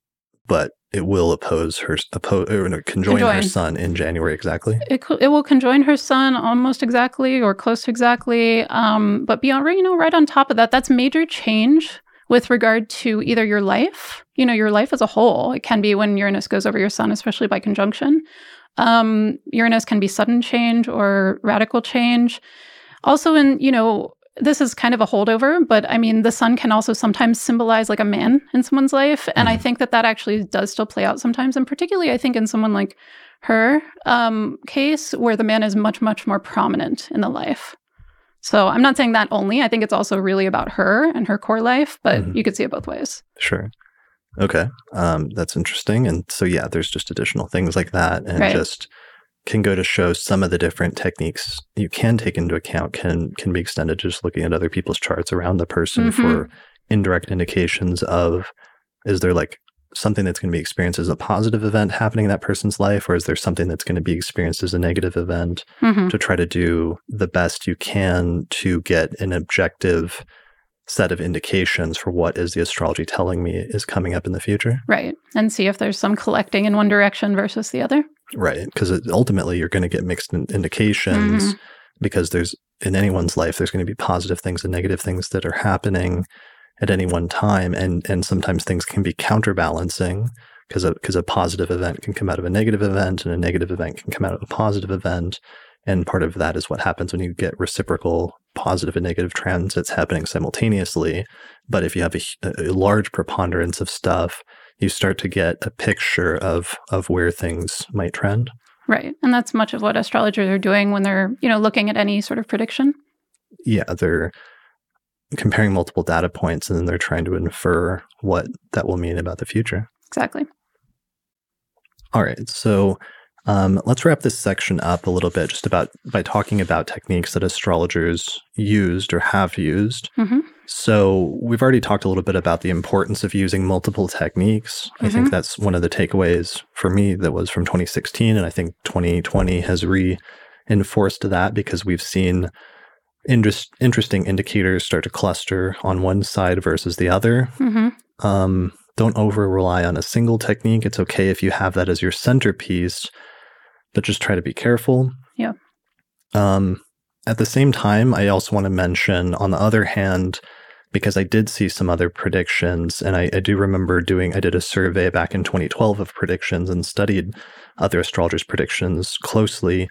S1: but it will oppose her oppose or no, conjoin, conjoin, her sun in January exactly.
S2: It it will conjoin her sun almost exactly or close to exactly. Um, but beyond you know right on top of that, that's major change with regard to either your life, you know, your life as a whole. It can be when Uranus goes over your sun, especially by conjunction. Um, Uranus can be sudden change or radical change. Also, in you know, this is kind of a holdover, but I mean, the sun can also sometimes symbolize like a man in someone's life. And mm. I mm-hmm. think that that actually does still play out sometimes. And particularly, I think in someone like her um, case, where the man is much, much more prominent in the life. So I'm not saying that only. I think it's also really about her and her core life, but mm. you could see it both ways.
S1: Sure. Okay. Um, that's interesting. And so, yeah, there's just additional things like that. And right. just can go to show some of the different techniques you can take into account can can be extended just looking at other people's charts around the person mm-hmm. for indirect indications of is there like something that's going to be experienced as a positive event happening in that person's life or is there something that's going to be experienced as a negative event mm-hmm. to try to do the best you can to get an objective set of indications for what is the astrology telling me is coming up in the future
S2: right and see if there's some collecting in one direction versus the other
S1: Right. Because ultimately you're going to get mixed in indications mm-hmm. because there's in anyone's life, there's going to be positive things and negative things that are happening at any one time. And, and sometimes things can be counterbalancing because a, because a positive event can come out of a negative event and a negative event can come out of a positive event. And part of that is what happens when you get reciprocal positive and negative transits happening simultaneously. But if you have a, a large preponderance of stuff, you start to get a picture of of where things might trend.
S2: Right. And that's much of what astrologers are doing when they're, you know, looking at any sort of prediction.
S1: Yeah, they're comparing multiple data points and then they're trying to infer what that will mean about the future.
S2: Exactly.
S1: All right. So um, let's wrap this section up a little bit just about by talking about techniques that astrologers used or have used. Mm-hmm. So, we've already talked a little bit about the importance of using multiple techniques. Mm-hmm. I think mm-hmm. that's one of the takeaways for me that was from 2016. And I think 2020 has reinforced that because we've seen interest, interesting indicators start to cluster on one side versus the other. Mm-hmm. Um, don't over rely on a single technique. It's okay if you have that as your centerpiece, but just try to be careful.
S2: Yeah. Um,
S1: at the same time, I also want to mention, on the other hand, because I did see some other predictions, and I, I, do remember doing, I did a survey back in 2012 of predictions and studied other astrologers' predictions closely.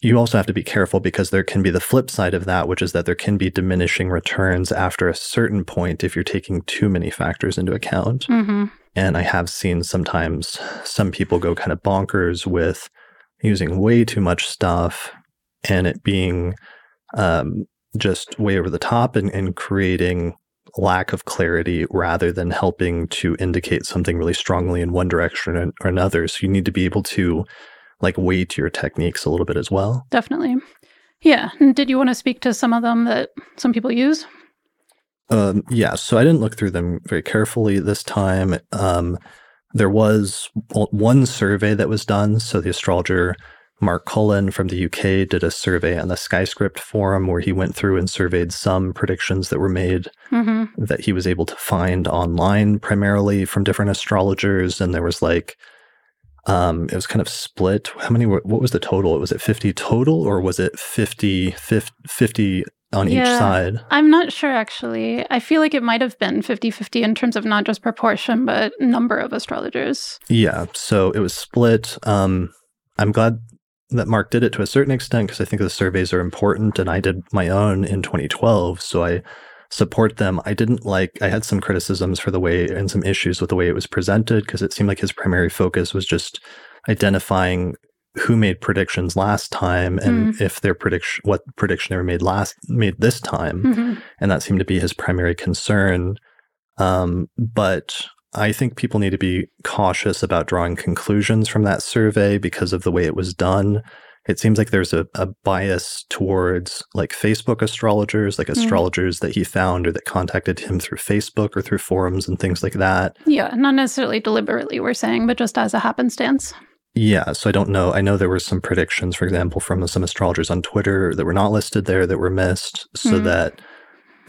S1: You also have to be careful because there can be the flip side of that, which is that there can be diminishing returns after a certain point if you're taking too many factors into account. Mm-hmm. And I have seen sometimes some people go kind of bonkers with using way too much stuff and it being um, just way over the top and, and creating lack of clarity rather than helping to indicate something really strongly in one direction or, another. So you need to be able to like weight your techniques a little bit as well.
S2: Definitely. Yeah. And did you want to speak to some of them that some people use?
S1: Um, yeah, so I didn't look through them very carefully this time. Um, there was one survey that was done. So the astrologer Mark Cullen from the UK did a survey on the Skyscript forum where he went through and surveyed some predictions that were made mm-hmm. that he was able to find online primarily from different astrologers. And there was like, um, it was kind of split. How many were, what was the total? It was it 50 total or was it 50, 50, 50 on yeah, each side?
S2: I'm not sure actually. I feel like it might have been 50 50 in terms of not just proportion, but number of astrologers.
S1: Yeah. So it was split. Um, I'm glad that Mark did it to a certain extent because I think the surveys are important and I did my own in 2012. So I support them. I didn't like, I had some criticisms for the way and some issues with the way it was presented because it seemed like his primary focus was just identifying who made predictions last time and mm. if their prediction what prediction they were made last made this time mm-hmm. and that seemed to be his primary concern um, but i think people need to be cautious about drawing conclusions from that survey because of the way it was done it seems like there's a, a bias towards like facebook astrologers like mm. astrologers that he found or that contacted him through facebook or through forums and things like that
S2: yeah not necessarily deliberately we're saying but just as a happenstance
S1: yeah, so I don't know. I know there were some predictions, for example, from some astrologers on Twitter that were not listed there that were missed, so mm. that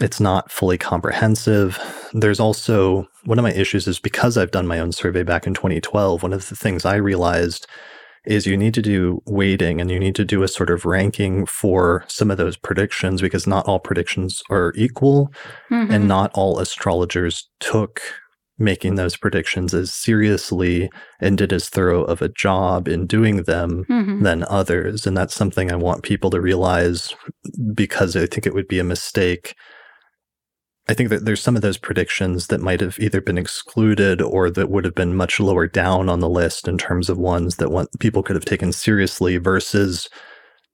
S1: it's not fully comprehensive. There's also one of my issues is because I've done my own survey back in 2012, one of the things I realized is you need to do weighting and you need to do a sort of ranking for some of those predictions because not all predictions are equal mm-hmm. and not all astrologers took making those predictions as seriously and did as thorough of a job in doing them mm-hmm. than others. And that's something I want people to realize because I think it would be a mistake. I think that there's some of those predictions that might have either been excluded or that would have been much lower down on the list in terms of ones that one, people could have taken seriously versus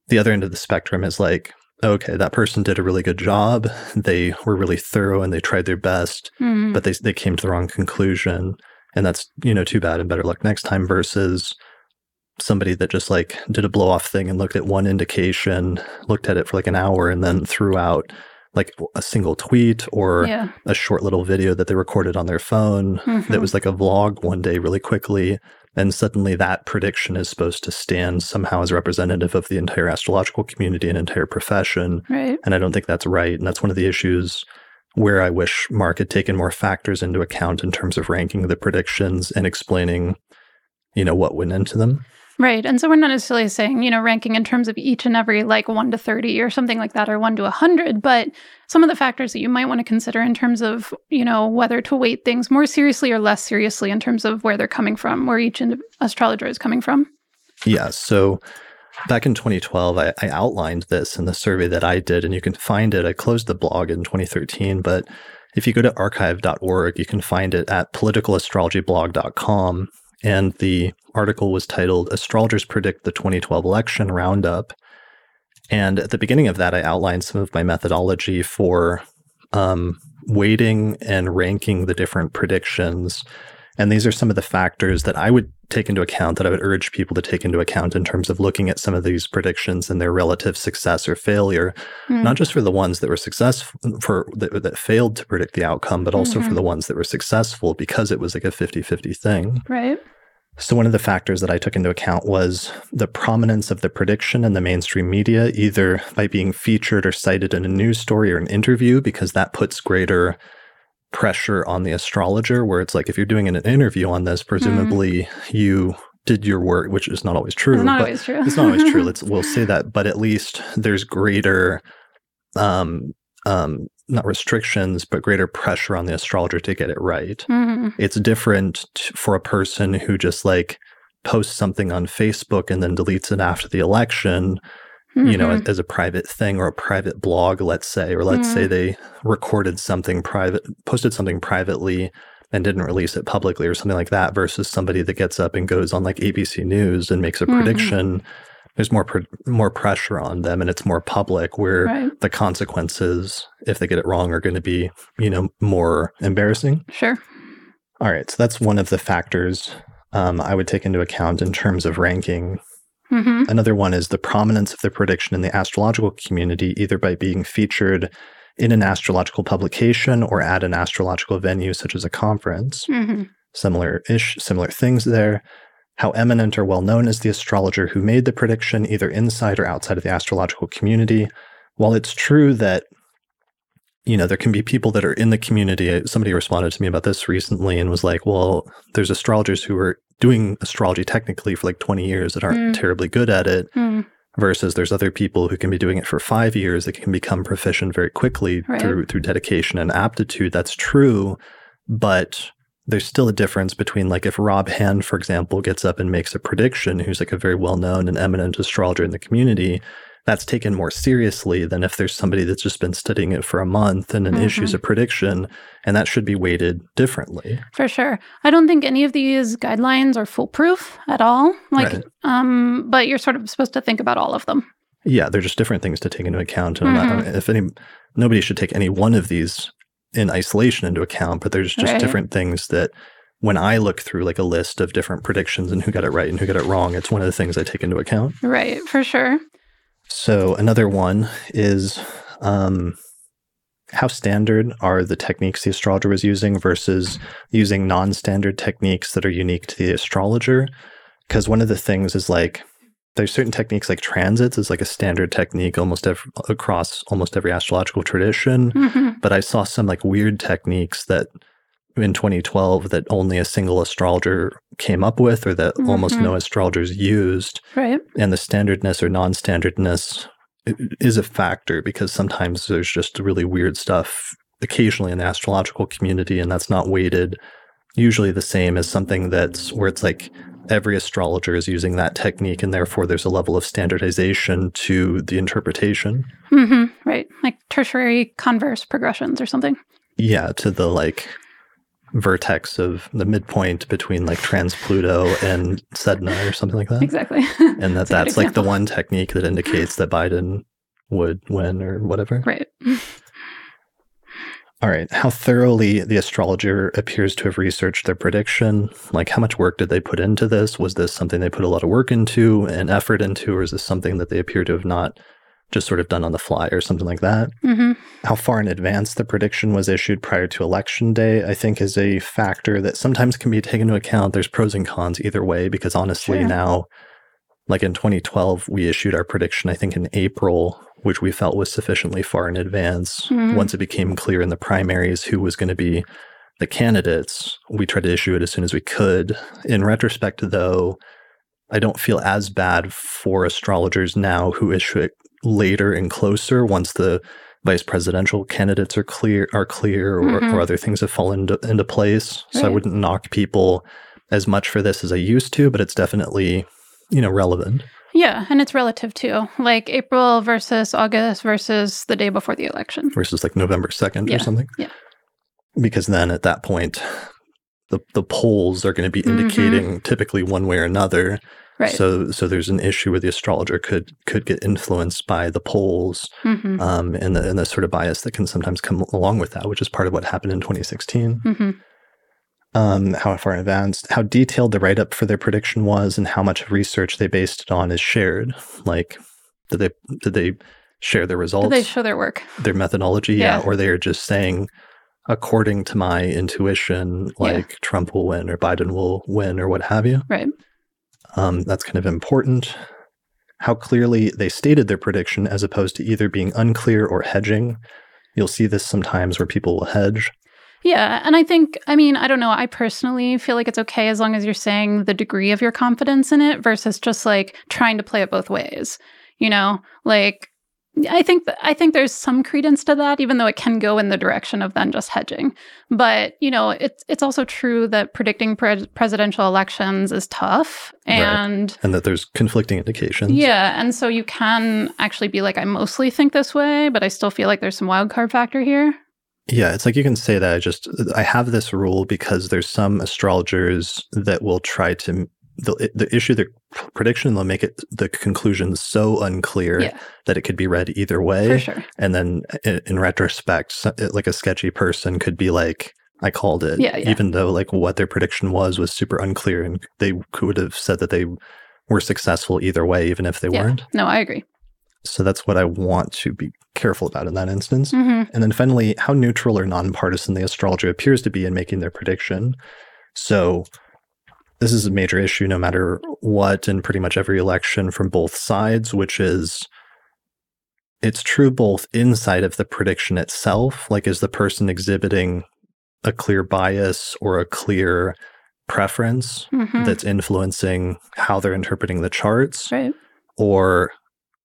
S1: the other end of the spectrum is like okay, that person did a really good job. They were really thorough and they tried their best, mm-hmm. but they they came to the wrong conclusion. And that's, you know, too bad and better luck next time versus somebody that just like did a blow off thing and looked at one indication, looked at it for like an hour and then threw out like a single tweet or yeah. a short little video that they recorded on their phone mm-hmm. that was like a vlog one day really quickly and suddenly that prediction is supposed to stand somehow as representative of the entire astrological community and entire profession.
S2: Right.
S1: And I don't think that's right. And that's one of the issues where I wish Mark had taken more factors into account in terms of ranking the predictions and explaining, you know, what went into them.
S2: Right. And so we're not necessarily saying, you know, ranking in terms of each and every like 1 to 30 or something like that or 1 to 100, but some of the factors that you might want to consider in terms of, you know, whether to weight things more seriously or less seriously in terms of where they're coming from, where each astrologer is coming from.
S1: Yeah. So back in 2012, I, I outlined this in the survey that I did, and you can find it. I closed the blog in 2013, but if you go to archive.org, you can find it at politicalastrologyblog.com. And the article was titled Astrologers Predict the 2012 Election Roundup. And at the beginning of that, I outlined some of my methodology for um, weighting and ranking the different predictions. And these are some of the factors that I would take into account, that I would urge people to take into account in terms of looking at some of these predictions and their relative success or failure, mm. not just for the ones that were successful, for that, that failed to predict the outcome, but also mm-hmm. for the ones that were successful because it was like a 50 50 thing.
S2: Right.
S1: So, one of the factors that I took into account was the prominence of the prediction in the mainstream media, either by being featured or cited in a news story or an interview, because that puts greater pressure on the astrologer. Where it's like, if you're doing an interview on this, presumably mm. you did your work, which is not always true.
S2: It's not always true.
S1: it's not always true. Let's we'll say that, but at least there's greater um, um, not restrictions, but greater pressure on the astrologer to get it right. Mm-hmm. It's different t- for a person who just like posts something on Facebook and then deletes it after the election, mm-hmm. you know, mm-hmm. as a private thing or a private blog, let's say, or let's mm-hmm. say they recorded something private, posted something privately and didn't release it publicly or something like that versus somebody that gets up and goes on like ABC News and makes a mm-hmm. prediction there's more pr- more pressure on them and it's more public where right. the consequences if they get it wrong are going to be you know more embarrassing
S2: sure
S1: all right so that's one of the factors um, i would take into account in terms of ranking mm-hmm. another one is the prominence of the prediction in the astrological community either by being featured in an astrological publication or at an astrological venue such as a conference. Mm-hmm. Similar ish, similar things there. How eminent or well known is the astrologer who made the prediction, either inside or outside of the astrological community? While it's true that you know, there can be people that are in the community. Somebody responded to me about this recently and was like, well, there's astrologers who are doing astrology technically for like 20 years that aren't mm. terribly good at it. Mm. Versus there's other people who can be doing it for five years that can become proficient very quickly right. through through dedication and aptitude. That's true, but there's still a difference between like if Rob Hand, for example, gets up and makes a prediction, who's like a very well known and eminent astrologer in the community, that's taken more seriously than if there's somebody that's just been studying it for a month and then mm-hmm. issues a prediction and that should be weighted differently
S2: for sure i don't think any of these guidelines are foolproof at all like right. um but you're sort of supposed to think about all of them
S1: yeah they're just different things to take into account and mm-hmm. if any nobody should take any one of these in isolation into account but there's just right. different things that when I look through like a list of different predictions and who got it right and who got it wrong, it's one of the things I take into account.
S2: Right, for sure.
S1: So another one is um, how standard are the techniques the astrologer was using versus using non-standard techniques that are unique to the astrologer? Because one of the things is like there's certain techniques like transits is like a standard technique almost every, across almost every astrological tradition. Mm-hmm. But I saw some like weird techniques that in 2012 that only a single astrologer came up with or that mm-hmm. almost no astrologers used.
S2: Right.
S1: And the standardness or non standardness is a factor because sometimes there's just really weird stuff occasionally in the astrological community and that's not weighted usually the same as something that's where it's like every astrologer is using that technique and therefore there's a level of standardization to the interpretation
S2: mm-hmm. right like tertiary converse progressions or something
S1: yeah to the like vertex of the midpoint between like trans Pluto and Sedna or something like that.
S2: Exactly.
S1: and that that's like the one technique that indicates that Biden would win or whatever.
S2: Right.
S1: All right. How thoroughly the astrologer appears to have researched their prediction. Like, how much work did they put into this? Was this something they put a lot of work into and effort into, or is this something that they appear to have not just sort of done on the fly or something like that. Mm-hmm. How far in advance the prediction was issued prior to election day, I think, is a factor that sometimes can be taken into account. There's pros and cons either way, because honestly, sure. now, like in 2012, we issued our prediction, I think, in April, which we felt was sufficiently far in advance. Mm-hmm. Once it became clear in the primaries who was going to be the candidates, we tried to issue it as soon as we could. In retrospect, though, I don't feel as bad for astrologers now who issue it later and closer once the vice presidential candidates are clear are clear or, mm-hmm. or other things have fallen into, into place. Right. So I wouldn't knock people as much for this as I used to, but it's definitely, you know, relevant.
S2: Yeah, and it's relative too. Like April versus August versus the day before the election.
S1: Versus like November 2nd
S2: yeah.
S1: or something.
S2: Yeah.
S1: Because then at that point the the polls are going to be mm-hmm. indicating mm-hmm. typically one way or another
S2: Right.
S1: So so there's an issue where the astrologer could could get influenced by the polls mm-hmm. um, and the and the sort of bias that can sometimes come along with that, which is part of what happened in 2016. Mm-hmm. Um, how far in advance, how detailed the write up for their prediction was, and how much research they based it on is shared. Like, did they did they share their results?
S2: Did they show their work,
S1: their methodology? Yeah, yeah or they are just saying according to my intuition, like yeah. Trump will win or Biden will win or what have you.
S2: Right.
S1: Um, that's kind of important. How clearly they stated their prediction as opposed to either being unclear or hedging. You'll see this sometimes where people will hedge.
S2: Yeah. And I think, I mean, I don't know. I personally feel like it's okay as long as you're saying the degree of your confidence in it versus just like trying to play it both ways. You know, like I think th- I think there's some credence to that, even though it can go in the direction of then just hedging. But you know, it's it's also true that predicting pre- presidential elections is tough, and
S1: right. and that there's conflicting indications.
S2: Yeah, and so you can actually be like, I mostly think this way, but I still feel like there's some wild card factor here.
S1: Yeah, it's like you can say that I just uh, I have this rule because there's some astrologers that will try to the the issue the prediction and they'll make it the conclusion so unclear yeah. that it could be read either way
S2: sure.
S1: and then in, in, retrospect like a sketchy person could be like i called it
S2: yeah, yeah.
S1: even though like what their prediction was was super unclear and they could have said that they were successful either way even if they
S2: yeah.
S1: weren't
S2: no i agree
S1: So that's what I want to be careful about in that instance. Mm-hmm. And then finally, how neutral or nonpartisan the astrologer appears to be in making their prediction. So this is a major issue no matter what in pretty much every election from both sides, which is it's true both inside of the prediction itself, like is the person exhibiting a clear bias or a clear preference mm-hmm. that's influencing how they're interpreting the charts,
S2: right.
S1: or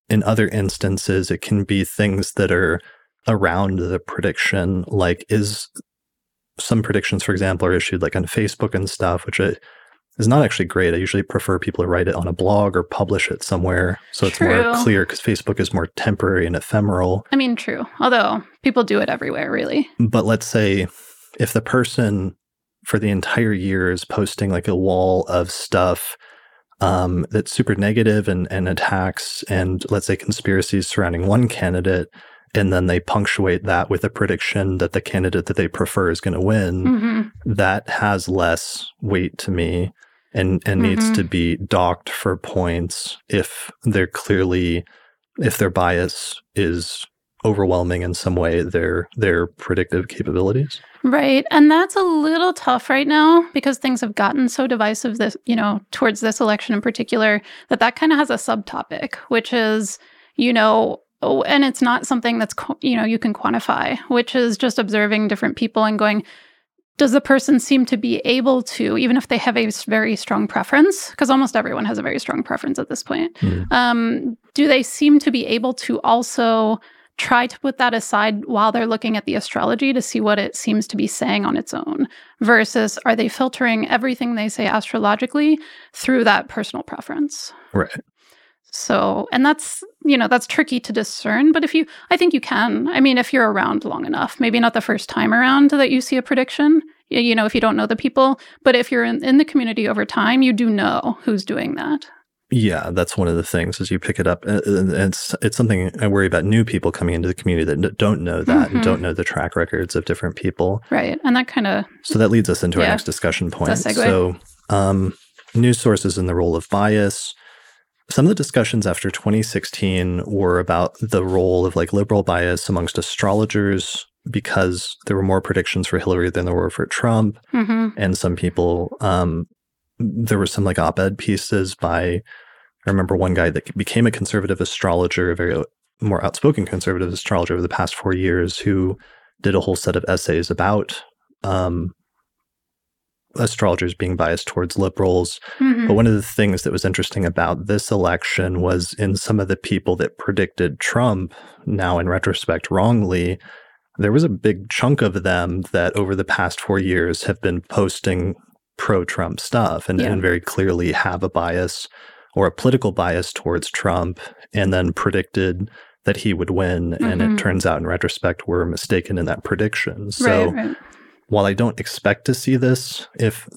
S1: in other instances, it can be things that are around the prediction, like is some predictions, for example, are issued like on Facebook and stuff, which I, is not actually great. I usually prefer people to write it on a blog or publish it somewhere so it's true. more clear because Facebook is more temporary and ephemeral.
S2: I mean, true. Although people do it everywhere, really.
S1: But let's say if the person for the entire year is posting like a wall of stuff um, that's super negative and, and attacks and let's say conspiracies surrounding one candidate, and then they punctuate that with a prediction that the candidate that they prefer is going to win, mm-hmm. that has less weight to me and and mm-hmm. needs to mm-hmm. be docked for points if they're clearly if their bias is overwhelming in some way their their predictive capabilities.
S2: Right. And that's a little tough right now because things have gotten so divisive this, you know, towards this election in particular that that kind of has a subtopic, which is, you know, oh, and it's not something that's you know you can quantify, which is just observing different people and going, does the person seem to be able to, even if they have a very strong preference, because almost everyone has a very strong preference at this point, mm. um, do they seem to be able to also try to put that aside while they're looking at the astrology to see what it seems to be saying on its own? Versus are they filtering everything they say astrologically through that personal preference?
S1: Right.
S2: So, and that's, you know, that's tricky to discern. But if you, I think you can. I mean, if you're around long enough, maybe not the first time around that you see a prediction, you know, if you don't know the people, but if you're in, in the community over time, you do know who's doing that.
S1: Yeah, that's one of the things as you pick it up. And it's it's something I worry about new people coming into the community that don't know that mm-hmm. and don't know the track records of different people.
S2: Right, and that kind of
S1: so that leads us into yeah, our next discussion point. So, um, news sources and the role of bias. Some of the discussions after 2016 were about the role of like liberal bias amongst astrologers because there were more predictions for Hillary than there were for Trump. Mm-hmm. And some people, um, there were some like op ed pieces by, I remember one guy that became a conservative astrologer, a very more outspoken conservative astrologer over the past four years, who did a whole set of essays about um, astrologers being biased towards liberals. Mm-hmm. But one of the things that was interesting about this election was in some of the people that predicted Trump, now in retrospect wrongly, there was a big chunk of them that over the past four years have been posting pro Trump stuff and, yeah. and very clearly have a bias or a political bias towards Trump and then predicted that he would win. Mm-hmm. And it mm-hmm. turns out in retrospect, we're mistaken in that prediction. So right, right while I don't expect to see this, if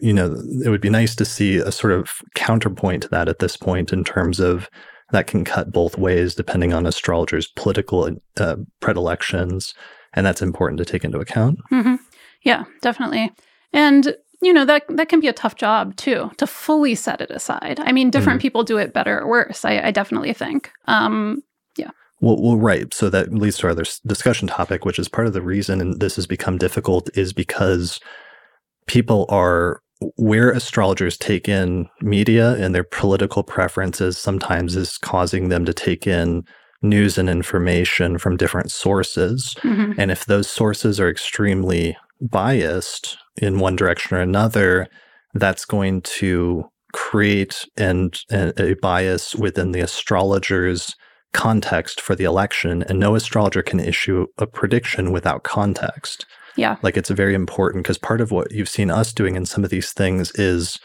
S1: you know, it would be nice to see a sort of counterpoint to that at this point in terms of that can cut both ways depending on astrologers' political uh, predilections, and that's important to take into account.
S2: Mm-hmm. Yeah, definitely. And you know that that can be a tough job too to fully set it aside. I mean, different mm-hmm. people do it better or worse. I, I definitely think. Um, yeah.
S1: Well, well, right. So that leads to our other discussion topic, which is part of the reason and this has become difficult is because people are where astrologers take in media and their political preferences sometimes is causing them to take in news and information from different sources. Mm-hmm. And if those sources are extremely biased in one direction or another, that's going to create and, a bias within the astrologers context for the election, and no astrologer can issue a prediction without context.
S2: Yeah.
S1: Like it's very important because part of what you've seen us doing in some of these things is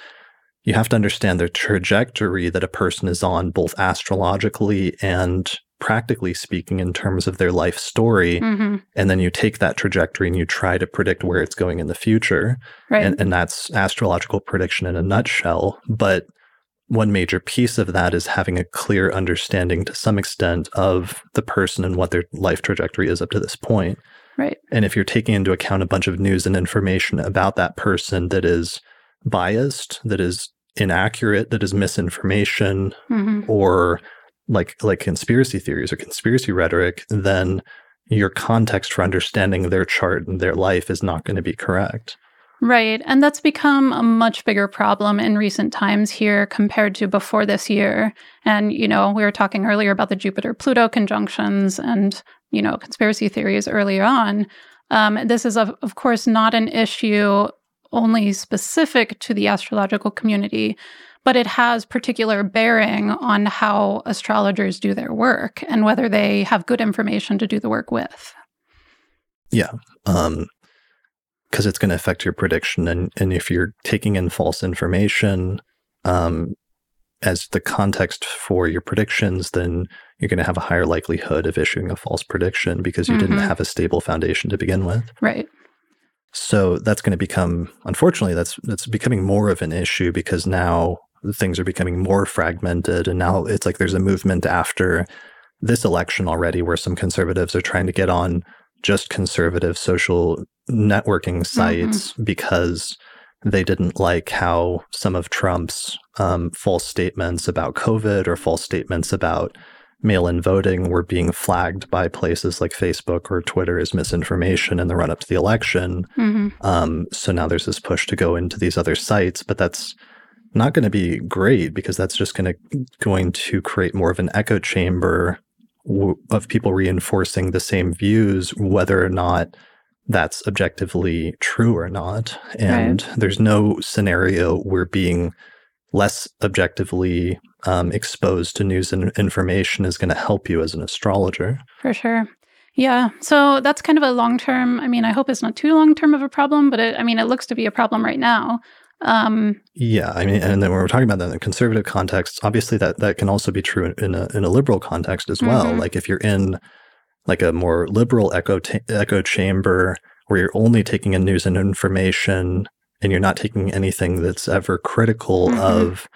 S1: you have to understand the trajectory that a person is on, both astrologically and practically speaking, in terms of their life story. Mm-hmm. And then you take that trajectory and you try to predict where it's going in the future.
S2: Right.
S1: And, and that's astrological prediction in a nutshell. But one major piece of that is having a clear understanding to some extent of the person and what their life trajectory is up to this point.
S2: Right.
S1: And if you're taking into account a bunch of news and information about that person that is biased, that is inaccurate, that is misinformation, mm-hmm. or like like conspiracy theories or conspiracy rhetoric, then your context for understanding their chart and their life is not going to be correct.
S2: Right. And that's become a much bigger problem in recent times here compared to before this year. And, you know, we were talking earlier about the Jupiter Pluto conjunctions and, you know, conspiracy theories earlier on. Um, this is, of, of course, not an issue only specific to the astrological community, but it has particular bearing on how astrologers do their work and whether they have good information to do the work with.
S1: Yeah. Um, because it's going to affect your prediction. And, and if you're taking in false information um, as the context for your predictions, then you're going to have a higher likelihood of issuing a false prediction because you mm-hmm. didn't have a stable foundation to begin with.
S2: Right.
S1: So that's going to become, unfortunately, that's that's becoming more of an issue because now things are becoming more fragmented, and now it's like there's a movement after this election already where some conservatives are trying to get on just conservative social networking mm-hmm. sites mm-hmm. because they didn't like how some of Trump's um, false statements about COVID or false statements about mail in voting were being flagged by places like Facebook or Twitter as misinformation in the run up to the election. Mm-hmm. Um, so now there's this push to go into these other sites, but that's not going to be great because that's just going to going to create more of an echo chamber w- of people reinforcing the same views, whether or not that's objectively true or not. And right. there's no scenario where being less objectively um, exposed to news and information is going to help you as an astrologer.
S2: For sure. Yeah. So that's kind of a long term. I mean, I hope it's not too long term of a problem, but it, I mean, it looks to be a problem right now.
S1: Um, yeah, I mean, and then when we're talking about that in the conservative context, obviously that that can also be true in a in a liberal context as well. Mm-hmm. Like if you're in like a more liberal echo echo chamber where you're only taking in news and information and you're not taking anything that's ever critical mm-hmm. of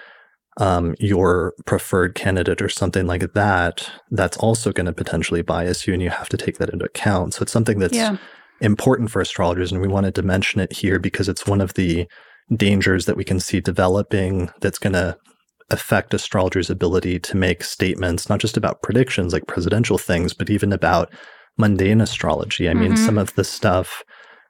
S1: um, your preferred candidate or something like that, that's also going to potentially bias you, and you have to take that into account. So it's something that's yeah. important for astrologers, and we wanted to mention it here because it's one of the dangers that we can see developing that's going to affect astrologers' ability to make statements, not just about predictions like presidential things, but even about mundane astrology. I mm-hmm. mean, some of the stuff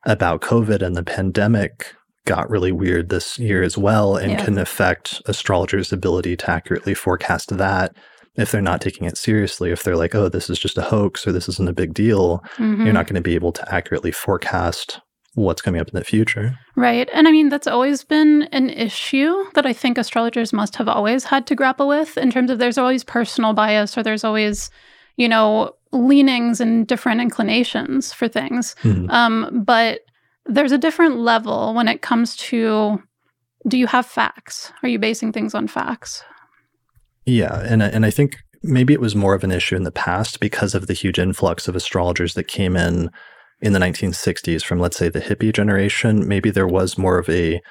S1: about COVID and the pandemic got really weird this year as well and yeah. can affect astrologers' ability to accurately forecast that if they're not taking it seriously. If they're like, oh, this is just a hoax or this isn't a big deal, mm-hmm. you're not going to be able to accurately forecast what's coming up in the future.
S2: Right. And I mean, that's always been an issue that I think astrologers must have always had to grapple with in terms of there's always personal bias or there's always, you know, leanings and different inclinations for things. Mm-hmm. Um, but there's a different level when it comes to do you have facts? Are you basing things on facts?
S1: Yeah, and and I think maybe it was more of an issue in the past because of the huge influx of astrologers that came in in the 1960s from let's say the hippie generation. Maybe there was more of a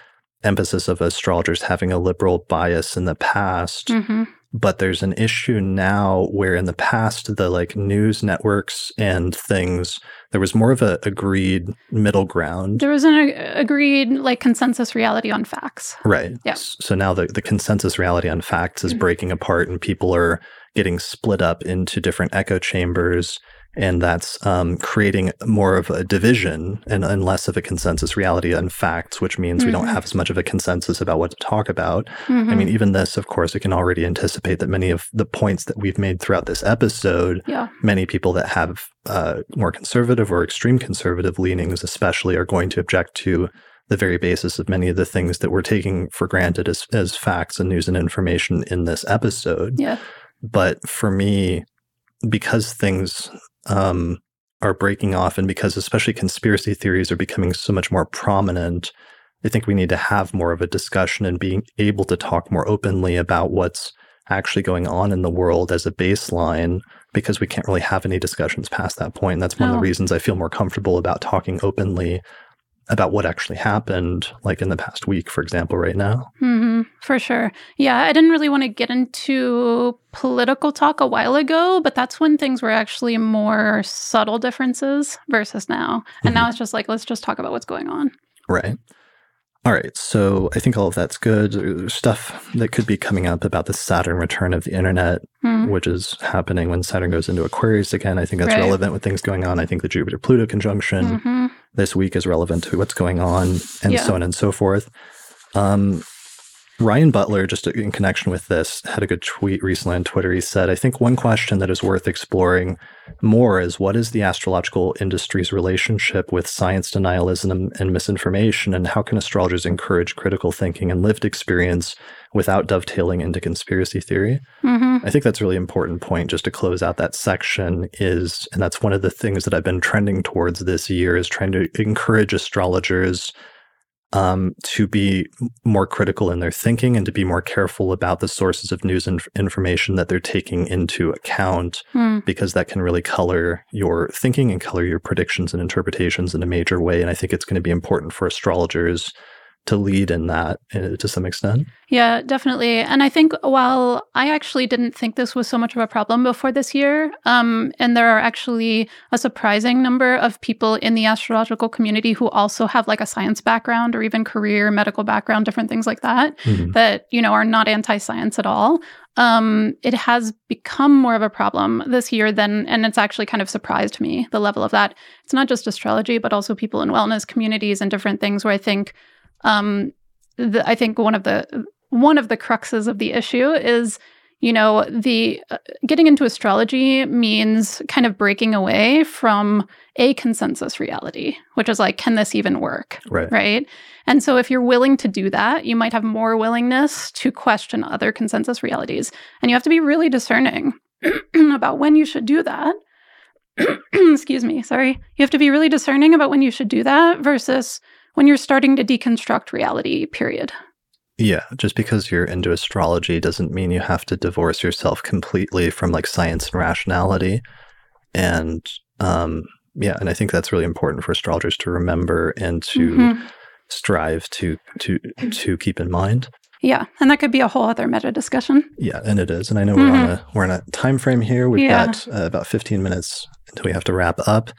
S1: emphasis of astrologers having a liberal bias in the past. Mm-hmm but there's an issue now where in the past the like news networks and things there was more of a agreed middle ground
S2: there was an agreed like consensus reality on facts
S1: right yeah so now the, the consensus reality on facts is mm-hmm. breaking apart and people are getting split up into different echo chambers and that's um, creating more of a division and, and, less of a consensus reality on facts, which means mm-hmm. we don't mm-hmm. have as much of a consensus about what to talk about. Mm-hmm. I mean, even this, of course, we can already anticipate that many of the points that we've made throughout this episode, yeah. many people that have uh, more conservative or extreme conservative leanings, especially, are going to object to the very basis of many of the things that we're taking for granted as, as facts and news and information in this episode.
S2: Yeah.
S1: But for me, because things um, are breaking off, and because especially conspiracy theories are becoming so much more prominent, I think we need to have more of a discussion and being able to talk more openly about what's actually going on in the world as a baseline because we can't really have any discussions past that point. And that's one of the reasons I feel more comfortable about talking openly about what actually happened, like in the past week, for example, right now.
S2: Mm-hmm, for sure. Yeah, I didn't really want to get into political talk a while ago, but that's when things were actually more subtle differences versus now. And mm-hmm. now it's just like, let's just talk about what's going on.
S1: Right. All right, so I think all of that's good. There's stuff that could be coming up about the Saturn return of the internet, mm. which is happening when Saturn goes into Aquarius again. I think that's right. relevant with things going on. I think the Jupiter Pluto conjunction mm-hmm. This week is relevant to what's going on, and yeah. so on and so forth. Um, Ryan Butler, just in connection with this, had a good tweet recently on Twitter. He said, I think one question that is worth exploring more is what is the astrological industry's relationship with science denialism and misinformation, and how can astrologers encourage critical thinking and lived experience without dovetailing into conspiracy theory? Mm-hmm. I think that's a really important point just to close out that section is, and that's one of the things that I've been trending towards this year is trying to encourage astrologers um, to be more critical in their thinking and to be more careful about the sources of news and information that they're taking into account, mm. because that can really color your thinking and color your predictions and interpretations in a major way. And I think it's going to be important for astrologers to lead in that uh, to some extent.
S2: Yeah, definitely. And I think while I actually didn't think this was so much of a problem before this year, um, and there are actually a surprising number of people in the astrological community who also have like a science background or even career medical background, different things like that, mm-hmm. that you know are not anti-science at all. Um, it has become more of a problem this year than, and it's actually kind of surprised me the level of that. It's not just astrology, but also people in wellness communities and different things where I think um, the, I think one of the one of the cruxes of the issue is you know the uh, getting into astrology means kind of breaking away from a consensus reality which is like can this even work?
S1: Right.
S2: Right? And so if you're willing to do that you might have more willingness to question other consensus realities. And you have to be really discerning about when you should do that. Excuse me sorry. You have to be really discerning about when you should do that versus when you're starting to deconstruct reality, period.
S1: Yeah, just because you're into astrology doesn't mean you have to divorce yourself completely from like science and rationality. And um, yeah, and I think that's really important for astrologers to remember and to mm-hmm. strive to to to keep in mind.
S2: Yeah, and that could be a whole other meta discussion.
S1: Yeah, and it is. And I know mm-hmm. we're on a we're on a time frame here. We've yeah. got uh, about 15 minutes until we have to wrap up.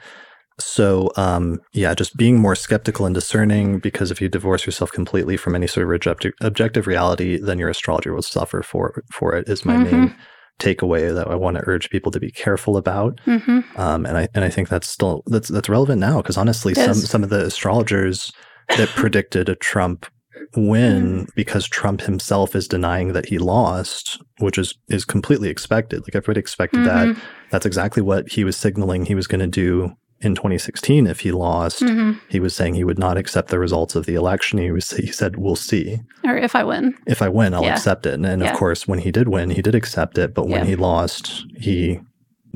S1: So, um, yeah, just being more skeptical and discerning because if you divorce yourself completely from any sort of objective, objective reality, then your astrologer will suffer for for it. Is my mm-hmm. main takeaway that I want to urge people to be careful about. Mm-hmm. Um, and I and I think that's still that's that's relevant now because honestly, it some is. some of the astrologers that predicted a Trump win mm-hmm. because Trump himself is denying that he lost, which is is completely expected. Like everybody expected mm-hmm. that. That's exactly what he was signaling he was going to do in 2016 if he lost mm-hmm. he was saying he would not accept the results of the election he was he said we'll see
S2: or if i win
S1: if i win i'll yeah. accept it and, and yeah. of course when he did win he did accept it but when yeah. he lost he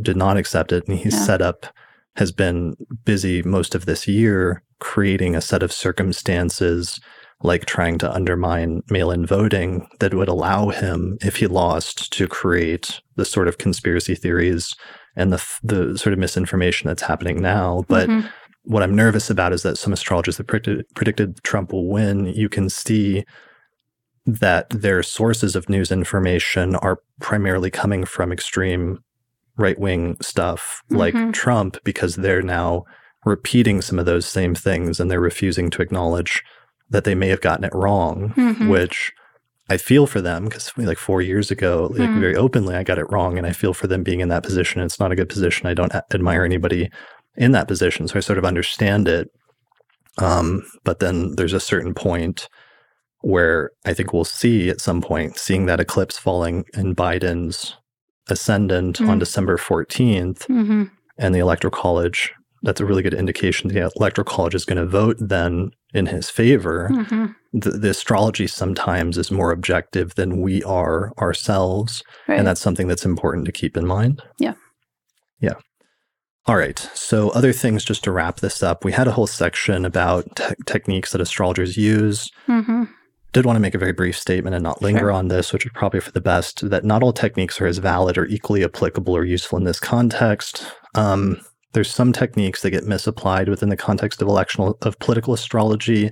S1: did not accept it and he set up has been busy most of this year creating a set of circumstances like trying to undermine mail-in voting that would allow him if he lost to create the sort of conspiracy theories and the the sort of misinformation that's happening now. But mm-hmm. what I'm nervous about is that some astrologers that predicted, predicted Trump will win. You can see that their sources of news information are primarily coming from extreme right wing stuff like mm-hmm. Trump because they're now repeating some of those same things and they're refusing to acknowledge that they may have gotten it wrong, mm-hmm. which I feel for them because like four years ago, like mm. very openly, I got it wrong, and I feel for them being in that position. It's not a good position. I don't admire anybody in that position, so I sort of understand it. Um, but then there's a certain point where I think we'll see at some point, seeing that eclipse falling in Biden's ascendant mm. on December 14th, mm-hmm. and the Electoral College that's a really good indication the electoral college is going to vote then in his favor. Mm-hmm. The, the, astrology sometimes is more objective than we are ourselves. Right. And that's something that's important to keep in mind.
S2: Yeah.
S1: Yeah. All right. So, other things just to wrap this up, we had a whole section about te- techniques that astrologers use. Mm-hmm. Did want to make a very brief statement and not linger sure. on this, which is probably for the best, that not all techniques are as valid or equally applicable or useful in this context. Um, there's some techniques that get misapplied within the context of electional of political astrology.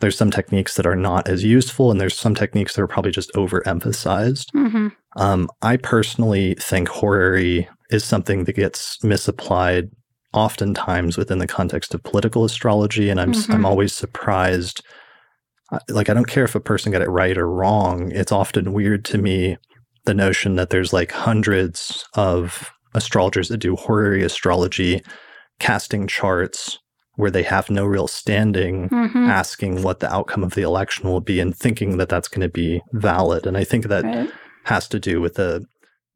S1: There's some techniques that are not as useful, and there's some techniques that are probably just overemphasized. Mm-hmm. Um, I personally think horary is something that gets misapplied oftentimes within the context of political astrology, and I'm mm-hmm. I'm always surprised like I don't care if a person got it right or wrong. It's often weird to me the notion that there's like hundreds of astrologers that do horary astrology, casting charts where they have no real standing, mm-hmm. asking what the outcome of the election will be and thinking that that's going to be valid. And I think that right. has to do with the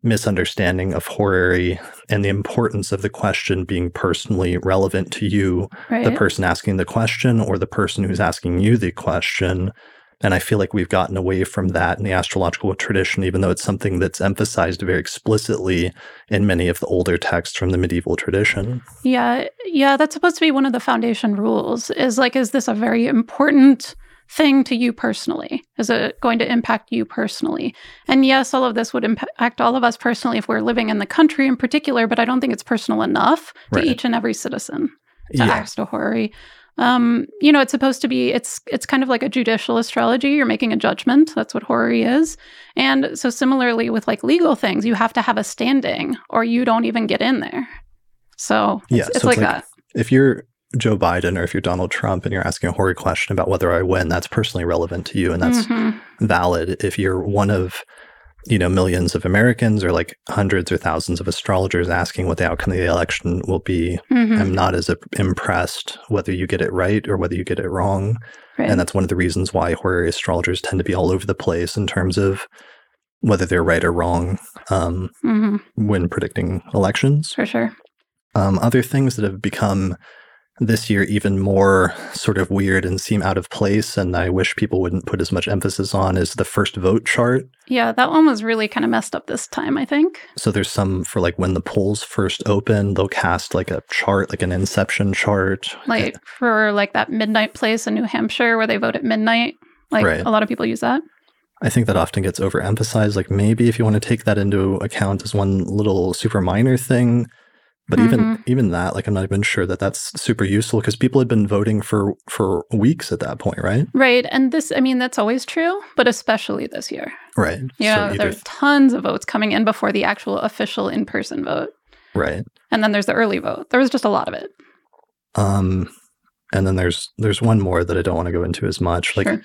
S1: misunderstanding of horary and the importance of the question being personally relevant to you, right. the person asking the question, or the person who's asking you the question. And I feel like we've gotten away from that in the astrological tradition, even though it's something that's emphasized very explicitly in many of the older texts from the medieval tradition.
S2: Yeah. Yeah. That's supposed to be one of the foundation rules is like, is this a very important thing to you personally? Is it going to impact you personally? And yes, all of this would impact all of us personally if we're living in the country in particular, but I don't think it's personal enough to right. each and every citizen to yeah. horary. Um, you know, it's supposed to be it's it's kind of like a judicial astrology. You're making a judgment. That's what horary is. And so similarly with like legal things, you have to have a standing or you don't even get in there. So it's, yeah, it's so like, like that.
S1: If you're Joe Biden or if you're Donald Trump and you're asking a horary question about whether I win, that's personally relevant to you and that's mm-hmm. valid. If you're one of you know millions of Americans or like hundreds or thousands of astrologers asking what the outcome of the election will be, mm-hmm. I'm not as impressed whether you get it right or whether you get it wrong. Right. And that's one of the reasons why horary astrologers tend to be all over the place in terms of whether they're right or wrong um, mm-hmm. when predicting elections.
S2: For sure.
S1: Um, other things that have become this year even more sort of weird and seem out of place and I wish people wouldn't put as much emphasis on is the first vote chart.
S2: Yeah, that one was really kind of messed up this time, I think.
S1: So there's some for like when the polls first open, they'll cast like a chart, like an inception chart.
S2: Like for like that midnight place in New Hampshire where they vote at midnight. Like right. a lot of people use that.
S1: I think that often gets overemphasized. Like maybe if you want to take that into account as one little super minor thing, but mm-hmm. even even that, like, I'm not even sure that that's super useful because people had been voting for for weeks at that point, right?
S2: Right, and this, I mean, that's always true, but especially this year,
S1: right?
S2: Yeah, so there's tons of votes coming in before the actual official in person vote,
S1: right?
S2: And then there's the early vote. There was just a lot of it.
S1: Um, and then there's there's one more that I don't want to go into as much, like. Sure.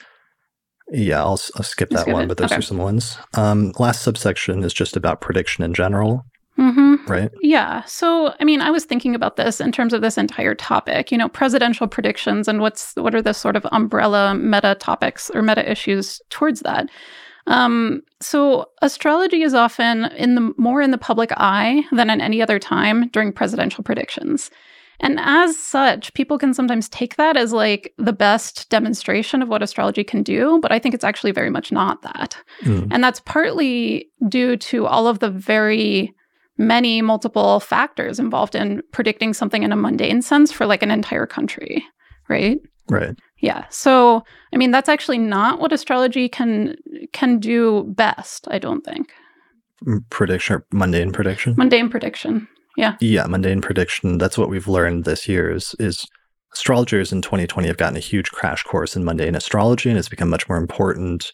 S1: Yeah, I'll, I'll skip that one, but those okay. are some ones. Um, last subsection is just about prediction in general.
S2: Mm-hmm.
S1: Right.
S2: Yeah. So, I mean, I was thinking about this in terms of this entire topic, you know, presidential predictions and what's what are the sort of umbrella meta topics or meta issues towards that. Um, so astrology is often in the more in the public eye than at any other time during presidential predictions. And as such, people can sometimes take that as like the best demonstration of what astrology can do, but I think it's actually very much not that. Mm. And that's partly due to all of the very many multiple factors involved in predicting something in a mundane sense for like an entire country, right?
S1: Right.
S2: Yeah. So, I mean, that's actually not what astrology can can do best, I don't think.
S1: Prediction, mundane prediction.
S2: Mundane prediction. Yeah.
S1: Yeah, mundane prediction. That's what we've learned this year is, is astrologers in 2020 have gotten a huge crash course in mundane astrology and it's become much more important.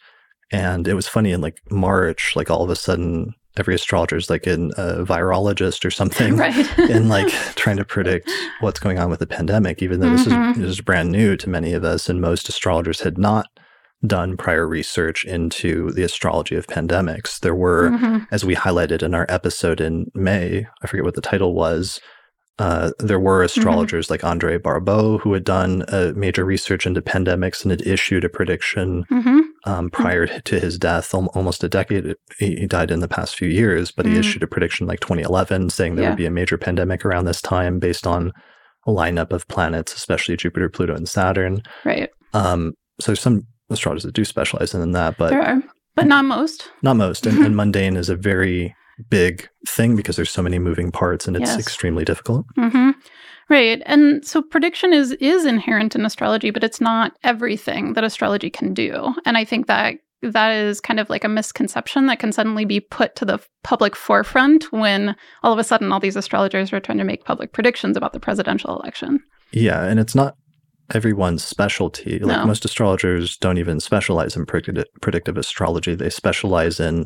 S1: And it was funny in like March, like all of a sudden every astrologer is like an, a virologist or something
S2: right.
S1: in like trying to predict what's going on with the pandemic, even though mm-hmm. this, is, mm-hmm. this is brand new to many of us. And most astrologers had not done prior research into the astrology of pandemics. There were, mm-hmm. as we highlighted in our episode in May, I forget what the title was, uh, there were mm-hmm. astrologers mm-hmm. like Andre Barbault who had done a major research into pandemics and had issued a prediction mm-hmm. um, prior to his death, almost a decade. He died in the past few years, but he mm. issued a prediction like 2011 saying there yeah. would be a major pandemic around this time based on a lineup of planets, especially Jupiter, Pluto, and Saturn.
S2: Right.
S1: Um, so some astrologers that do specialize in that, but
S2: there are, but not most.
S1: Not most, and, and mundane is a very big thing because there's so many moving parts and it's yes. extremely difficult.
S2: Mm-hmm. Right. And so prediction is is inherent in astrology, but it's not everything that astrology can do. And I think that that is kind of like a misconception that can suddenly be put to the public forefront when all of a sudden all these astrologers are trying to make public predictions about the presidential election.
S1: Yeah, and it's not everyone's specialty. Like no. most astrologers don't even specialize in predictive astrology. They specialize in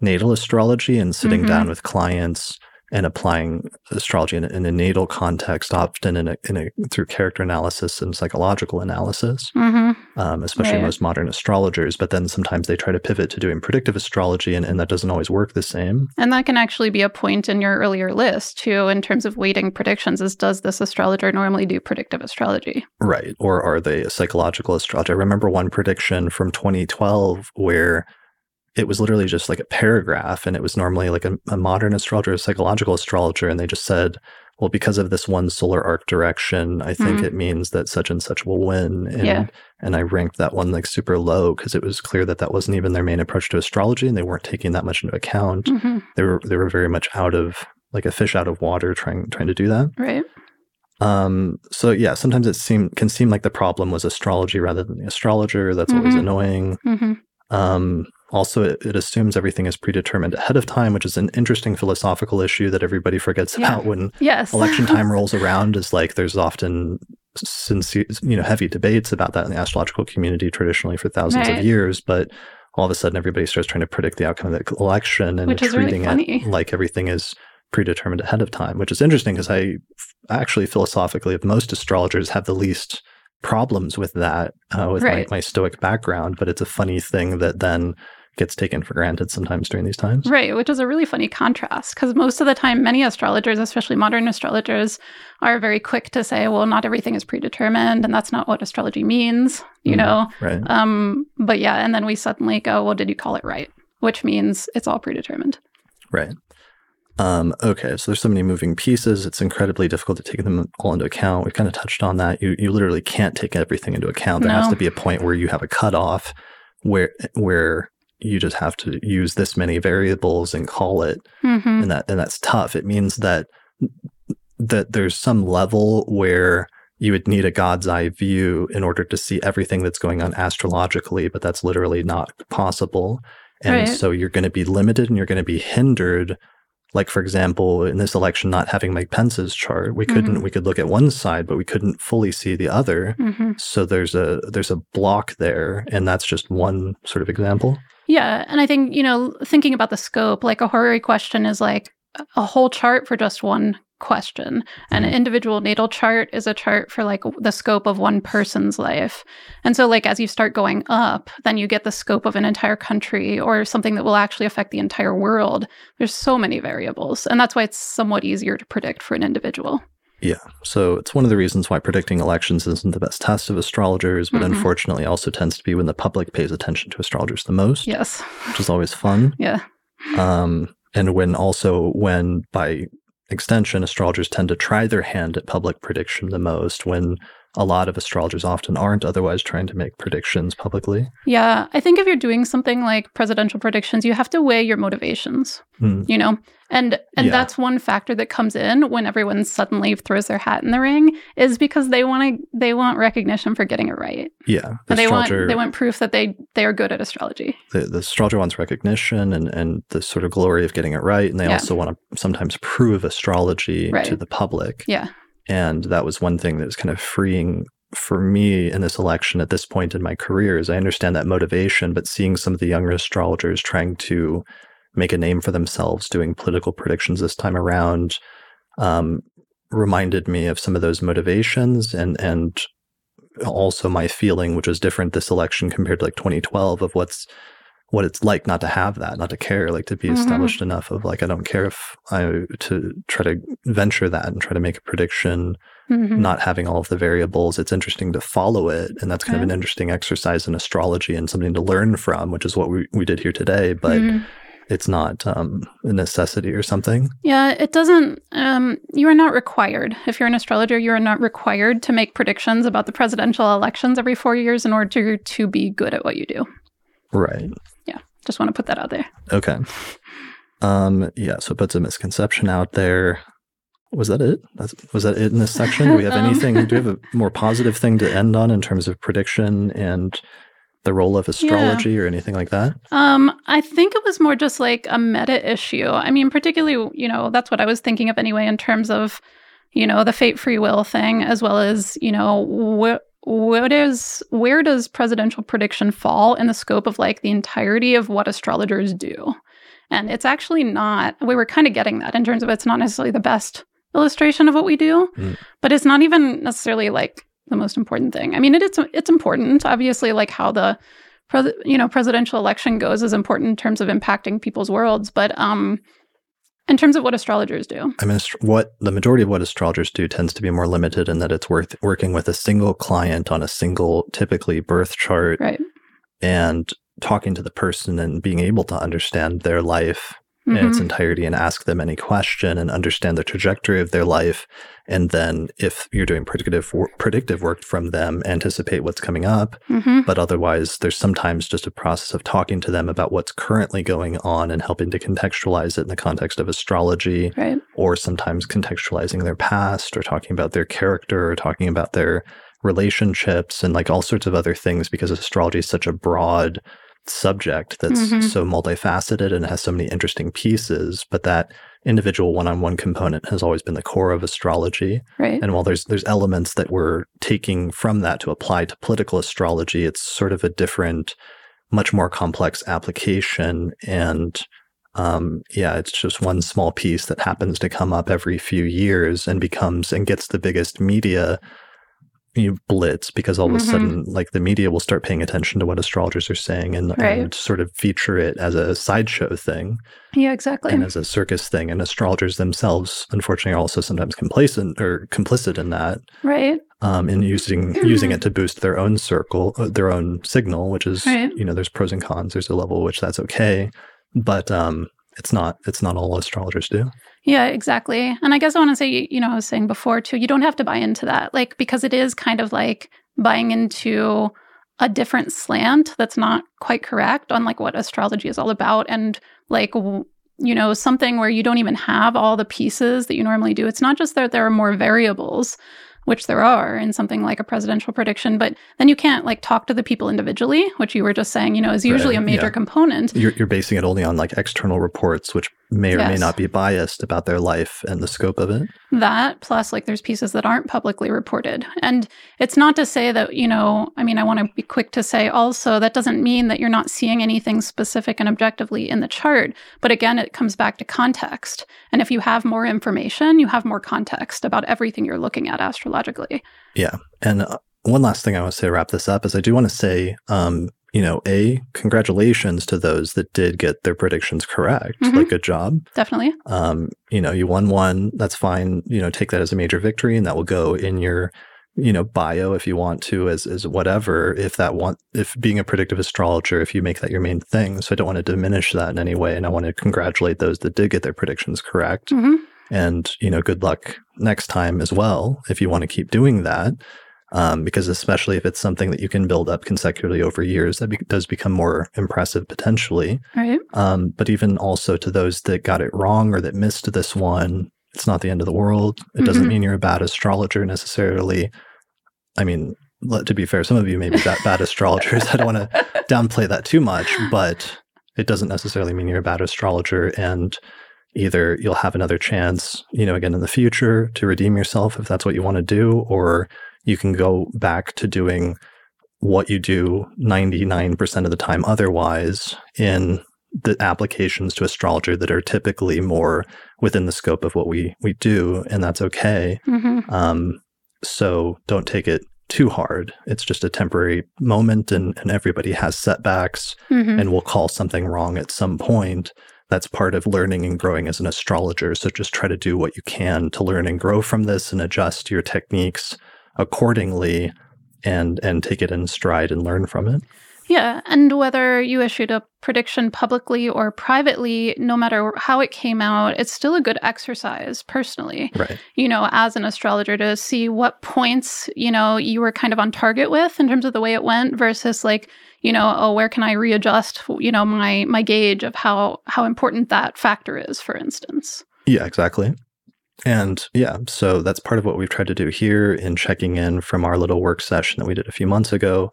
S1: natal astrology and sitting mm-hmm. down with clients and applying astrology in, in a natal context, often in a, in a through character analysis and psychological analysis, mm-hmm. um, especially right. most modern astrologers. But then sometimes they try to pivot to doing predictive astrology, and, and that doesn't always work the same.
S2: And that can actually be a point in your earlier list too, in terms of weighting predictions. Is does this astrologer normally do predictive astrology?
S1: Right, or are they a psychological astrologer? I remember one prediction from 2012 where it was literally just like a paragraph and it was normally like a, a, modern astrologer a psychological astrologer and they just said well because of this one solar arc direction i think mm-hmm. it means that such and such will win and yeah. and i ranked that one like super low because it was clear that that wasn't even their main approach to astrology and they weren't taking that much into account mm-hmm. they were they were very much out of like a fish out of water trying trying to do that
S2: right
S1: um, so yeah, sometimes it seem can seem like the problem was astrology rather than the astrologer. That's mm-hmm. always annoying. Mm-hmm. Um, also, it, it, assumes everything is predetermined ahead of time, which is an interesting philosophical issue that everybody forgets yeah. about when
S2: yes.
S1: election time rolls around. Is like there's often sincere, you know, heavy debates about that in the astrological community traditionally for thousands right. of years, but all of a sudden everybody starts trying to predict the outcome of the election and treating really it like everything is predetermined ahead of time, which is interesting because I actually philosophically of most astrologers have the least problems with that uh, with right. my, my stoic background but it's a funny thing that then gets taken for granted sometimes during these times.
S2: Right, which is a really funny contrast because most of the time, many astrologers, especially modern astrologers, are very quick to say, well, not everything is predetermined and that's not what astrology means, you mm, know?
S1: Right.
S2: Um, but yeah, and then we suddenly go, well, did you call it right? Which means it's all predetermined.
S1: Right. Um, okay, so there's so many moving pieces. It's incredibly difficult to take them all into account. We've kind of touched on that. You you literally can't take everything into account. There no. has to be a point where you have a cutoff where where you just have to use this many variables and call it mm-hmm. and that and that's tough it means that that there's some level where you would need a god's eye view in order to see everything that's going on astrologically but that's literally not possible and right. so you're going to be limited and you're going to be hindered like for example in this election not having mike pence's chart we couldn't mm-hmm. we could look at one side but we couldn't fully see the other mm-hmm. so there's a there's a block there and that's just one sort of example
S2: yeah. And I think, you know, thinking about the scope, like a horary question is like a whole chart for just one question. And an mm-hmm. individual natal chart is a chart for like the scope of one person's life. And so, like, as you start going up, then you get the scope of an entire country or something that will actually affect the entire world. There's so many variables. And that's why it's somewhat easier to predict for an individual.
S1: Yeah. So it's one of the reasons why predicting elections isn't the best test of astrologers, but mm-hmm. unfortunately also tends to be when the public pays attention to astrologers the most.
S2: Yes.
S1: Which is always fun.
S2: Yeah.
S1: Um, and when also when by extension astrologers tend to try their hand at public prediction the most when a lot of astrologers often aren't otherwise trying to make predictions publicly.
S2: Yeah, I think if you're doing something like presidential predictions, you have to weigh your motivations. Mm. You know, and and yeah. that's one factor that comes in when everyone suddenly throws their hat in the ring is because they want to they want recognition for getting it right.
S1: Yeah,
S2: the and they want they want proof that they they are good at astrology.
S1: The, the astrologer wants recognition and and the sort of glory of getting it right, and they yeah. also want to sometimes prove astrology right. to the public.
S2: Yeah,
S1: and that was one thing that was kind of freeing for me in this election at this point in my career is I understand that motivation, but seeing some of the younger astrologers trying to make a name for themselves doing political predictions this time around um, reminded me of some of those motivations and and also my feeling, which was different this election compared to like 2012 of what's what it's like not to have that, not to care, like to be mm-hmm. established enough of like I don't care if I to try to venture that and try to make a prediction, mm-hmm. not having all of the variables. It's interesting to follow it, and that's kind yeah. of an interesting exercise in astrology and something to learn from, which is what we we did here today. But mm-hmm. it's not um, a necessity or something.
S2: Yeah, it doesn't. Um, you are not required. If you're an astrologer, you are not required to make predictions about the presidential elections every four years in order to, to be good at what you do.
S1: Right.
S2: Just want to put that out there.
S1: Okay. Um, yeah, so it puts a misconception out there. Was that it? That's, was that it in this section? Do we have um, anything? do we have a more positive thing to end on in terms of prediction and the role of astrology yeah. or anything like that?
S2: Um, I think it was more just like a meta issue. I mean, particularly, you know, that's what I was thinking of anyway, in terms of, you know, the fate free will thing, as well as, you know, what what is where does presidential prediction fall in the scope of like the entirety of what astrologers do And it's actually not, we were kind of getting that in terms of it's not necessarily the best illustration of what we do, mm. but it's not even necessarily like the most important thing. I mean, it, it's it's important, obviously, like how the pres- you know presidential election goes is important in terms of impacting people's worlds, but um, in terms of what astrologers do,
S1: I mean, what the majority of what astrologers do tends to be more limited in that it's worth working with a single client on a single, typically birth chart,
S2: right,
S1: and talking to the person and being able to understand their life mm-hmm. in its mm-hmm. entirety and ask them any question and understand the trajectory of their life. And then if you're doing predictive predictive work from them, anticipate what's coming up. Mm-hmm. But otherwise, there's sometimes just a process of talking to them about what's currently going on and helping to contextualize it in the context of astrology,
S2: right.
S1: or sometimes contextualizing their past or talking about their character or talking about their relationships and like all sorts of other things because astrology is such a broad subject that's mm-hmm. so multifaceted and has so many interesting pieces but that individual one-on-one component has always been the core of astrology.
S2: Right.
S1: And while there's there's elements that we're taking from that to apply to political astrology it's sort of a different much more complex application. And um, yeah, it's just one small piece that happens to come up every few years and becomes and gets the biggest media you blitz because all of mm-hmm. a sudden like the media will start paying attention to what astrologers are saying and,
S2: right.
S1: and sort of feature it as a sideshow thing.
S2: Yeah exactly.
S1: And as a circus thing. And astrologers themselves unfortunately are also sometimes complacent or complicit in that
S2: right.
S1: um, in using using it to boost their own circle uh, their own signal which is right. you know there's pros and cons. There's a level which that's okay. But um it's not it's not all astrologers do
S2: yeah, exactly. And I guess I want to say, you know, I was saying before too, you don't have to buy into that, like, because it is kind of like buying into a different slant that's not quite correct on like what astrology is all about. And like, you know, something where you don't even have all the pieces that you normally do. It's not just that there are more variables, which there are in something like a presidential prediction, but then you can't like talk to the people individually, which you were just saying, you know, is usually right, a major yeah. component.
S1: You're, you're, basing it only on like external reports, which may or yes. may not be biased about their life and the scope of it.
S2: That plus like there's pieces that aren't publicly reported. And it's not to say that, you know, I mean, I want to be quick to say also that doesn't mean that you're not seeing anything specific and objectively in the chart. But again, it comes back to context. And if you have more information, you have more context about everything you're looking at astrologically.
S1: Yeah. And uh, one last thing I want to say to wrap this up is I do want to say, um, you know, a congratulations to those that did get their predictions correct. Mm-hmm. Like, good job.
S2: Definitely.
S1: Um, you know, you won one. That's fine. You know, take that as a major victory, and that will go in your, you know, bio if you want to, as as whatever. If that want, if being a predictive astrologer, if you make that your main thing. So I don't want to diminish that in any way, and I want to congratulate those that did get their predictions correct. Mm-hmm. And you know, good luck next time as well if you want to keep doing that um, because especially if it's something that you can build up consecutively over years, that be- does become more impressive potentially.
S2: Right.
S1: Um, but even also to those that got it wrong or that missed this one, it's not the end of the world. It mm-hmm. doesn't mean you're a bad astrologer necessarily. I mean, to be fair, some of you may be bad, bad astrologers. I don't want to downplay that too much, but it doesn't necessarily mean you're a bad astrologer. And either you'll have another chance, you know, again in the future to redeem yourself if that's what you want to do, or you can go back to doing what you do 99% of the time otherwise in the applications to astrology that are typically more within the scope of what we we do and that's okay. Mm-hmm. um, so don't take it too hard. It's just a temporary moment and, and everybody has setbacks mm-hmm. and will call something wrong at some point. That's part of learning and growing as an astrologer. So just try to do what you can to learn and grow from this and adjust your techniques accordingly and and take it in stride and learn from it.
S2: Yeah, and whether you issued a prediction publicly or privately, no matter how it came out, it's still a good exercise personally.
S1: Right.
S2: You know, as an astrologer to see what points, you know, you were kind of on target with in terms of the way it went versus like, you know, oh, where can I readjust, you know, my my gauge of how how important that factor is, for instance.
S1: Yeah, exactly. And yeah, so that's part of what we've tried to do here in checking in from our little work session that we did a few months ago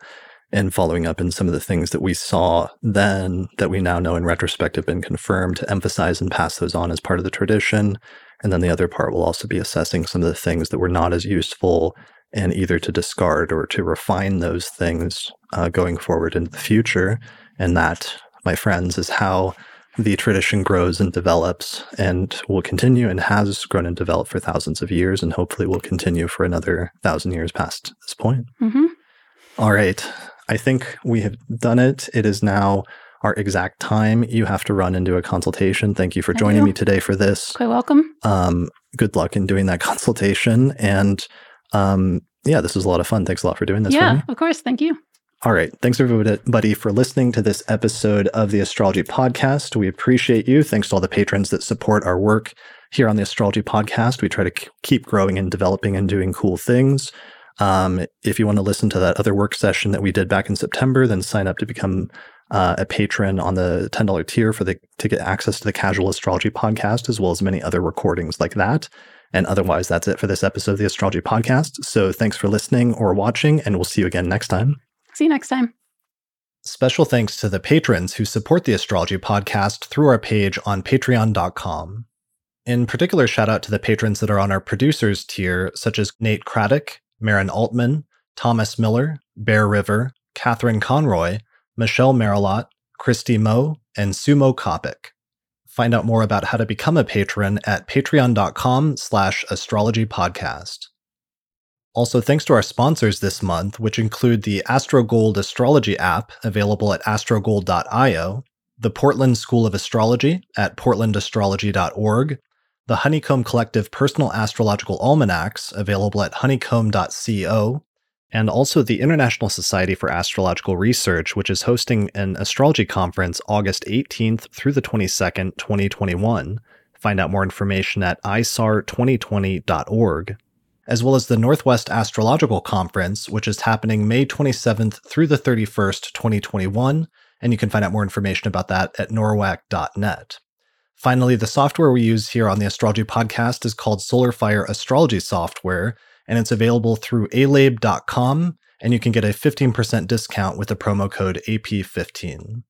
S1: and following up in some of the things that we saw then that we now know in retrospect have been confirmed to emphasize and pass those on as part of the tradition. And then the other part will also be assessing some of the things that were not as useful and either to discard or to refine those things uh, going forward into the future. And that, my friends, is how the tradition grows and develops and will continue and has grown and developed for thousands of years and hopefully will continue for another thousand years past this point. Mm-hmm. All right. I think we have done it. It is now our exact time. You have to run and do a consultation. Thank you for joining you. me today for this.
S2: Quite welcome. Um,
S1: good luck in doing that consultation. And um, yeah, this was a lot of fun. Thanks a lot for doing this.
S2: Yeah, of course. Thank you.
S1: All right. Thanks, everybody, for listening to this episode of the Astrology Podcast. We appreciate you. Thanks to all the patrons that support our work here on the Astrology Podcast. We try to keep growing and developing and doing cool things. Um, if you want to listen to that other work session that we did back in September, then sign up to become uh, a patron on the $10 tier for the to get access to the Casual Astrology podcast, as well as many other recordings like that. And otherwise, that's it for this episode of the Astrology Podcast. So thanks for listening or watching, and we'll see you again next time.
S2: See you next time.
S1: Special thanks to the patrons who support the Astrology Podcast through our page on patreon.com. In particular, shout out to the patrons that are on our producers tier, such as Nate Craddock, Maren Altman, Thomas Miller, Bear River, Catherine Conroy, Michelle Marilot, Christy Moe, and Sumo Kopic. Find out more about how to become a patron at patreon.com slash astrologypodcast. Also, thanks to our sponsors this month, which include the AstroGold Astrology app available at astrogold.io, the Portland School of Astrology at portlandastrology.org, the Honeycomb Collective Personal Astrological Almanacs available at honeycomb.co, and also the International Society for Astrological Research, which is hosting an astrology conference August 18th through the 22nd, 2021. Find out more information at isar2020.org. As well as the Northwest Astrological Conference, which is happening May 27th through the 31st, 2021, and you can find out more information about that at norwac.net. Finally, the software we use here on the Astrology Podcast is called SolarFire Astrology Software, and it's available through alabe.com, and you can get a 15% discount with the promo code AP15.